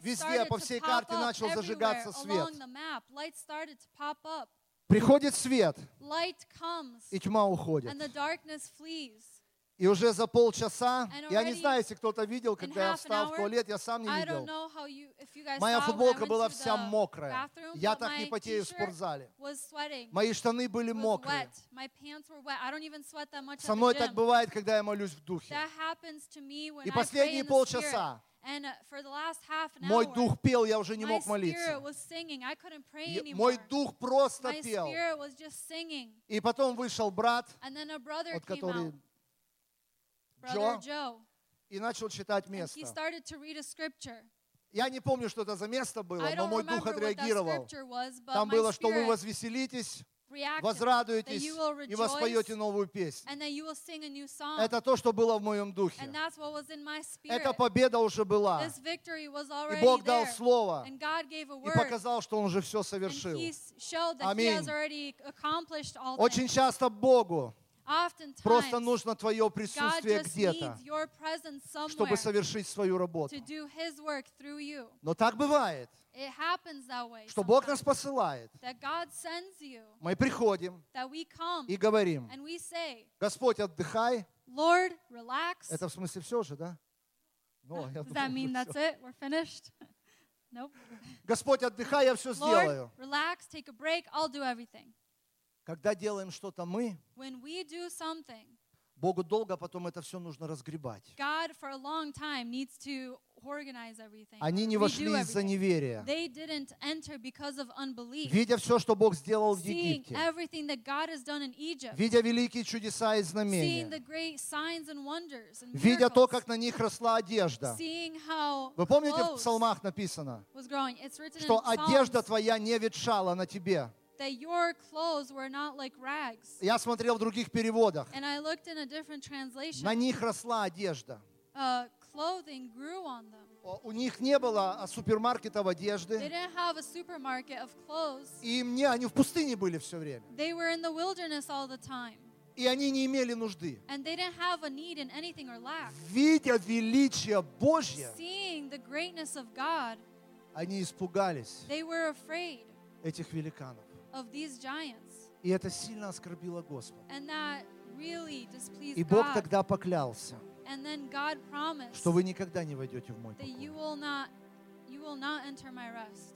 P: Везде, по всей карте начал зажигаться свет. Приходит свет, и тьма уходит. И уже за полчаса, я не знаю, если кто-то видел, когда я встал в туалет, я сам не видел. Моя футболка была вся мокрая. Я так не потею в спортзале. Мои штаны были мокрые. Со мной так бывает, когда я молюсь в духе. И последние полчаса
J: uh,
P: мой дух пел, я уже не мог молиться. Мой дух просто пел. И потом вышел брат,
J: came
P: который Джо,
J: Joe,
P: и начал читать место.
J: he started to read a scripture.
P: Я не помню, что это за место было, но мой дух отреагировал.
J: was,
P: Там было, что вы возвеселитесь, возрадуетесь и воспоете новую песню. Это то, что было в моем духе. Эта победа уже была. И Бог дал
J: there.
P: слово и показал, что Он уже все совершил. Аминь. Очень часто Богу просто нужно твое присутствие где-то, чтобы совершить свою работу. Но так бывает, что Бог нас посылает. Мы приходим и говорим, Господь, отдыхай.
J: Lord, relax.
P: Это в смысле все же, да? Ну, я
J: Does that mean that's it? We're finished? nope.
P: Господь, отдыхай, я все сделаю.
J: relax, take a break, I'll do everything.
P: Когда делаем что-то мы,
J: When we do something,
P: Богу долго потом это все нужно разгребать.
J: God, for a long time, needs to organize everything.
P: Они не вошли из-за неверия.
J: They didn't enter because of unbelief.
P: Видя все, что Бог сделал в
J: Seeing
P: Египте,
J: everything that God has done in Egypt.
P: видя великие чудеса и
J: Seeing
P: знамения,
J: the great signs and wonders and
P: видя то, как на них росла одежда.
J: Seeing how
P: Вы помните, в псалмах написано,
J: was growing. It's written
P: что
J: in
P: одежда твоя не ветшала на тебе.
J: That your clothes were not like rags.
P: Я смотрел в других переводах.
J: And I looked in a different translation.
P: На них росла одежда.
J: Uh, clothing grew on them.
P: У них не было а, супермаркетов
J: They
P: одежды.
J: didn't have a supermarket of clothes.
P: И мне они в пустыне были все время.
J: They were in the wilderness all the time.
P: И они не имели нужды.
J: And they didn't have a need in anything or lack.
P: Видя величие Божье,
J: Seeing the greatness of God,
P: они испугались
J: they were afraid
P: этих великанов.
J: Of these giants.
P: И это сильно оскорбило Господа.
J: And that really displeased
P: И Бог
J: God.
P: тогда поклялся,
J: And then God promised
P: что вы никогда не войдете в мой
J: that
P: покой.
J: will not you will not enter my rest.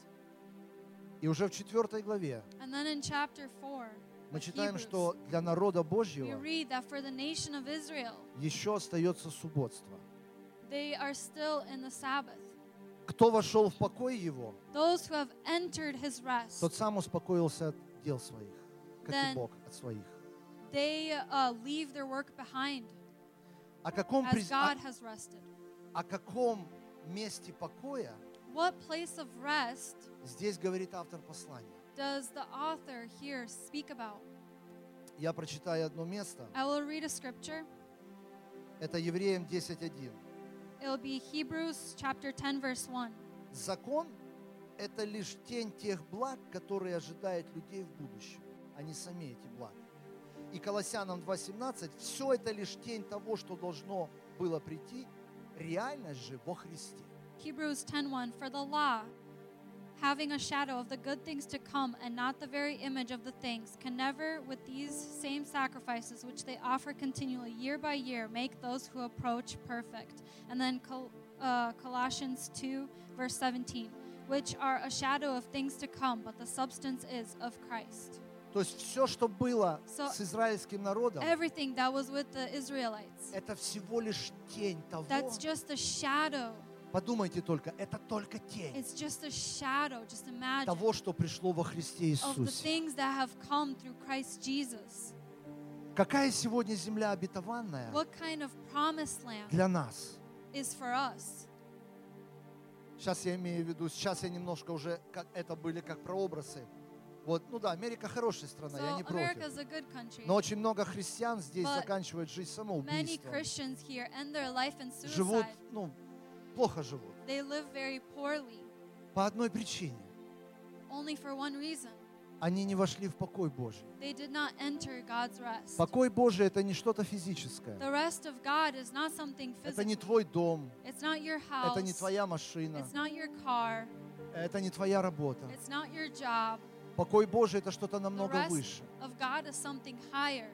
P: И уже в четвертой главе
J: And then in chapter 4,
P: мы
J: of
P: читаем,
J: Hebrews,
P: что для народа
J: we
P: Божьего
J: read that for the nation of Israel,
P: еще остается субботство.
J: they are still in the Sabbath.
P: Кто вошел в покой его,
J: Those who have entered his rest,
P: тот сам успокоился от дел своих, как и Бог от своих.
J: they uh, leave their work behind
P: О каком,
J: as God
P: о-
J: has rested.
P: о каком месте покоя
J: What place of rest
P: здесь говорит автор послания?
J: does the author here speak about?
P: Я прочитаю одно место.
J: I will read a scripture.
P: Это Евреям 10.1.
J: It'll be Hebrews chapter 10, verse 1.
P: Закон – это лишь тень тех благ, которые ожидают людей в будущем, а не сами эти блага. И Колоссянам 2.17 – все это лишь тень того, что должно было прийти, реальность же во Христе.
J: Hebrews 10:1 For the law having a shadow of the good things to come and not the very image of the things can never with these same sacrifices which they offer continually year by year make those who approach perfect. And then Col- uh, Colossians 2 verse 17 which are a shadow of things to come but the substance is of Christ.
P: То есть все, что было
J: So-
P: с израильским народом,
J: Everything that was with the Israelites
P: это всего лишь тень того.
J: that's just a shadow.
P: Подумайте только, это только тень
J: It's just a shadow. Just imagine.
P: того, что пришло во Христе Иисусе. Какая сегодня земля обетованная
J: What kind of promised land
P: для нас?
J: is for us?
P: Сейчас я имею в виду, сейчас я немножко уже, как это были как прообразы. Вот, ну да, Америка хорошая страна, я
J: So
P: не
J: America
P: против. Но очень много христиан здесь
J: But
P: заканчивают жизнь самоубийством. Живут, ну, плохо живут.
J: They live very poorly,
P: По одной причине.
J: only for one reason.
P: Они не вошли в покой Божий.
J: They did not enter God's rest.
P: Покой Божий это не что-то физическое.
J: The rest of God is not something
P: Это не
J: physical.
P: твой дом,
J: It's not your house.
P: это не твоя машина,
J: It's not your car.
P: это не твоя работа.
J: It's not your job.
P: Покой Божий это что-то намного выше.
J: of God is something higher.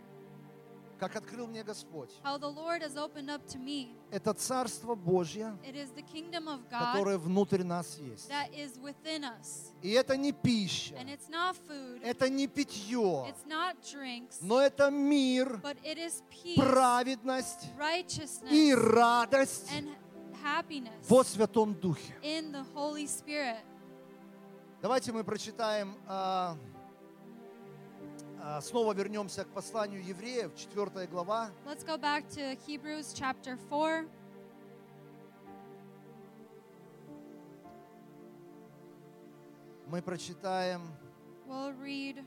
P: Как открыл мне Господь.
J: How the Lord has opened up to me.
P: Это Царство Божье,
J: It is the kingdom of God
P: которое внутрь нас есть.
J: that is within us.
P: И это не пища,
J: And it's not food,
P: это не питье,
J: it's not drinks,
P: но это мир,
J: but it is peace,
P: праведность
J: righteousness,
P: и радость во Святом Духе.
J: in the Holy Spirit.
P: Давайте мы прочитаем, а, а, снова вернемся к посланию евреев, 4 глава,
J: Let's go back to Hebrews chapter 4.
P: мы прочитаем
J: We'll read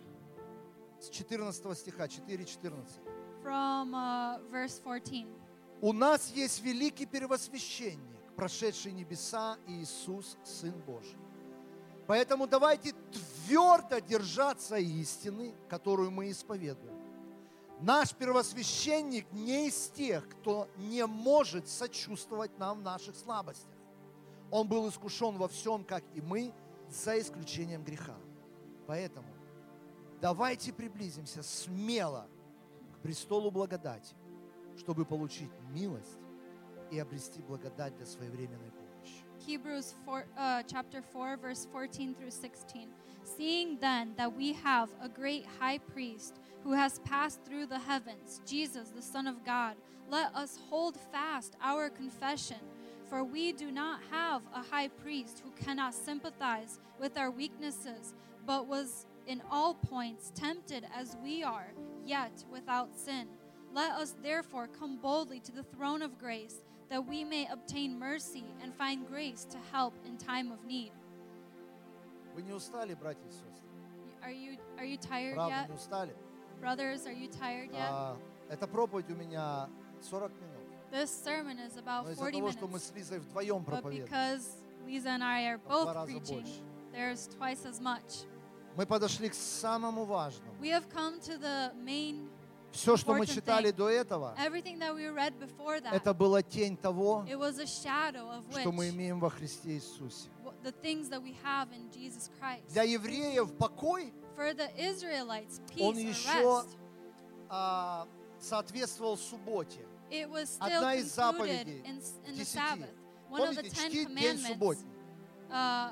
P: с 14 стиха, 4.14.
J: from uh, verse 14.
P: У нас есть великий первосвященник, прошедший небеса Иисус, Сын Божий. Поэтому давайте твердо держаться истины, которую мы исповедуем. Наш первосвященник не из тех, кто не может сочувствовать нам в наших слабостях. Он был искушен во всем, как и мы, за исключением греха. Поэтому давайте приблизимся смело к престолу благодати, чтобы получить милость и обрести благодать для своевременной помощи.
J: Hebrews 4, uh, chapter 4, verse 14 through 16. Seeing then that we have a great high priest who has passed through the heavens, Jesus, the Son of God, let us hold fast our confession. For we do not have a high priest who cannot sympathize with our weaknesses, but was in all points tempted as we are, yet without sin. Let us therefore come boldly to the throne of grace, that we may obtain mercy and find grace to help in time of need.
P: Вы не устали, братья и сестры?
J: Are you are you tired
P: Правда,
J: yet?
P: не устали?
J: Brothers, are you tired yet?
P: А, Эта проповедь у меня 40 минут.
J: This sermon is about
P: Но из-за
J: 40
P: того, что мы с Лизой вдвоем
J: But
P: проповедуем,
J: because Lisa and I are
P: в два
J: both
P: раза
J: preaching,
P: больше.
J: there's twice as much.
P: мы подошли к самому важному.
J: We have come to the main
P: Все, что мы
J: important
P: читали
J: thing.
P: до этого,
J: Everything that we read before that,
P: это была тень того,
J: it was a shadow of
P: что мы
J: which
P: имеем во Христе Иисусе.
J: The things that we have in Jesus Christ.
P: Для евреев покой,
J: For the Israelites,
P: он
J: peace or
P: еще
J: rest,
P: а, соответствовал субботе.
J: it was still
P: Одна из заповедей
J: in, in the
P: десяти.
J: Sabbath. One of the
P: Помните,
J: Ten
P: чтить день
J: Commandments
P: субботний.
J: uh,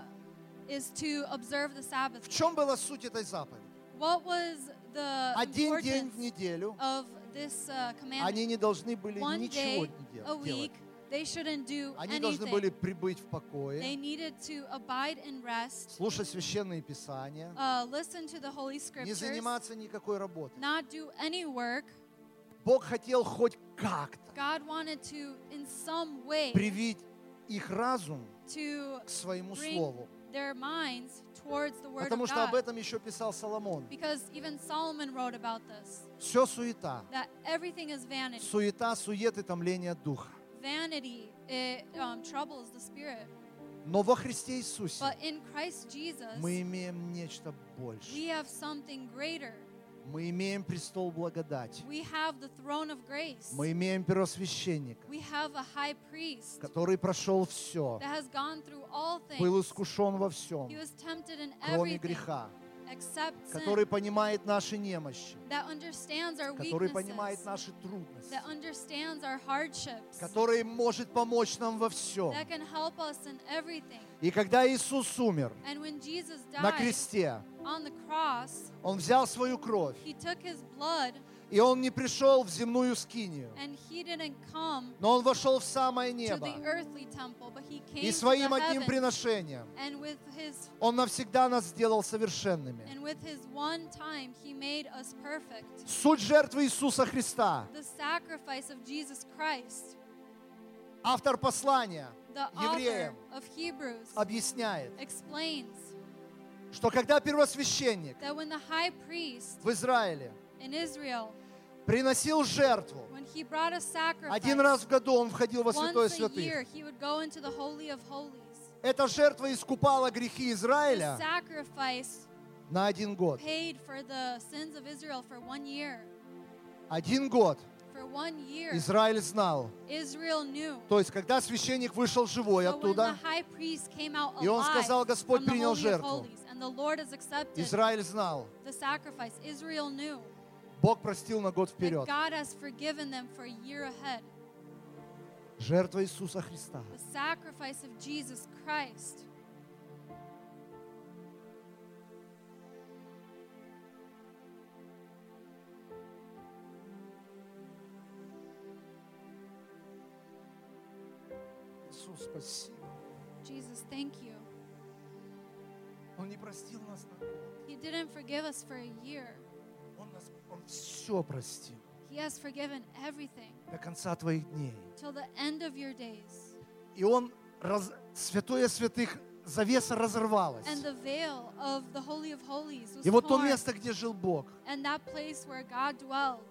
J: is to observe the Sabbath.
P: В чем была суть этой заповеди?
J: What was the
P: Один день
J: importance
P: в неделю
J: of this uh, commandment?
P: они не должны были
J: One
P: ничего
J: day
P: не
J: a
P: дел-
J: week,
P: делать.
J: They shouldn't do
P: Они должны были
J: anything.
P: прибыть в
J: They
P: покое,
J: needed to abide in rest,
P: слушать священные писания,
J: uh, listen to the Holy
P: не
J: Scriptures,
P: заниматься никакой работой.
J: not do any work.
P: Бог хотел хоть как-то
J: God wanted to, in some way,
P: привить их разум
J: to
P: к своему
J: bring
P: слову.
J: their minds towards the Word
P: Потому
J: of
P: что об
J: God.
P: этом еще писал Соломон.
J: Because even Solomon wrote about this,
P: Все суета.
J: that everything is vanity.
P: Суета, сует и томление духа.
J: Vanity, it um, troubles the spirit.
P: Но во Христе Иисусе
J: But in Christ Jesus,
P: мы имеем нечто большее.
J: we have something greater.
P: Мы имеем престол благодати.
J: We have the throne of grace.
P: Мы имеем первосвященника,
J: We have a high priest
P: который прошел все,
J: that has gone through all
P: был искушен во всем,
J: He was tempted in
P: кроме
J: everything
P: греха, который понимает наши немощи,
J: that understands our
P: который понимает
J: weaknesses,
P: наши трудности,
J: that understands our hardships,
P: который может помочь нам во всем.
J: that can help us in everything.
P: И когда Иисус умер
J: And when Jesus
P: на кресте,
J: on the cross,
P: Он взял свою кровь, и Он не пришел в земную скинию, но Он вошел в самое небо.
J: temple,
P: И своим одним приношением
J: his
P: Он навсегда нас сделал совершенными. Суть жертвы Иисуса Христа,
J: Christ,
P: автор послания евреям,
J: Hebrews,
P: объясняет,
J: explains
P: что когда первосвященник
J: priest
P: в Израиле
J: in Israel,
P: приносил жертву, один раз в году он входил во святое святых. Эта жертва искупала грехи Израиля на один год. Один год Израиль знал. То есть, когда священник вышел живой оттуда, И он сказал, «Господь принял жертву». Израиль знал, Бог простил на год вперед. Жертва Иисуса Христа. Иисус, спасибо.
J: Jesus, thank you.
P: Он не простил нас на год.
J: He didn't forgive us for a year.
P: Он, все простил
J: He has forgiven everything
P: до конца твоих дней.
J: till the end of your days.
P: И Он, раз, святое святых, завеса разорвалась.
J: And the veil of the Holy of Holies was
P: И вот то место, где жил Бог,
J: And that place where God dwelled,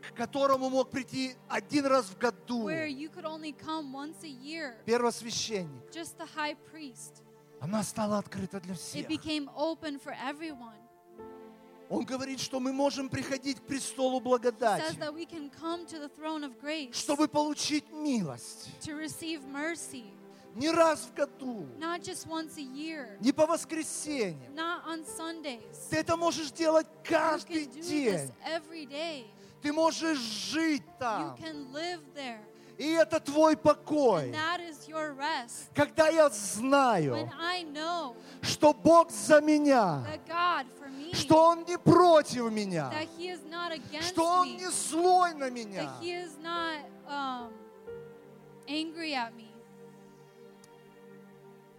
P: к которому мог прийти один раз в году
J: where you could only come once a year,
P: первосвященник,
J: just the high priest,
P: она стала открыта для
J: it
P: всех.
J: became open for everyone.
P: Он говорит, что мы можем приходить к престолу благодати,
J: grace
P: чтобы получить милость.
J: mercy,
P: Не раз в году,
J: year,
P: не по воскресеньям.
J: Sundays.
P: Ты это можешь делать каждый день. Ты можешь жить там. И это твой покой. Когда я знаю,
J: know
P: что Бог за меня, что Он не против меня, что Он не злой на меня.
J: um.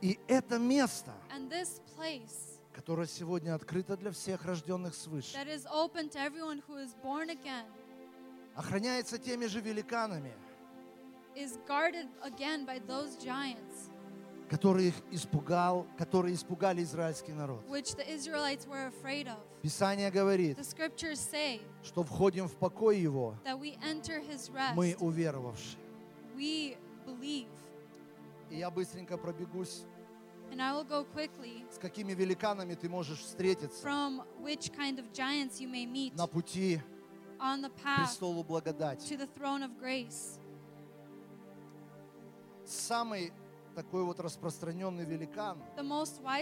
P: И это место, которое сегодня открыто для всех рожденных свыше, охраняется теми же великанами,
J: is guarded again by those giants,
P: которые их испугал, которые испугали израильский народ.
J: which the Israelites were afraid of.
P: Писание говорит,
J: The scriptures say
P: что входим в покой Его,
J: that we enter His rest.
P: мы уверовавшие.
J: We believe.
P: И я быстренько пробегусь,
J: And I will go quickly
P: с какими великанами ты можешь встретиться
J: from which kind of giants you may meet
P: на пути
J: on the path
P: престолу благодати.
J: to the throne of grace.
P: Самый такой вот распространенный великан,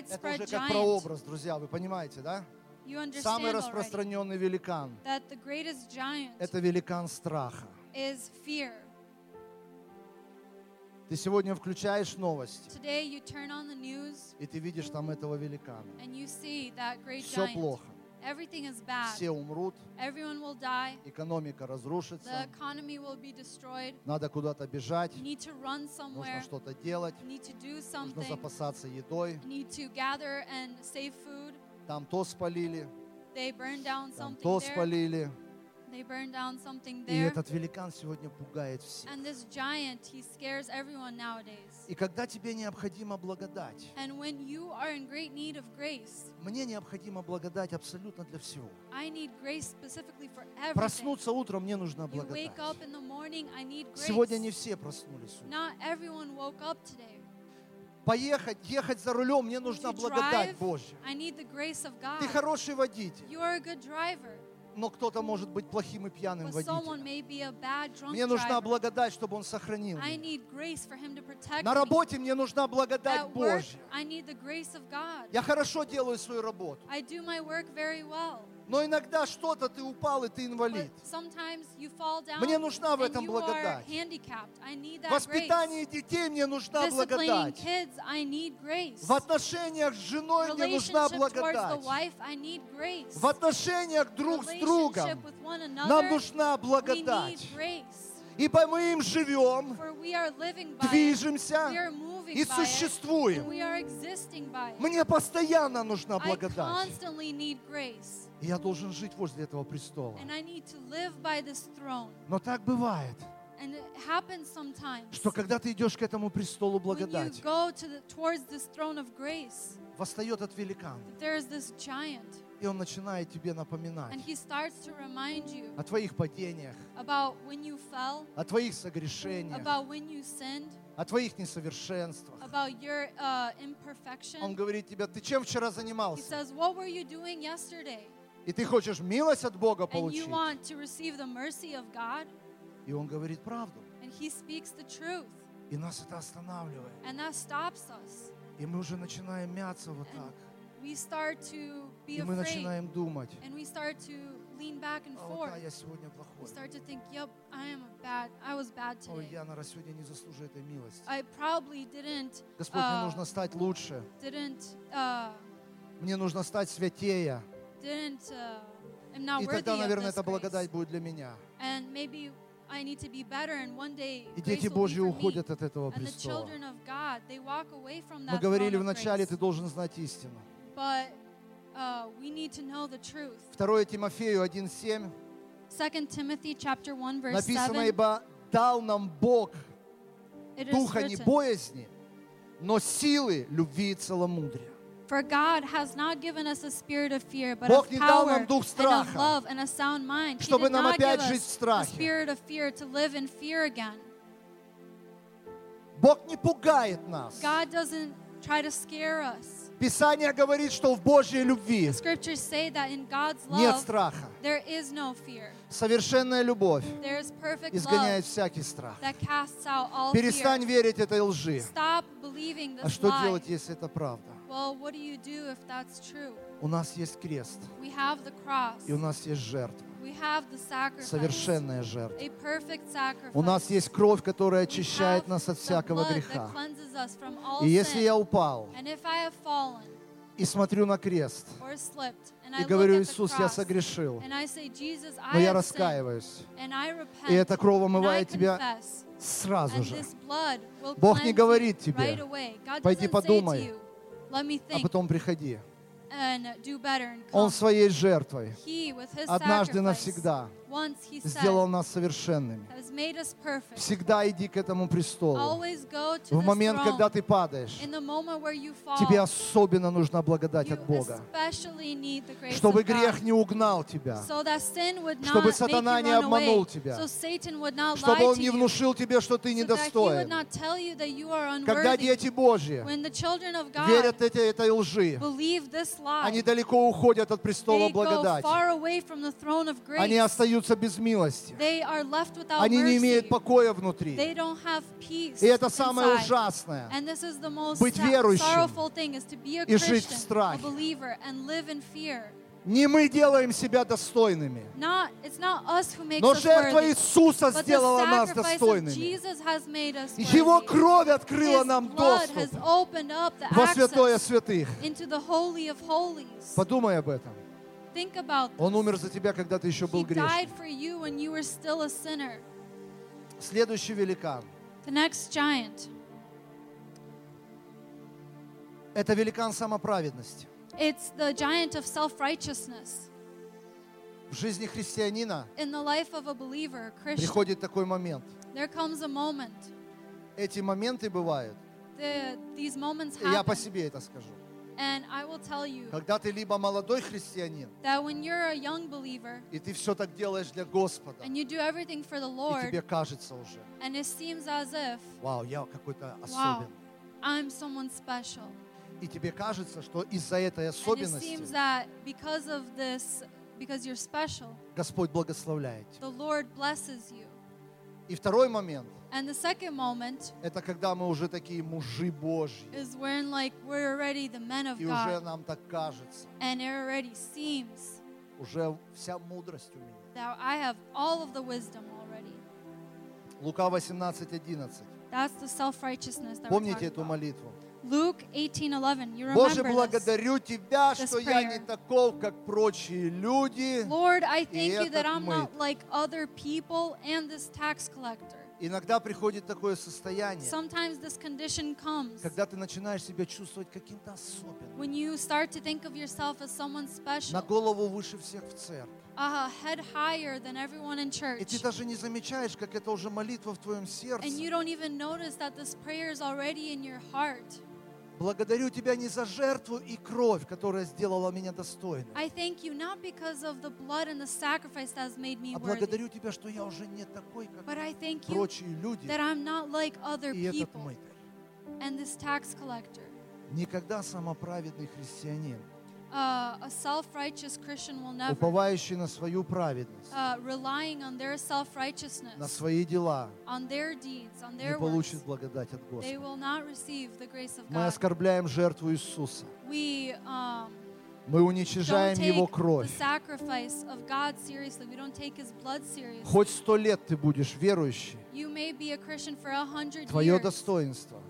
P: это уже как прообраз, друзья, вы понимаете, да? Самый распространенный великан это великан страха. Ты сегодня включаешь новости, и ты видишь там этого великана. Все плохо.
J: Everything is bad.
P: Все умрут,
J: Everyone will die.
P: экономика
J: The
P: разрушится,
J: economy will be destroyed.
P: надо куда-то бежать,
J: You need to run
P: нужно
J: somewhere.
P: что-то делать,
J: You need to do
P: нужно
J: something.
P: запасаться едой.
J: You need to gather and save food.
P: Там то спалили,
J: They burn down
P: там
J: something
P: то
J: there.
P: спалили.
J: They burn down something
P: И
J: there.
P: этот великан сегодня пугает всех.
J: And this giant, he scares everyone nowadays.
P: И когда тебе необходима благодать,
J: And when you are in great need of grace,
P: мне необходима благодать абсолютно для всего.
J: I need grace specifically for everything.
P: Проснуться утром мне нужна
J: You
P: благодать.
J: wake up in the morning, I need grace.
P: Сегодня не все проснулись. утром.
J: Not everyone woke up today.
P: Поехать, ехать за рулем, мне нужна благодать Божья.
J: I need the grace of God.
P: Ты хороший водитель,
J: You are a good driver,
P: но кто-то может быть плохим и пьяным водителем. Мне нужна благодать, чтобы он сохранил меня. На работе мне нужна благодать Божья. Я хорошо делаю свою работу, Но иногда что-то ты упал и ты инвалид. Мне нужна в этом благодать. Воспитание детей мне нужна благодать. В отношениях с женой мне нужна благодать. В отношениях друг с другом нам нужна благодать. Ибо мы им живем, движемся и существуем. Мне постоянно нужна благодать. И я должен жить возле этого престола. Но так бывает,
J: And it happens sometimes
P: что когда ты идешь к этому престолу благодати,
J: to the, grace,
P: восстает этот великан,
J: giant,
P: и он начинает тебе напоминать
J: you
P: о твоих падениях,
J: fell,
P: о твоих согрешениях,
J: sinned,
P: о твоих несовершенствах.
J: your uh,
P: Он говорит тебе, ты чем вчера занимался?
J: says,
P: И ты хочешь милость от Бога
J: And
P: получить? И он говорит правду.
J: and.
P: И нас это останавливает.
J: And.
P: И мы уже начинаем мяться вот так.
J: We start to be
P: И мы начинаем думать,
J: and we start to lean back and
P: а
J: forth.
P: да, я сегодня
J: We
P: плохой.
J: start to think, Yep, I am a bad. I was bad
P: Ой, я, наверное, сегодня не заслужу этой милости.
J: I probably didn't.
P: Господь, мне
J: uh,
P: нужно стать лучше.
J: didn't. Uh,
P: Мне нужно стать святее.
J: Didn't. Uh, am not
P: И
J: worthy
P: тогда, наверное, эта благодать будет для меня.
J: And maybe I need to be better, and one day
P: И дети Божьи уходят от этого
J: And the
P: престола.
J: children of God, they walk away from
P: Мы говорили вначале, ты должен знать истину.
J: But uh, we need to know the truth.
P: 2 Тимофею 1.7
J: 2 Timothy chapter 1 verse
P: написано,
J: 7.
P: ибо дал нам Бог духа не боязни, но силы, любви и целомудрия.
J: For God has not given us a spirit of fear, but
P: Бог
J: of power and of love and a sound mind. He did not give us a spirit of fear to live in fear again.
P: Бог не пугает нас.
J: God doesn't try to scare us.
P: Писание говорит, что в Божьей любви нет страха. Совершенная любовь изгоняет всякий страх. Перестань верить этой лжи. А что делать, если это правда?
J: Well, what do you do if that's true?
P: У нас есть крест,
J: We have the cross.
P: и у нас есть жертва.
J: We have the sacrifice,
P: совершенная жертва.
J: a perfect sacrifice.
P: У нас есть кровь, которая очищает нас от всякого греха.
J: us from all
P: И если я упал
J: And if I have fallen
P: и смотрю на крест,
J: or slipped, and
P: и
J: I
P: говорю, Иисус, я согрешил,
J: and I say, Jesus,
P: но я раскаиваюсь,
J: and I repent,
P: и эта кровь
J: and I
P: омывает тебя сразу же. Бог не говорит тебе,
J: right
P: «Пойди подумай, а потом приходи. Он своей жертвой однажды навсегда сделал нас совершенными. Всегда иди к этому престолу. В момент, когда ты падаешь, тебе особенно нужна благодать от Бога, чтобы грех не угнал тебя, чтобы сатана не обманул тебя, чтобы он не внушил тебе, что ты недостоин. Когда дети Божьи верят эти, этой лжи, они далеко уходят от престола благодати. Они остаются без милости. Они не имеют покоя внутри. И это самое ужасное. Быть верующим и жить в страхе. Не мы делаем себя достойными,
J: Not, not
P: но жертва Иисуса сделала нас достойными. Его кровь открыла
J: His
P: нам доступ во святое святых. Подумай об этом. Он умер за тебя, когда ты еще был грешным. Следующий великан.
J: The next giant.
P: Это великан самоправедности.
J: It's the giant of self-righteousness.
P: В жизни христианина
J: In the life of a believer, a Christian,
P: приходит такой момент.
J: there comes a moment.
P: Эти моменты бывают,
J: The, these moments
P: и я по
J: happen.
P: себе это скажу.
J: And I will tell you
P: Когда ты либо молодой христианин,
J: that when you're a young believer
P: и ты все так делаешь для Господа,
J: and you do everything for the
P: и
J: Lord,
P: тебе кажется уже,
J: and it seems as if,
P: вау, я какой-то
J: wow,
P: особенный.
J: I'm someone special.
P: И тебе кажется, что из-за этой
J: And it
P: особенности
J: seems that because of this, because you're special,
P: Господь благословляет тебя.
J: the Lord blesses you.
P: И второй момент,
J: And the second moment
P: это когда мы уже такие мужи Божьи,
J: is when like we're already the men of
P: и уже
J: God,
P: нам так кажется,
J: and it already seems
P: уже вся мудрость у меня.
J: that I have all of the wisdom already.
P: Лука 18, 11.
J: That's the self-righteousness that we're
P: Помните
J: talking
P: эту
J: about.
P: молитву?
J: Luke 18:11. You
P: Боже,
J: remember this.
P: благодарю Тебя,
J: this
P: что я не
J: prayer.
P: таков, как прочие люди.
J: Lord, I
P: и
J: thank you that
P: этот
J: I'm
P: мыт.
J: not like other people and this tax collector.
P: Иногда приходит такое состояние,
J: Sometimes this condition comes
P: когда ты начинаешь себя чувствовать каким-то особенным,
J: when you start to think of yourself as someone
P: на
J: special,
P: голову выше всех в церкви.
J: a head higher than everyone in
P: И ты даже не замечаешь, как это уже молитва в твоем сердце.
J: And you don't even notice that this prayer is already in your heart.
P: Благодарю Тебя не за жертву и кровь, которая сделала меня достойным,
J: I thank you not because of the blood and the sacrifice that has made me
P: а
J: worthy,
P: благодарю Тебя, что я уже не такой, как
J: but I thank you
P: прочие люди
J: that I'm not like other
P: и этот
J: people
P: мытарь.
J: and this tax collector.
P: Никогда самоправедный христианин,
J: Uh, a self-righteous Christian will never,
P: уповающий на свою праведность,
J: uh, relying on their
P: на
J: self-righteousness,
P: свои дела, не получит благодать от
J: they
P: Господа.
J: will not receive the grace of
P: Мы
J: God.
P: оскорбляем жертву Иисуса.
J: We um,
P: Мы уничижаем Его кровь. Хоть сто лет ты будешь верующий, твое достоинство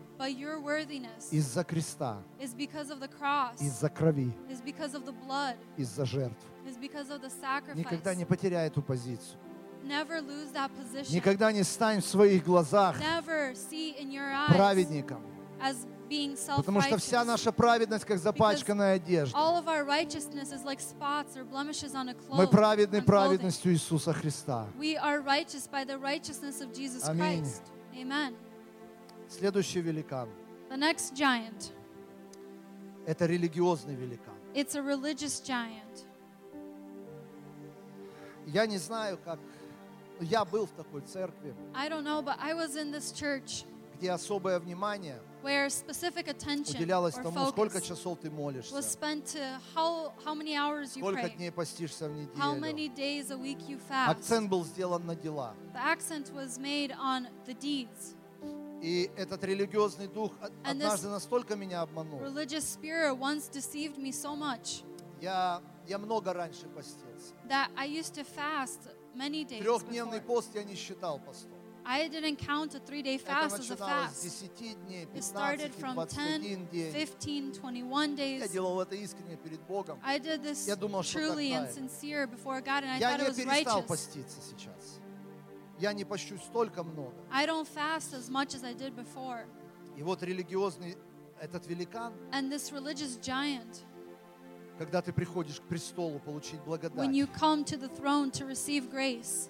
P: из-за креста, из-за крови,
J: is because of the blood,
P: из-за жертв. Никогда не потеряй эту позицию.
J: Never lose that position.
P: Никогда не стань в своих глазах
J: Never see in your eyes
P: праведником.
J: as being
P: Потому что вся наша праведность, как запачканная одежда.
J: All of our righteousness is like spots or blemishes on a
P: Мы праведны праведностью Иисуса Христа. Аминь. Следующий великан
J: The next giant, –
P: это религиозный великан.
J: it's a religious giant.
P: Я не знаю, как... Я был в такой церкви,
J: I don't know, but I was in this church
P: где особое внимание
J: where specific attention
P: уделялось
J: or
P: тому, сколько часов ты
J: was
P: молишься,
J: spent to how, how many hours you
P: сколько
J: pray,
P: дней постишься в
J: how
P: неделю.
J: many days a week you fast.
P: Акцент был сделан на дела.
J: The accent was made on the deeds.
P: И этот религиозный дух однажды настолько меня обманул.
J: So much.
P: Я, я много раньше постился.
J: that I used to fast many days
P: Трехдневный пост я не считал постом.
J: I didn't count a three-day fast as a fast.
P: 10 дней,
J: It started
P: 15,
J: from
P: 21
J: 10,
P: день.
J: 15, 21
P: Я
J: days. I did this truly and sincere before God, and I thought it was righteous.
P: Я не пощусь столько много.
J: I don't fast as much as I did before.
P: И вот религиозный этот великан,
J: And this religious giant,
P: когда ты приходишь к престолу получить благодать,
J: when you come to the throne to receive grace,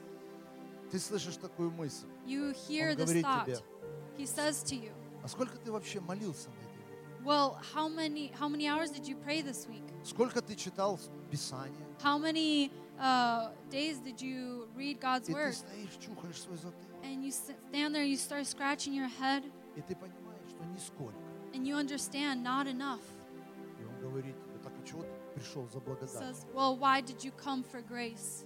P: ты слышишь такую мысль.
J: you hear
P: Он
J: this
P: говорит
J: thought.
P: тебе,
J: He says to you,
P: а сколько ты вообще молился на этой неделе?
J: Well, how many how many hours did you pray this week?
P: Сколько ты читал Писание?
J: How many uh, days did you read God's
P: И ты
J: word?
P: стоишь, чухаешь свой затылок.
J: And you sit, stand there, you start scratching your head,
P: И ты понимаешь, что нисколько.
J: and you understand not enough.
P: И он говорит тебе, так а чего ты пришел за благодать?
J: Says, Well, why did you come for grace?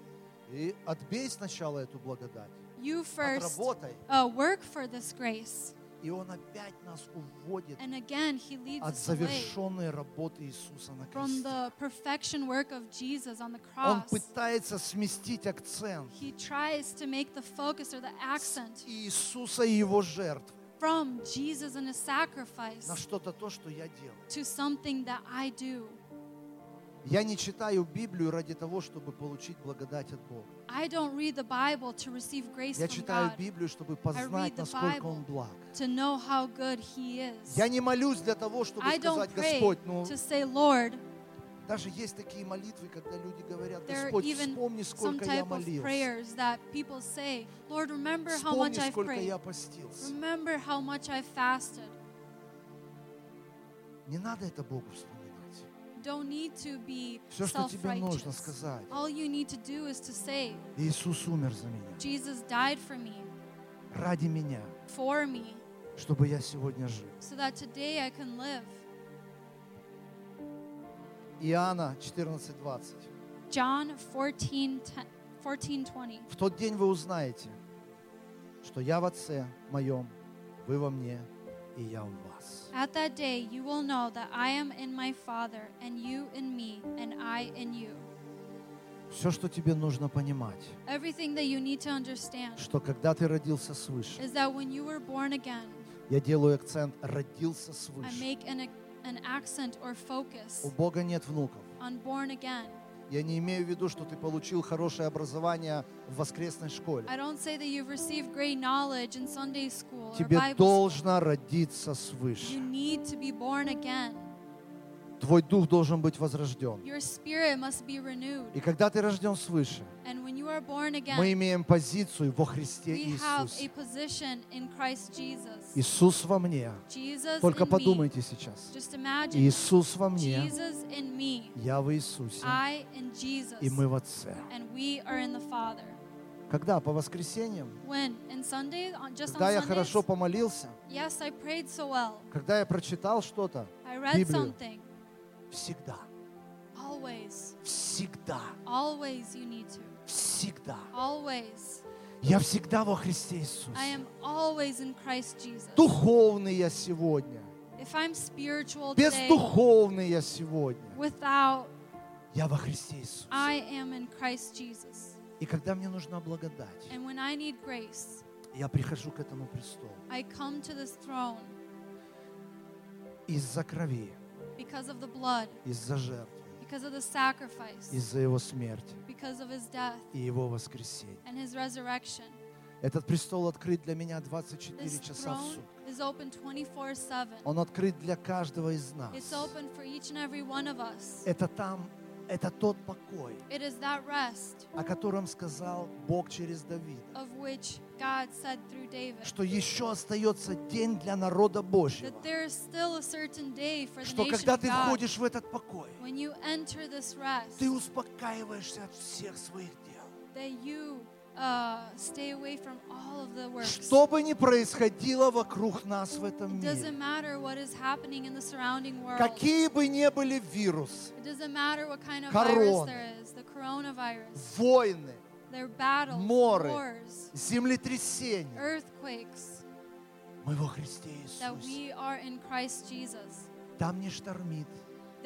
P: И отбей сначала эту благодать.
J: You first
P: Отработай.
J: uh, work for this grace.
P: И он опять нас уводит
J: And again, He leads
P: от завершенной работы Иисуса на
J: from
P: кресте.
J: the perfection work of Jesus on the
P: Он
J: cross.
P: пытается сместить акцент
J: He tries to make the focus or the accent
P: Иисуса и Его жертв
J: from Jesus and His sacrifice
P: на что-то то, что я делаю.
J: to something that I do.
P: Я не читаю Библию ради того, чтобы получить благодать от Бога.
J: I don't read the Bible to receive grace
P: Я
J: from
P: читаю
J: God,
P: Библию, чтобы познать, насколько Он благ.
J: to know how good He is.
P: Я не молюсь для того, чтобы
J: I don't
P: сказать,
J: pray
P: Господь, ну,
J: to say, Lord,
P: даже есть такие молитвы, когда люди говорят, Господь, вспомни, сколько я молился.
J: say,
P: Вспомни, сколько я постился. Не надо это Богу вспоминать.
J: Don't need to be
P: Все, что тебе нужно сказать.
J: All you need to do is to say,
P: Иисус умер за меня,
J: Jesus died for me,
P: ради меня,
J: for me,
P: чтобы я сегодня жил.
J: so that today I can live.
P: Иоанна 14:20.
J: John 14, 14 20.
P: В тот день вы узнаете, что я в Отце моем, вы во мне, и я в вас.
J: At that day you will know that I am in my Father, and you in me, and I in you.
P: Все, что тебе нужно понимать,
J: Everything that you need to understand
P: что когда ты родился свыше,
J: is that when you were born again,
P: я делаю акцент, родился
J: I
P: свыше.
J: make an, an accent or focus
P: У Бога нет внуков.
J: on born again.
P: Я не имею в виду, что ты получил хорошее образование в воскресной школе. Тебе должно родиться свыше. Твой дух должен быть возрожден. И когда ты рожден свыше, мы имеем позицию во Христе Иисусе. Иисус во мне.
J: Jesus
P: Только
J: me.
P: подумайте сейчас. Иисус во мне. Я в Иисусе.
J: Jesus,
P: И мы в Отце. Когда? По воскресеньям?
J: When? In Sunday? Just
P: Когда я
J: on Sundays?
P: хорошо помолился?
J: Yes, I prayed so well.
P: Когда я прочитал что-то?
J: I read
P: Библию?
J: something.
P: Всегда.
J: Always.
P: Всегда.
J: Always you need to.
P: Всегда.
J: Always.
P: Я всегда во Христе Иисусе.
J: I am always in Christ Jesus.
P: Духовный я сегодня.
J: If I'm spiritual today,
P: Бездуховный я сегодня.
J: without,
P: Я во Христе Иисусе.
J: I am in Christ Jesus.
P: И когда мне нужна благодать,
J: And when I need grace,
P: я прихожу к этому престолу.
J: I come to this throne
P: Из-за крови,
J: because of the blood,
P: из-за жертв,
J: because of the sacrifice,
P: из-за Его смерти
J: because of his death
P: и Его воскресения.
J: and his resurrection.
P: Этот престол открыт для меня 24
J: This
P: часа в сутки.
J: is open 24 7.
P: Он открыт для каждого из нас.
J: It's open for each and every one of us.
P: Это там, это тот покой,
J: It is that rest
P: о котором сказал Бог через Давида,
J: of which God said through David
P: что еще остается день для народа Божьего.
J: that there is still a certain day for the
P: Что
J: nation
P: когда
J: of
P: ты
J: God.
P: входишь в этот покой,
J: When you enter this rest,
P: ты успокаиваешься от всех своих дел.
J: that you uh, stay away from all of the works.
P: Что бы ни происходило вокруг нас в этом мире, какие бы ни были вирусы,
J: It doesn't matter what kind of
P: Корона.
J: virus there is, the coronavirus,
P: войны, моры, землетрясения,
J: earthquakes,
P: мы во Христе
J: that
P: Иисусе.
J: we are in Christ Jesus.
P: Там не штормит,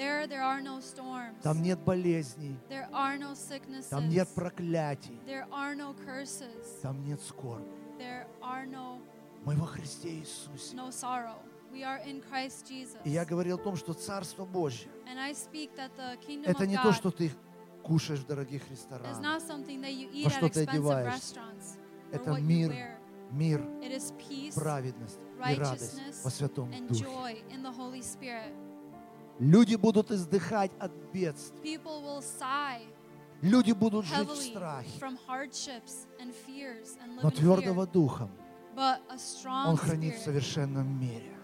J: There, there are no storms.
P: Там нет болезней.
J: There are no sicknesses.
P: Там нет проклятий.
J: There are no curses.
P: Там нет скорби.
J: There are no
P: Мы во Христе Иисусе.
J: no sorrow. We are in Christ Jesus.
P: И я говорил о том, что Царство Божье
J: And I speak that the kingdom
P: это
J: of
P: не
J: God
P: то, что ты кушаешь в дорогих
J: is
P: ресторанах.
J: not something that you eat
P: Во
J: at
P: что ты
J: expensive
P: одеваешься.
J: restaurants or
P: Это
J: what you
P: мир,
J: wear.
P: мир,
J: It is peace,
P: праведность и радость
J: righteousness,
P: во Святом
J: and
P: Духе.
J: joy in the Holy Spirit.
P: Люди будут издыхать от бедствий. Люди будут жить в страхе.
J: and and
P: Но твердого духом Он хранит в совершенном мире.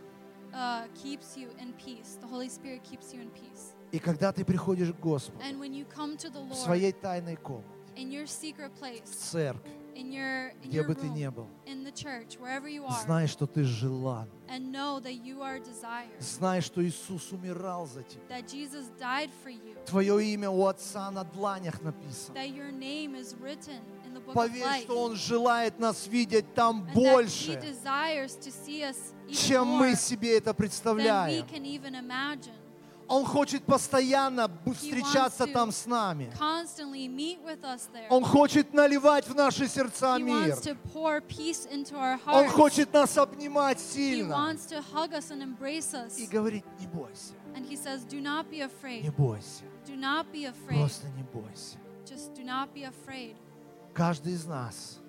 J: uh, keeps you in peace. The Holy Spirit keeps you in peace.
P: И когда ты приходишь к Господу
J: the
P: в
J: Lord
P: своей тайной комнате,
J: in your secret
P: в
J: place,
P: церкви,
J: in your in
P: где
J: your
P: бы ты ни был,
J: in the church, wherever you are,
P: знай, что ты желан.
J: and know that you are desired,
P: Знай, что Иисус умирал за тебя.
J: that Jesus died for you,
P: Твое имя у Отца на дланях написано.
J: that your name is written in the book of
P: Поверь,
J: life,
P: что Он желает нас видеть там
J: and that He
P: больше,
J: desires to see us even
P: чем
J: more
P: мы себе это
J: than we
P: представляем.
J: can even imagine.
P: Он хочет постоянно встречаться там с нами. Он хочет наливать в наши сердца мир. Он хочет нас обнимать сильно и говорить, не бойся, не бойся, просто не бойся. Каждый из нас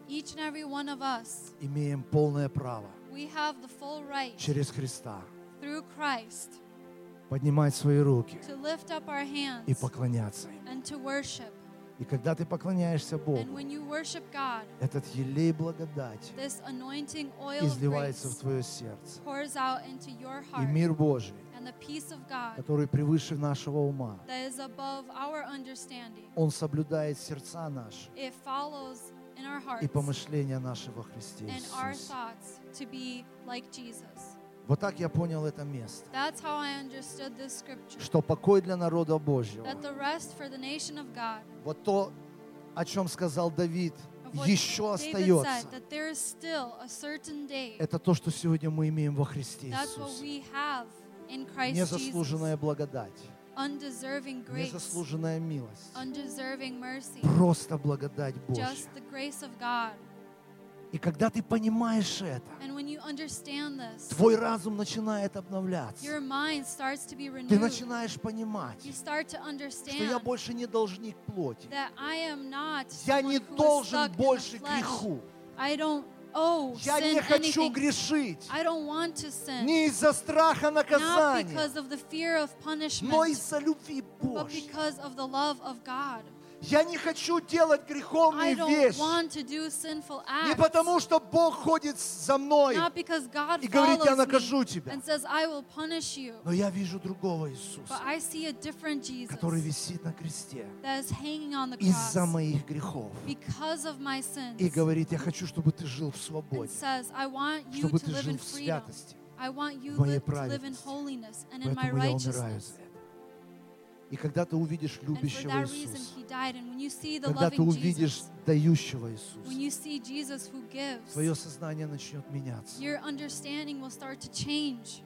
P: имеем полное право через Христа поднимать свои руки и поклоняться им. И когда ты поклоняешься Богу,
J: God,
P: этот елей благодати изливается в твое сердце. И мир Божий,
J: God
P: который превыше нашего ума, Он соблюдает сердца наши и помышления наши во Христе Вот так я понял это место.
J: That's how I understood this scripture.
P: Что покой для народа Божьего.
J: That the rest for the nation of God,
P: Вот то, о чем сказал Давид, еще остается.
J: said, that there is still a certain day.
P: Это то, что сегодня мы имеем во Христе
J: That's what
P: Иисусе.
J: we have in Christ
P: Незаслуженная благодать,
J: Undeserving grace,
P: незаслуженная милость,
J: undeserving mercy,
P: просто благодать Божья. И когда ты понимаешь это,
J: this,
P: твой разум начинает обновляться. Ты начинаешь понимать, что я больше не должник плоти. Я не должен больше греху. Я не хочу
J: anything.
P: грешить. Не из-за страха наказания, но из-за любви Божьей. Я не хочу делать греховные вещи. Не потому, что Бог ходит за мной и говорит, я накажу тебя.
J: says.
P: Но я вижу другого Иисуса,
J: Jesus
P: который висит на кресте из-за моих грехов. И говорит, я хочу, чтобы ты жил в свободе,
J: says,
P: чтобы ты жил в святости. В моей праведности. Поэтому я умираю за это. И когда ты увидишь любящего Иисуса, когда ты увидишь дающего Иисуса, твое сознание начнет меняться.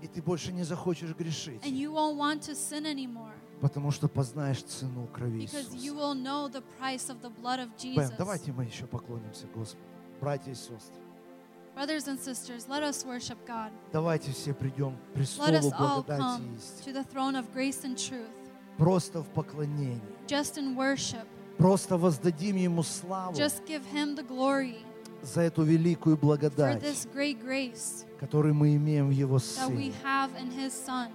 P: И ты больше не захочешь грешить, потому что познаешь цену крови Иисуса.
J: Jesus.
P: давайте мы еще поклонимся Господу. Братья и сестры,
J: Brothers and sisters, let us worship God.
P: давайте все придем к престолу благодати и истины. Просто в поклонении.
J: just in worship.
P: Просто воздадим Ему славу
J: Just give Him the glory
P: за эту великую
J: for
P: благодать,
J: this great grace
P: которую мы имеем в Его
J: that we
P: Сыне.
J: have in His Son,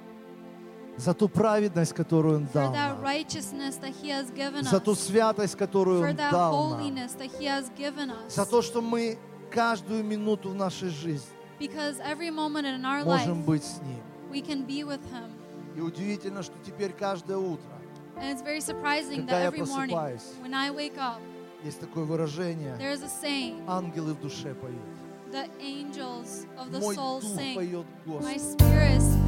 P: За ту праведность, которую Он
J: for
P: дал нам. За ту святость, которую
J: for
P: Он дал нам. За то, что мы каждую минуту в нашей жизни можем быть с Ним. И удивительно, что теперь каждое утро
J: And it's very surprising
P: Когда
J: that
P: я
J: every morning,
P: просыпаюсь,
J: when I wake up,
P: есть такое выражение
J: a saying,
P: «Ангелы в душе поют».
J: the angels of the
P: Мой
J: soul
P: дух
J: sing.
P: поет
J: My
P: Господу.
J: spirit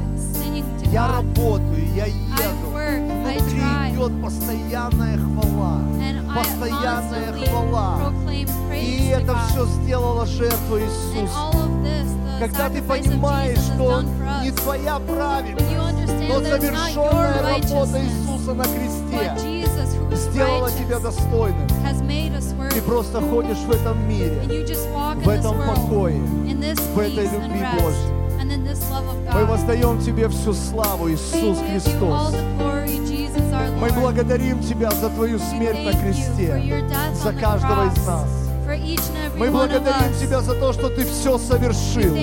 J: to
P: Я работаю, я еду. Внутри идет постоянная хвала. Постоянная хвала. И это все сделала жертва Иисуса. Когда ты понимаешь, что не твоя праведность, но совершенная работа Иисуса на кресте сделала тебя достойным. Ты просто ходишь в этом мире, в этом покое, в этой любви Божьей. Мы воздаем Тебе всю славу, Иисус Христос. Мы благодарим Тебя за Твою смерть на кресте, за каждого из нас. Мы благодарим. Тебя за то, что Ты все совершил.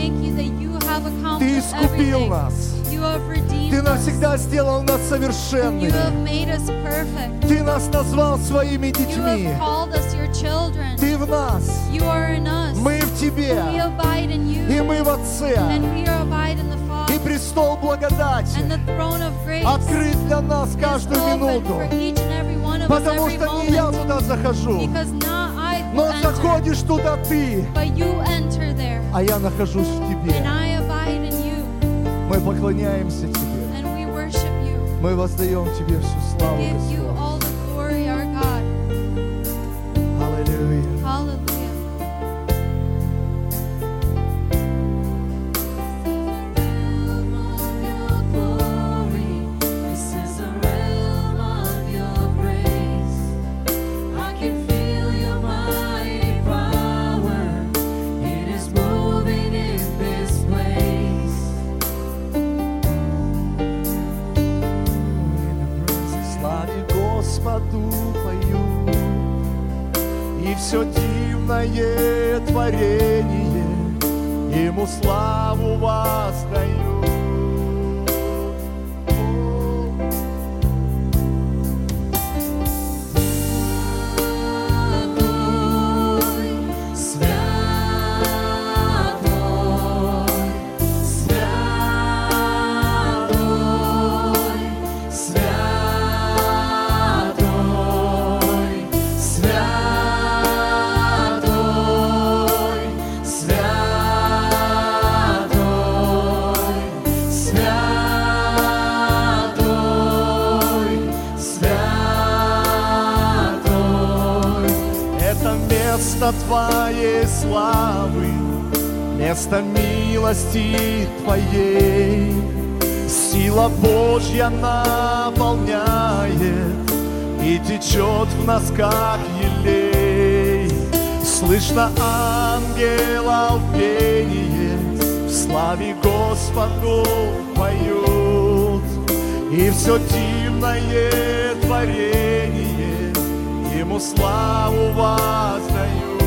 P: Ты искупил нас. Ты навсегда сделал нас совершенными. Ты нас назвал своими детьми. Ты в нас. Мы в Тебе. И мы в Отце. И престол благодати открыт для нас каждую минуту. Потому что не я туда захожу, но заходишь туда Ты, а я нахожусь в Тебе. Мы поклоняемся Тебе. Мы воздаем Тебе всю славу, Господь. Дивное творение Ему славу воздаю. Место Твоей славы, место милости Твоей. Сила Божья наполняет и течет в нас, как елей. Слышно ангелов пение, в славе Господу поют. И все дивное творение Ему славу воздаю.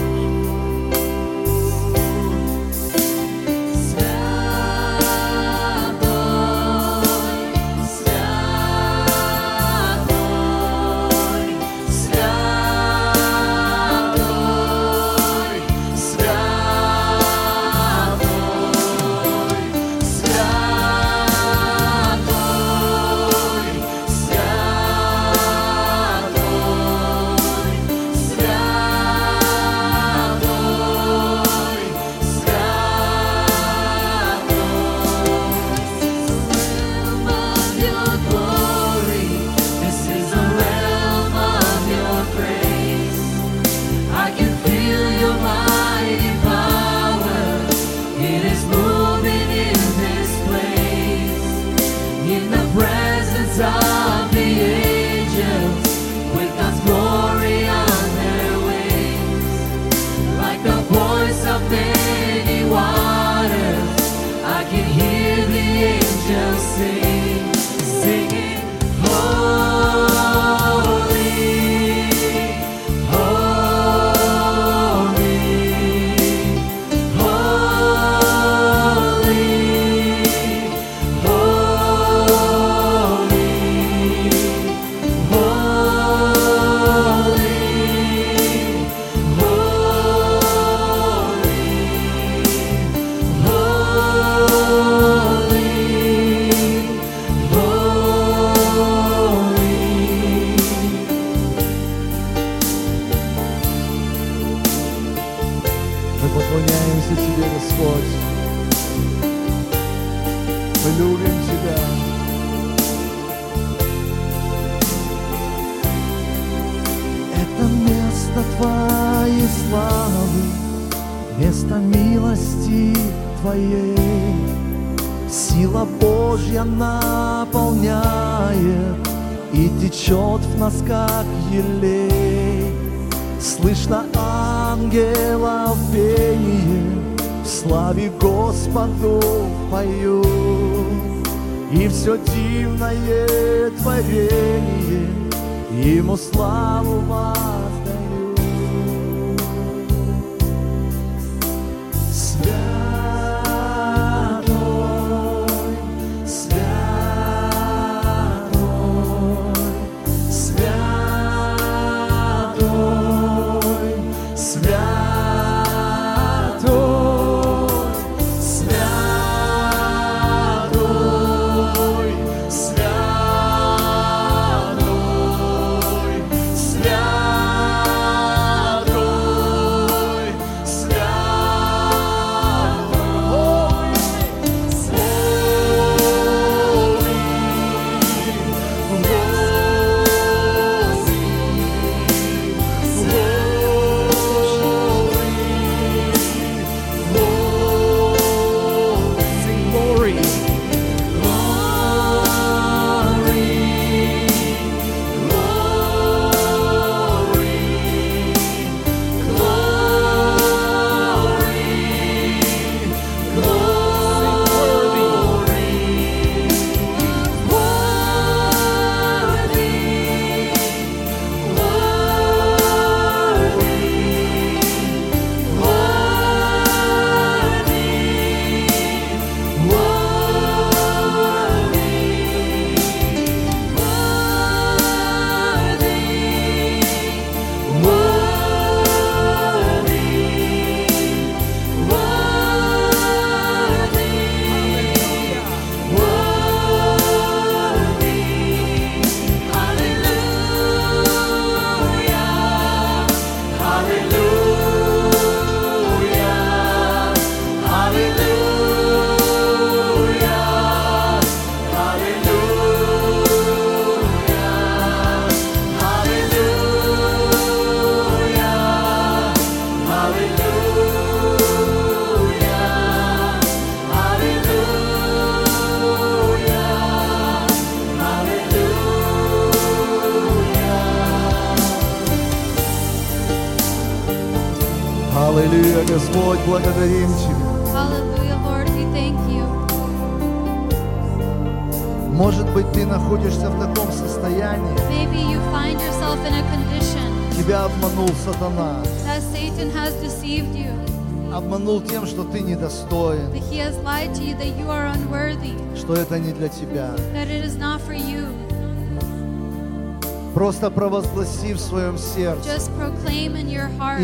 P: Просто провозгласи в своем сердце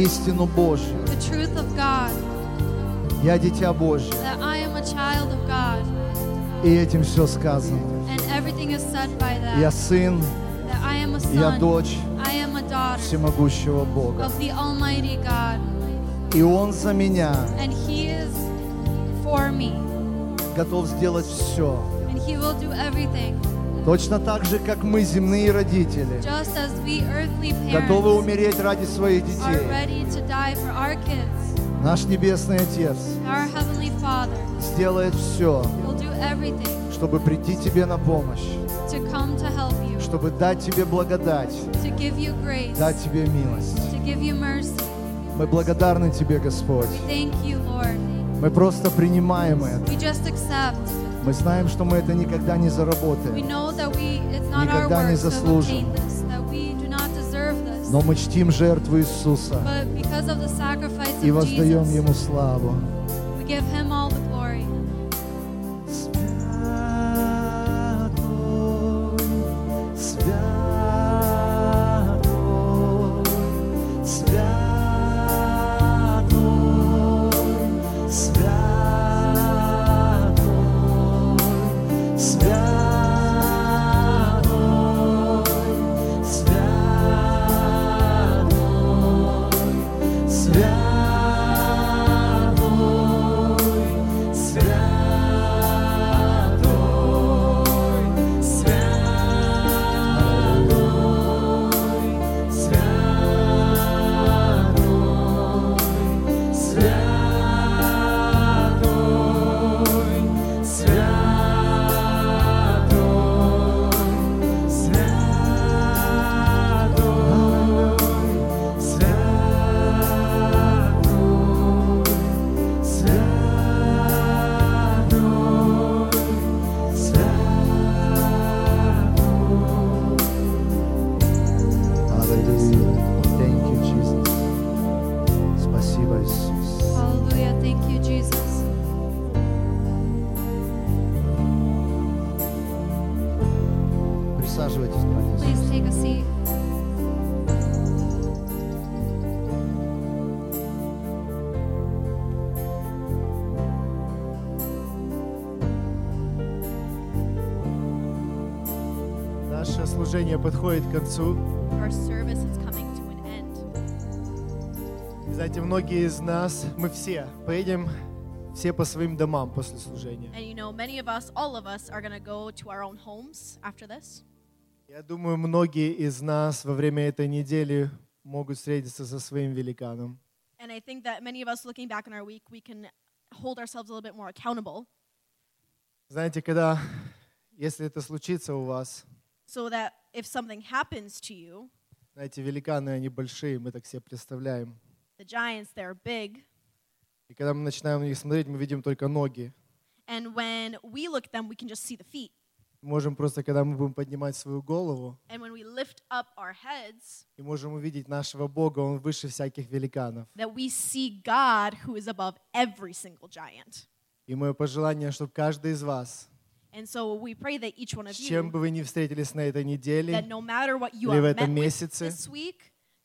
P: истину Божью. Я дитя Божье. И этим все сказано. Я сын. Я дочь всемогущего Бога. И Он за меня готов сделать все, Точно так же, как мы, земные родители, готовы умереть ради своих детей, наш Небесный Отец сделает все, чтобы прийти тебе на помощь, чтобы дать тебе благодать, дать тебе милость. Мы благодарны Тебе, Господь. Мы просто принимаем это. Мы знаем, что мы это никогда не заработаем, никогда не заслужим. Но мы чтим жертву Иисуса и воздаем Ему славу.
Q: Подходит к концу. Знаете, многие из нас, мы все, поедем все по своим домам после служения.
G: And you know, many of us, all of us, are going to go to our own homes after this.
Q: Я думаю, многие из нас во время этой недели могут встретиться со своим великаном.
G: And I think that many of us, looking back on our week, we can hold ourselves a little bit more accountable
Q: Знаете, когда, если это случится у вас,
G: so that if something happens to you,
Q: знаете, великаны, они большие, мы так себе представляем.
G: the giants, they're big.
Q: И когда мы начинаем на них смотреть, мы видим только ноги.
G: And when we look at them, we can just see the feet.
Q: Можем просто, когда мы будем поднимать свою голову,
G: And when we lift up our heads,
Q: и можем увидеть нашего Бога, Он выше всяких великанов.
G: that we see God who is above every single giant.
Q: И мое пожелание, чтобы каждый из вас,
G: And so we pray that each one of
Q: с чем
G: you,
Q: бы вы ни встретились на этой неделе,
G: that no matter what you
Q: или в этом месяце,
G: this week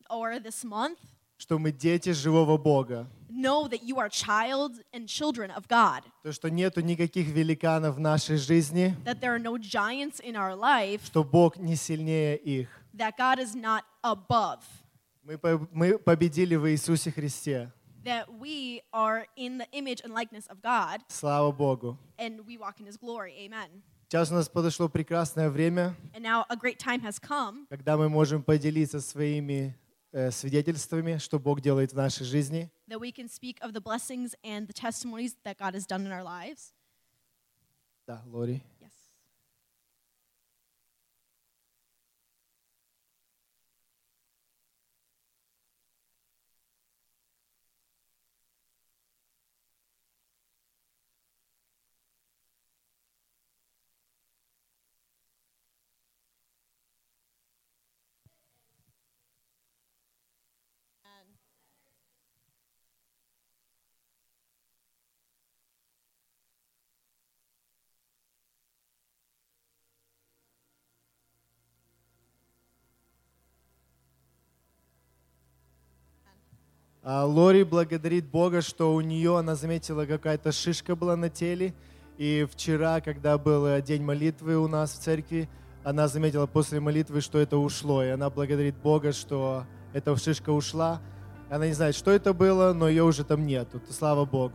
G: or this month,
Q: что мы дети живого Бога.
G: know that you are child and children of God.
Q: То, что нету никаких великанов в нашей жизни,
G: That there are no giants in our life,
Q: что Бог не сильнее их.
G: that God is not above,
Q: Мы, мы победили в Иисусе Христе.
G: that we are in the image and likeness of God,
Q: Слава Богу.
G: and we walk in His glory. Amen.
Q: Сейчас у нас подошло прекрасное время,
G: And now a great time has come
Q: когда мы можем поделиться своими э, свидетельствами, что Бог делает в нашей жизни.
G: that we can speak of the blessings and the testimonies that God has done in our lives.
Q: Да, Лори. Лори благодарит Бога, что у нее, она заметила, какая-то шишка была на теле. И вчера, когда был э, день молитвы у нас в церкви, она заметила после молитвы, что это ушло. И она благодарит Бога, что эта шишка ушла. Она не знает, что это было, но ее уже там нет. Слава Богу.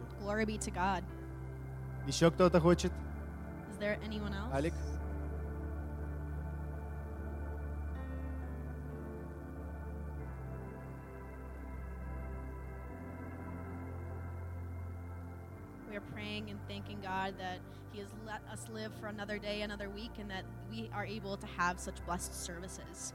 Q: Еще кто-то хочет?
G: Is there anyone else?
Q: Алик?
G: God that He has let us live for another day, another week, and that we are able to have such blessed services.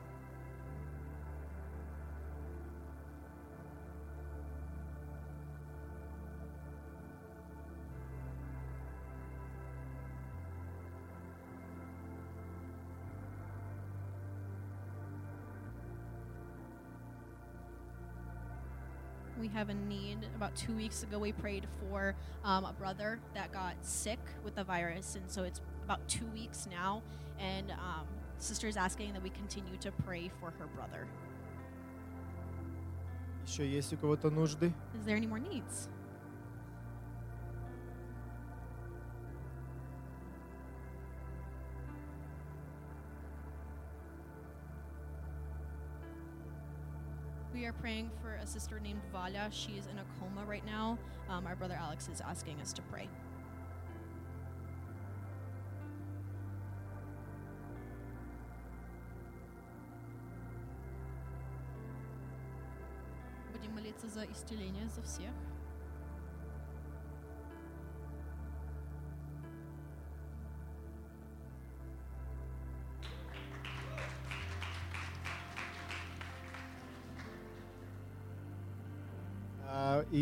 G: have a need. About two weeks ago, we prayed for um, a brother that got sick with the virus, and so it's about two weeks now. And um, sister is asking that we continue to pray for her brother.
Q: Еще есть у кого-то нужды?
G: Is there any more needs? We are praying for a sister named Valia. She is in a coma right now. Um, our brother Alex is asking us to pray. Будем молиться за исцеление за всех.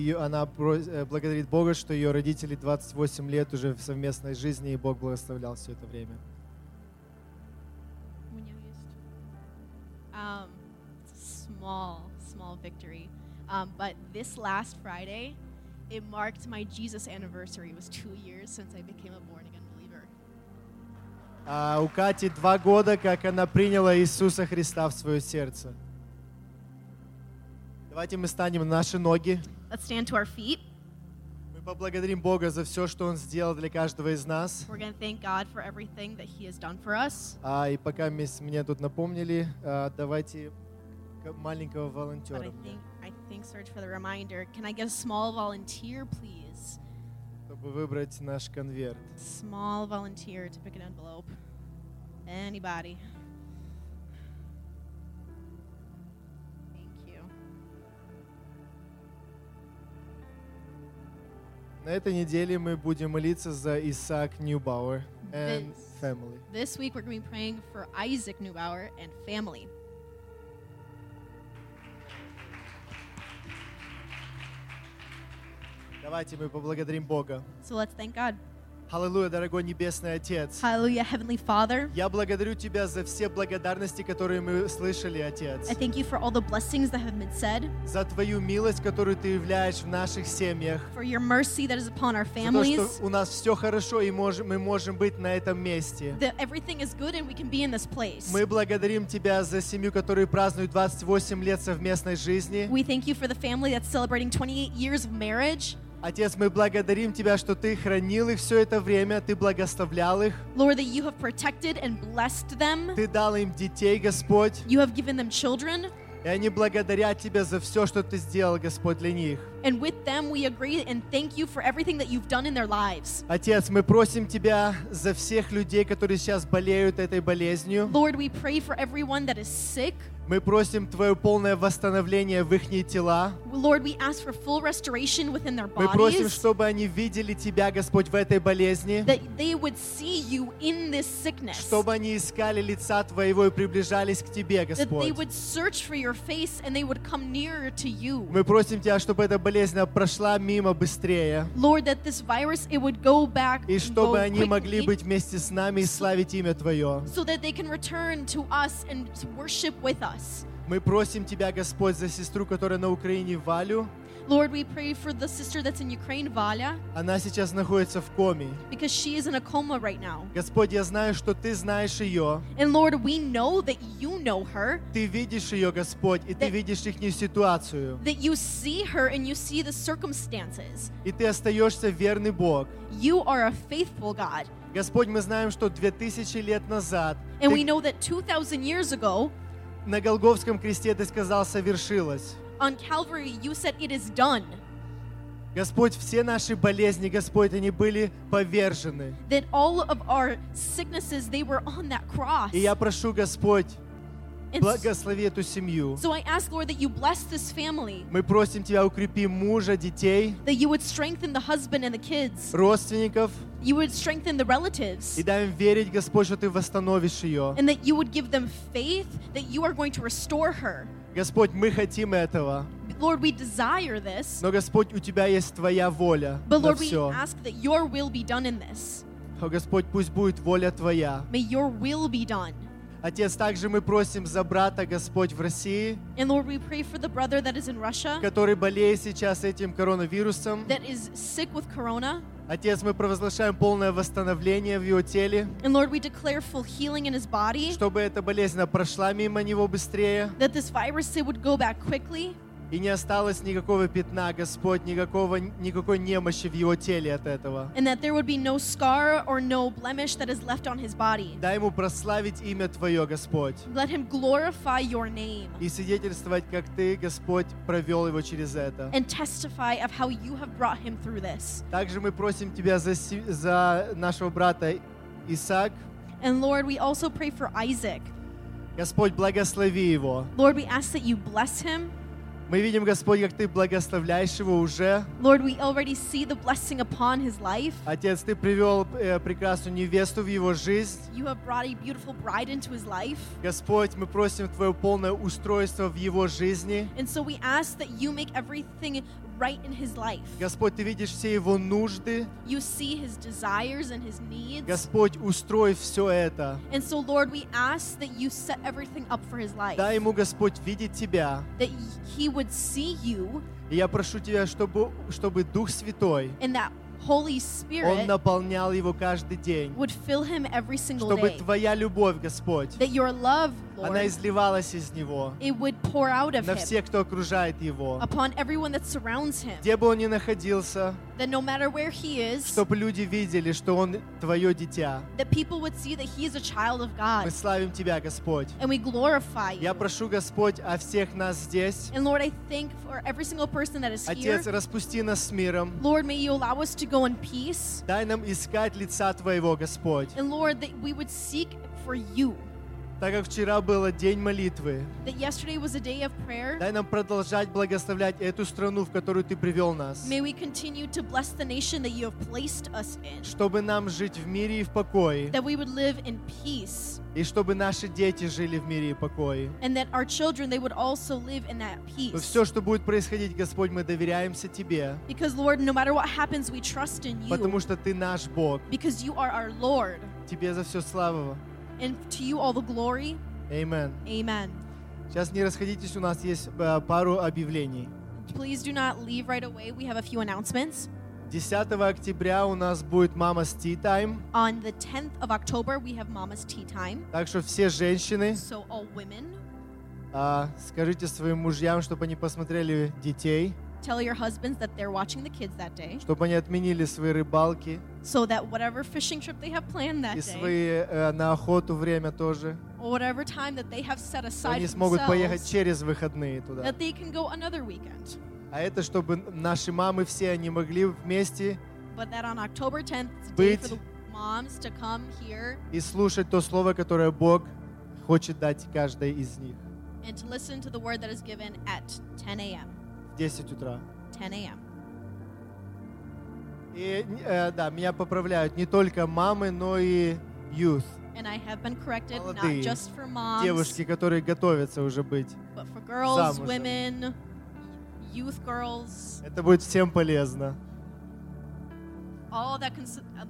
Q: И она э, благодарит Бога, что ее родители 28 лет уже в совместной жизни, и Бог благословлял все это время.
G: У меня есть. Um, small, small victory. Um, but this last Friday, it marked my Jesus anniversary. It was two years since I became a born again believer.
Q: А у Кати два года, как она приняла Иисуса Христа в свое сердце. Давайте мы станем на наши ноги.
G: Let's stand to our feet.
Q: Мы Мы поблагодарим Бога за все, что Он сделал для каждого из нас.
G: We're going to thank God for everything that He has done for us.
Q: А, и пока мисс- мне тут напомнили, а, давайте к- маленького
G: But
Q: волонтера.
G: I think, I think, Serge, for the reminder, can I get a small volunteer, please?
Q: чтобы выбрать наш конверт.
G: Small volunteer to pick an envelope. Anybody?
Q: На этой неделе мы будем молиться за Исаак Ньюбауэр and
G: This-
Q: family.
G: This week we're going to be praying for Isaac Neubauer and family.
Q: Давайте мы поблагодарим Бога.
G: So let's thank God.
Q: Аллилуйя, дорогой Небесный Отец.
G: Hallelujah, Heavenly Father.
Q: Я благодарю Тебя за все благодарности, которые мы слышали, Отец.
G: I thank you for all the blessings that have been said,
Q: За Твою милость, которую Ты являешь в наших семьях.
G: for your mercy that is upon our
Q: За то,
G: families,
Q: что у нас все хорошо и можем, мы можем быть на этом месте.
G: that everything is good and we can be in this place.
Q: Мы благодарим Тебя за семью, которые празднуют 28 лет совместной жизни.
G: We thank you for the family that's celebrating 28 years of marriage.
Q: Отец, мы благодарим Тебя, что Ты хранил их все это время, Ты благословлял их,
G: Lord, that you have protected and blessed them.
Q: Ты дал им детей, Господь,
G: You have given them children.
Q: и они благодарят Тебя за все, что Ты сделал, Господь, для них.
G: And with them, we agree and thank you for everything that you've done in their lives.
Q: Отец, мы просим Тебя за всех людей, которые сейчас болеют этой болезнью.
G: Lord, we pray for everyone that is sick.
Q: Мы просим Твое полное восстановление в их тела.
G: Lord, we ask for full restoration within their
Q: Мы просим,
G: bodies.
Q: чтобы они видели Тебя, Господь, в этой болезни.
G: That they would see you in this sickness.
Q: Чтобы они искали лица Твоего и приближались к Тебе,
G: That they
Q: Господь.
G: would search for your face and they would come nearer to you.
Q: Мы просим Тебя, чтобы эта болезнь прошла мимо быстрее.
G: Lord, that this virus, it would go back
Q: И чтобы они могли быть вместе с нами и славить имя Твое.
G: so that they can return to us and worship with us.
Q: Мы просим Тебя, Господь, за сестру, которая на Украине, Валю.
G: Lord, we pray for the sister that's in Ukraine, Valia,
Q: Она сейчас находится в коме.
G: because she is in a coma right now.
Q: Господь, я знаю, что Ты знаешь ее.
G: And Lord, we know that you know her,
Q: Ты видишь ее, Господь, и Ты видишь их ситуацию.
G: that you see her and you see the circumstances.
Q: И Ты остаешься верный Бог.
G: You are a faithful God.
Q: Господь, мы знаем, что 2000 лет назад
G: And we know that 2,000 years ago,
Q: на Голговском кресте Ты сказал «совершилось».
G: on Calvary, you said it is done.
Q: Господь, все наши болезни, Господь, они были повержены.
G: That all of our sicknesses, they were on that cross.
Q: И я прошу, Господь, благослови эту семью.
G: So I ask, Lord, that you bless this family,
Q: Мы просим Тебя, укрепи мужа, детей,
G: that you would strengthen the husband and the kids,
Q: родственников,
G: you would strengthen the relatives,
Q: и дай им верить, Господь, что Ты восстановишь ее.
G: and that you would give them faith that you are going to restore her.
Q: Господь, мы хотим этого.
G: Lord, we desire this,
Q: Но, Господь, у Тебя есть Твоя воля
G: but
Q: на
G: Lord, we
Q: все.
G: ask that your will be done in this.
Q: О, Господь, пусть будет воля Твоя.
G: May your will be done.
Q: Отец, также мы просим за брата, Господь, в России,
G: And Lord, we pray for the brother that is in Russia
Q: который болеет сейчас этим коронавирусом.
G: that is sick with corona.
Q: Отец, мы провозглашаем полное восстановление в его теле,
G: And Lord, we declare full healing in his body,
Q: чтобы эта болезнь прошла мимо него быстрее,
G: that this virus it would go back quickly,
Q: и не осталось никакого пятна, Господь, никакого, никакой немощи в его теле от этого.
G: and that there would be no scar or no blemish that is left on his body.
Q: Дай ему прославить имя Твое, Господь,
G: Let him glorify your name
Q: и свидетельствовать, как Ты, Господь, провел его через это.
G: and testify of how you have brought him through this.
Q: Также мы просим Тебя за, за нашего брата Исаак.
G: And Lord, we also pray for Isaac.
Q: Господь, благослови его.
G: Lord, we ask that you bless him.
Q: Мы видим, Господь, как Ты благословляешь его уже.
G: Lord, we already see the blessing upon his life.
Q: Отец, Ты привел э, прекрасную невесту в его жизнь.
G: You have brought a beautiful bride into his life.
Q: Господь, мы просим Твое полное устройство в его жизни.
G: And so we ask that you make everything right in his life.
Q: Господь, Ты видишь все его нужды.
G: You see his desires and his needs.
Q: Господь, устрой все это.
G: And so, Lord, we ask that you set everything up for his life.
Q: Дай ему, Господь, видеть Тебя.
G: That he would see you
Q: И я прошу Тебя, чтобы, чтобы Дух Святой,
G: and that Holy
Q: Он
G: Spirit
Q: наполнял его каждый день.
G: would fill him every single
Q: Чтобы
G: day.
Q: Твоя любовь, Господь,
G: That your love,
Q: она
G: Lord,
Q: изливалась из него
G: it would pour out of
Q: на
G: him
Q: всех, кто окружает его.
G: upon everyone that surrounds him.
Q: Где бы он ни находился,
G: That no matter where he is,
Q: чтобы люди видели, что он твое дитя.
G: that people would see that he is a child of God.
Q: Мы славим Тебя, Господь.
G: And we glorify you.
Q: Я прошу, Господь, о всех нас здесь.
G: And Lord, I thank for every single person that is here.
Q: Отец, распусти нас с миром.
G: Lord, may you allow us to go in peace.
Q: Дай нам искать лица Твоего, Господь.
G: And Lord, that we would seek for you.
Q: Так как вчера был день молитвы,
G: That yesterday was a day of prayer.
Q: дай нам продолжать благословлять эту страну, в которую Ты привел нас.
G: May we continue to bless the nation that you have placed us in.
Q: Чтобы нам жить в мире и в покое.
G: That we would live in peace.
Q: И чтобы наши дети жили в мире и покое.
G: And that our children, they would also live in that
Q: Но
G: peace.
Q: все, что будет происходить, Господь, мы доверяемся Тебе.
G: Because, Lord, no matter what happens, we trust in you.
Q: Потому что Ты наш Бог.
G: Because you are our Lord.
Q: Тебе за все слава.
G: And to you all the glory.
Q: Amen.
G: Amen.
Q: Сейчас не расходитесь, у нас есть э, пару объявлений.
G: Please do not leave right away. We have a few announcements.
Q: 10 октября у нас будет Mama's Tea Time.
G: On the 10th of October, we have Mama's Tea Time.
Q: Так что все женщины,
G: So, all women,
Q: а, скажите своим мужьям, чтобы они посмотрели детей,
G: tell your husbands that they're watching the kids that day.
Q: чтобы они отменили свои рыбалки
G: So that whatever fishing trip they have planned that
Q: и
G: day,
Q: свои э, на охоту время тоже.
G: or whatever time that they have set aside
Q: Они смогут поехать через выходные туда.
G: that they can go another weekend.
Q: А это чтобы наши мамы все они могли вместе
G: But that on October 10th, it's a day for
Q: Быть.
G: the moms to come here
Q: и слушать то слово, которое Бог хочет дать каждой из них
G: and to listen to the word that is given at 10 a.m.
Q: в 10 утра.
G: 10 a.m.
Q: И э, да, меня поправляют не только мамы, но и youth,
G: And I have been corrected not
Q: молодые
G: just for moms,
Q: девушки, которые готовятся уже быть.
G: but for girls,
Q: замужем.
G: women, youth girls,
Q: Это будет всем полезно.
G: all that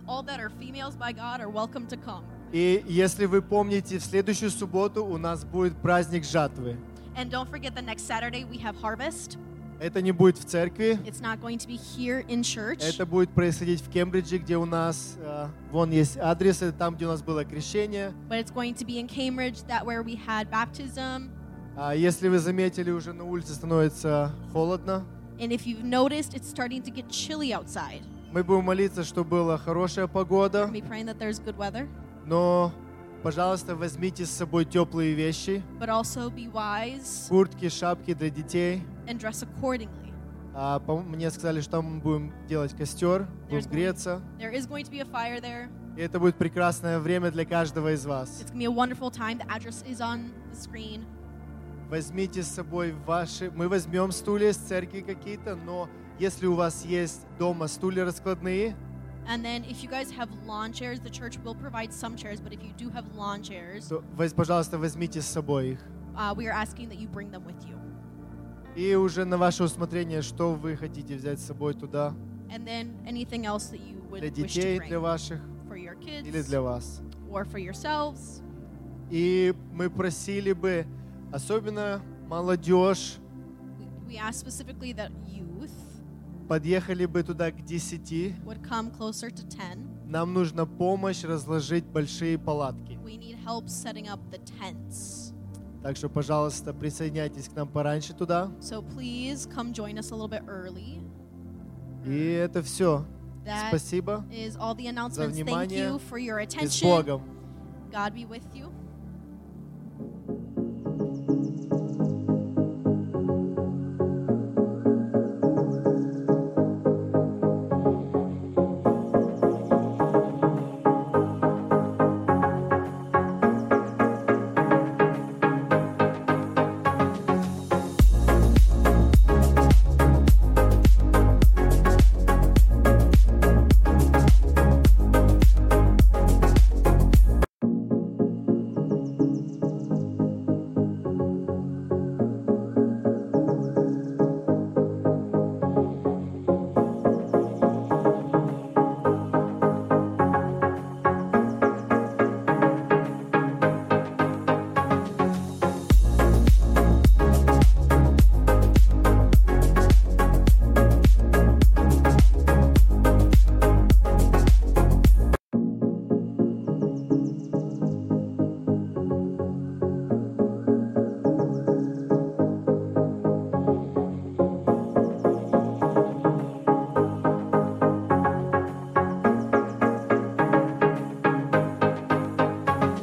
G: all that are females by God are welcome to come.
Q: И если вы помните, в следующую субботу у нас будет праздник жатвы.
G: And don't forget the next Saturday we have harvest.
Q: Это не будет в церкви,
G: It's not going to be here in church.
Q: это будет происходить в Кембридже, где у нас, э, вон есть адрес, это там, где у нас было крещение.
G: But it's going to be in Cambridge, that where we had baptism.
Q: А если вы заметили, уже на улице становится холодно.
G: And if you've noticed, it's starting to get chilly outside.
Q: Мы будем молиться, чтобы была хорошая погода,
G: Be praying that there's good weather,
Q: но, пожалуйста, возьмите с собой теплые вещи,
G: but also be wise
Q: куртки, шапки для детей.
G: and dress accordingly.
Q: А, по- мне сказали, что мы будем делать костер,
G: There's
Q: будем греться.
G: There is going to be a fire there.
Q: И это будет прекрасное время для каждого из вас.
G: It's going to be a wonderful time. The address is on the screen.
Q: Возьмите с собой ваши... Мы возьмем стулья с церкви какие-то, но если у вас есть дома стулья раскладные,
G: And then if you guys have lawn chairs, the church will provide some chairs, but if you do have lawn chairs,
Q: то, воз- пожалуйста, возьмите с собой их.
G: uh, we are asking that you bring them with you.
Q: И уже на ваше усмотрение, что вы хотите взять с собой туда.
G: And then anything else that you would
Q: Для
G: wish to
Q: детей,
G: bring
Q: для ваших
G: for your kids
Q: или для вас.
G: or for yourselves.
Q: И мы просили бы, особенно молодежь,
G: We ask specifically that youth
Q: подъехали бы туда к 10.
G: would come closer to 10.
Q: Нам нужна помощь разложить большие палатки.
G: We need help setting up the tents.
Q: Так что, пожалуйста, присоединяйтесь к нам пораньше туда.
G: So please come join us a little bit early.
Q: И это все.
G: That
Q: Спасибо.
G: is all the
Q: за
G: announcements. Thank
Q: внимание.
G: you for your
Q: И с
G: attention.
Q: Богом.
G: God be with you.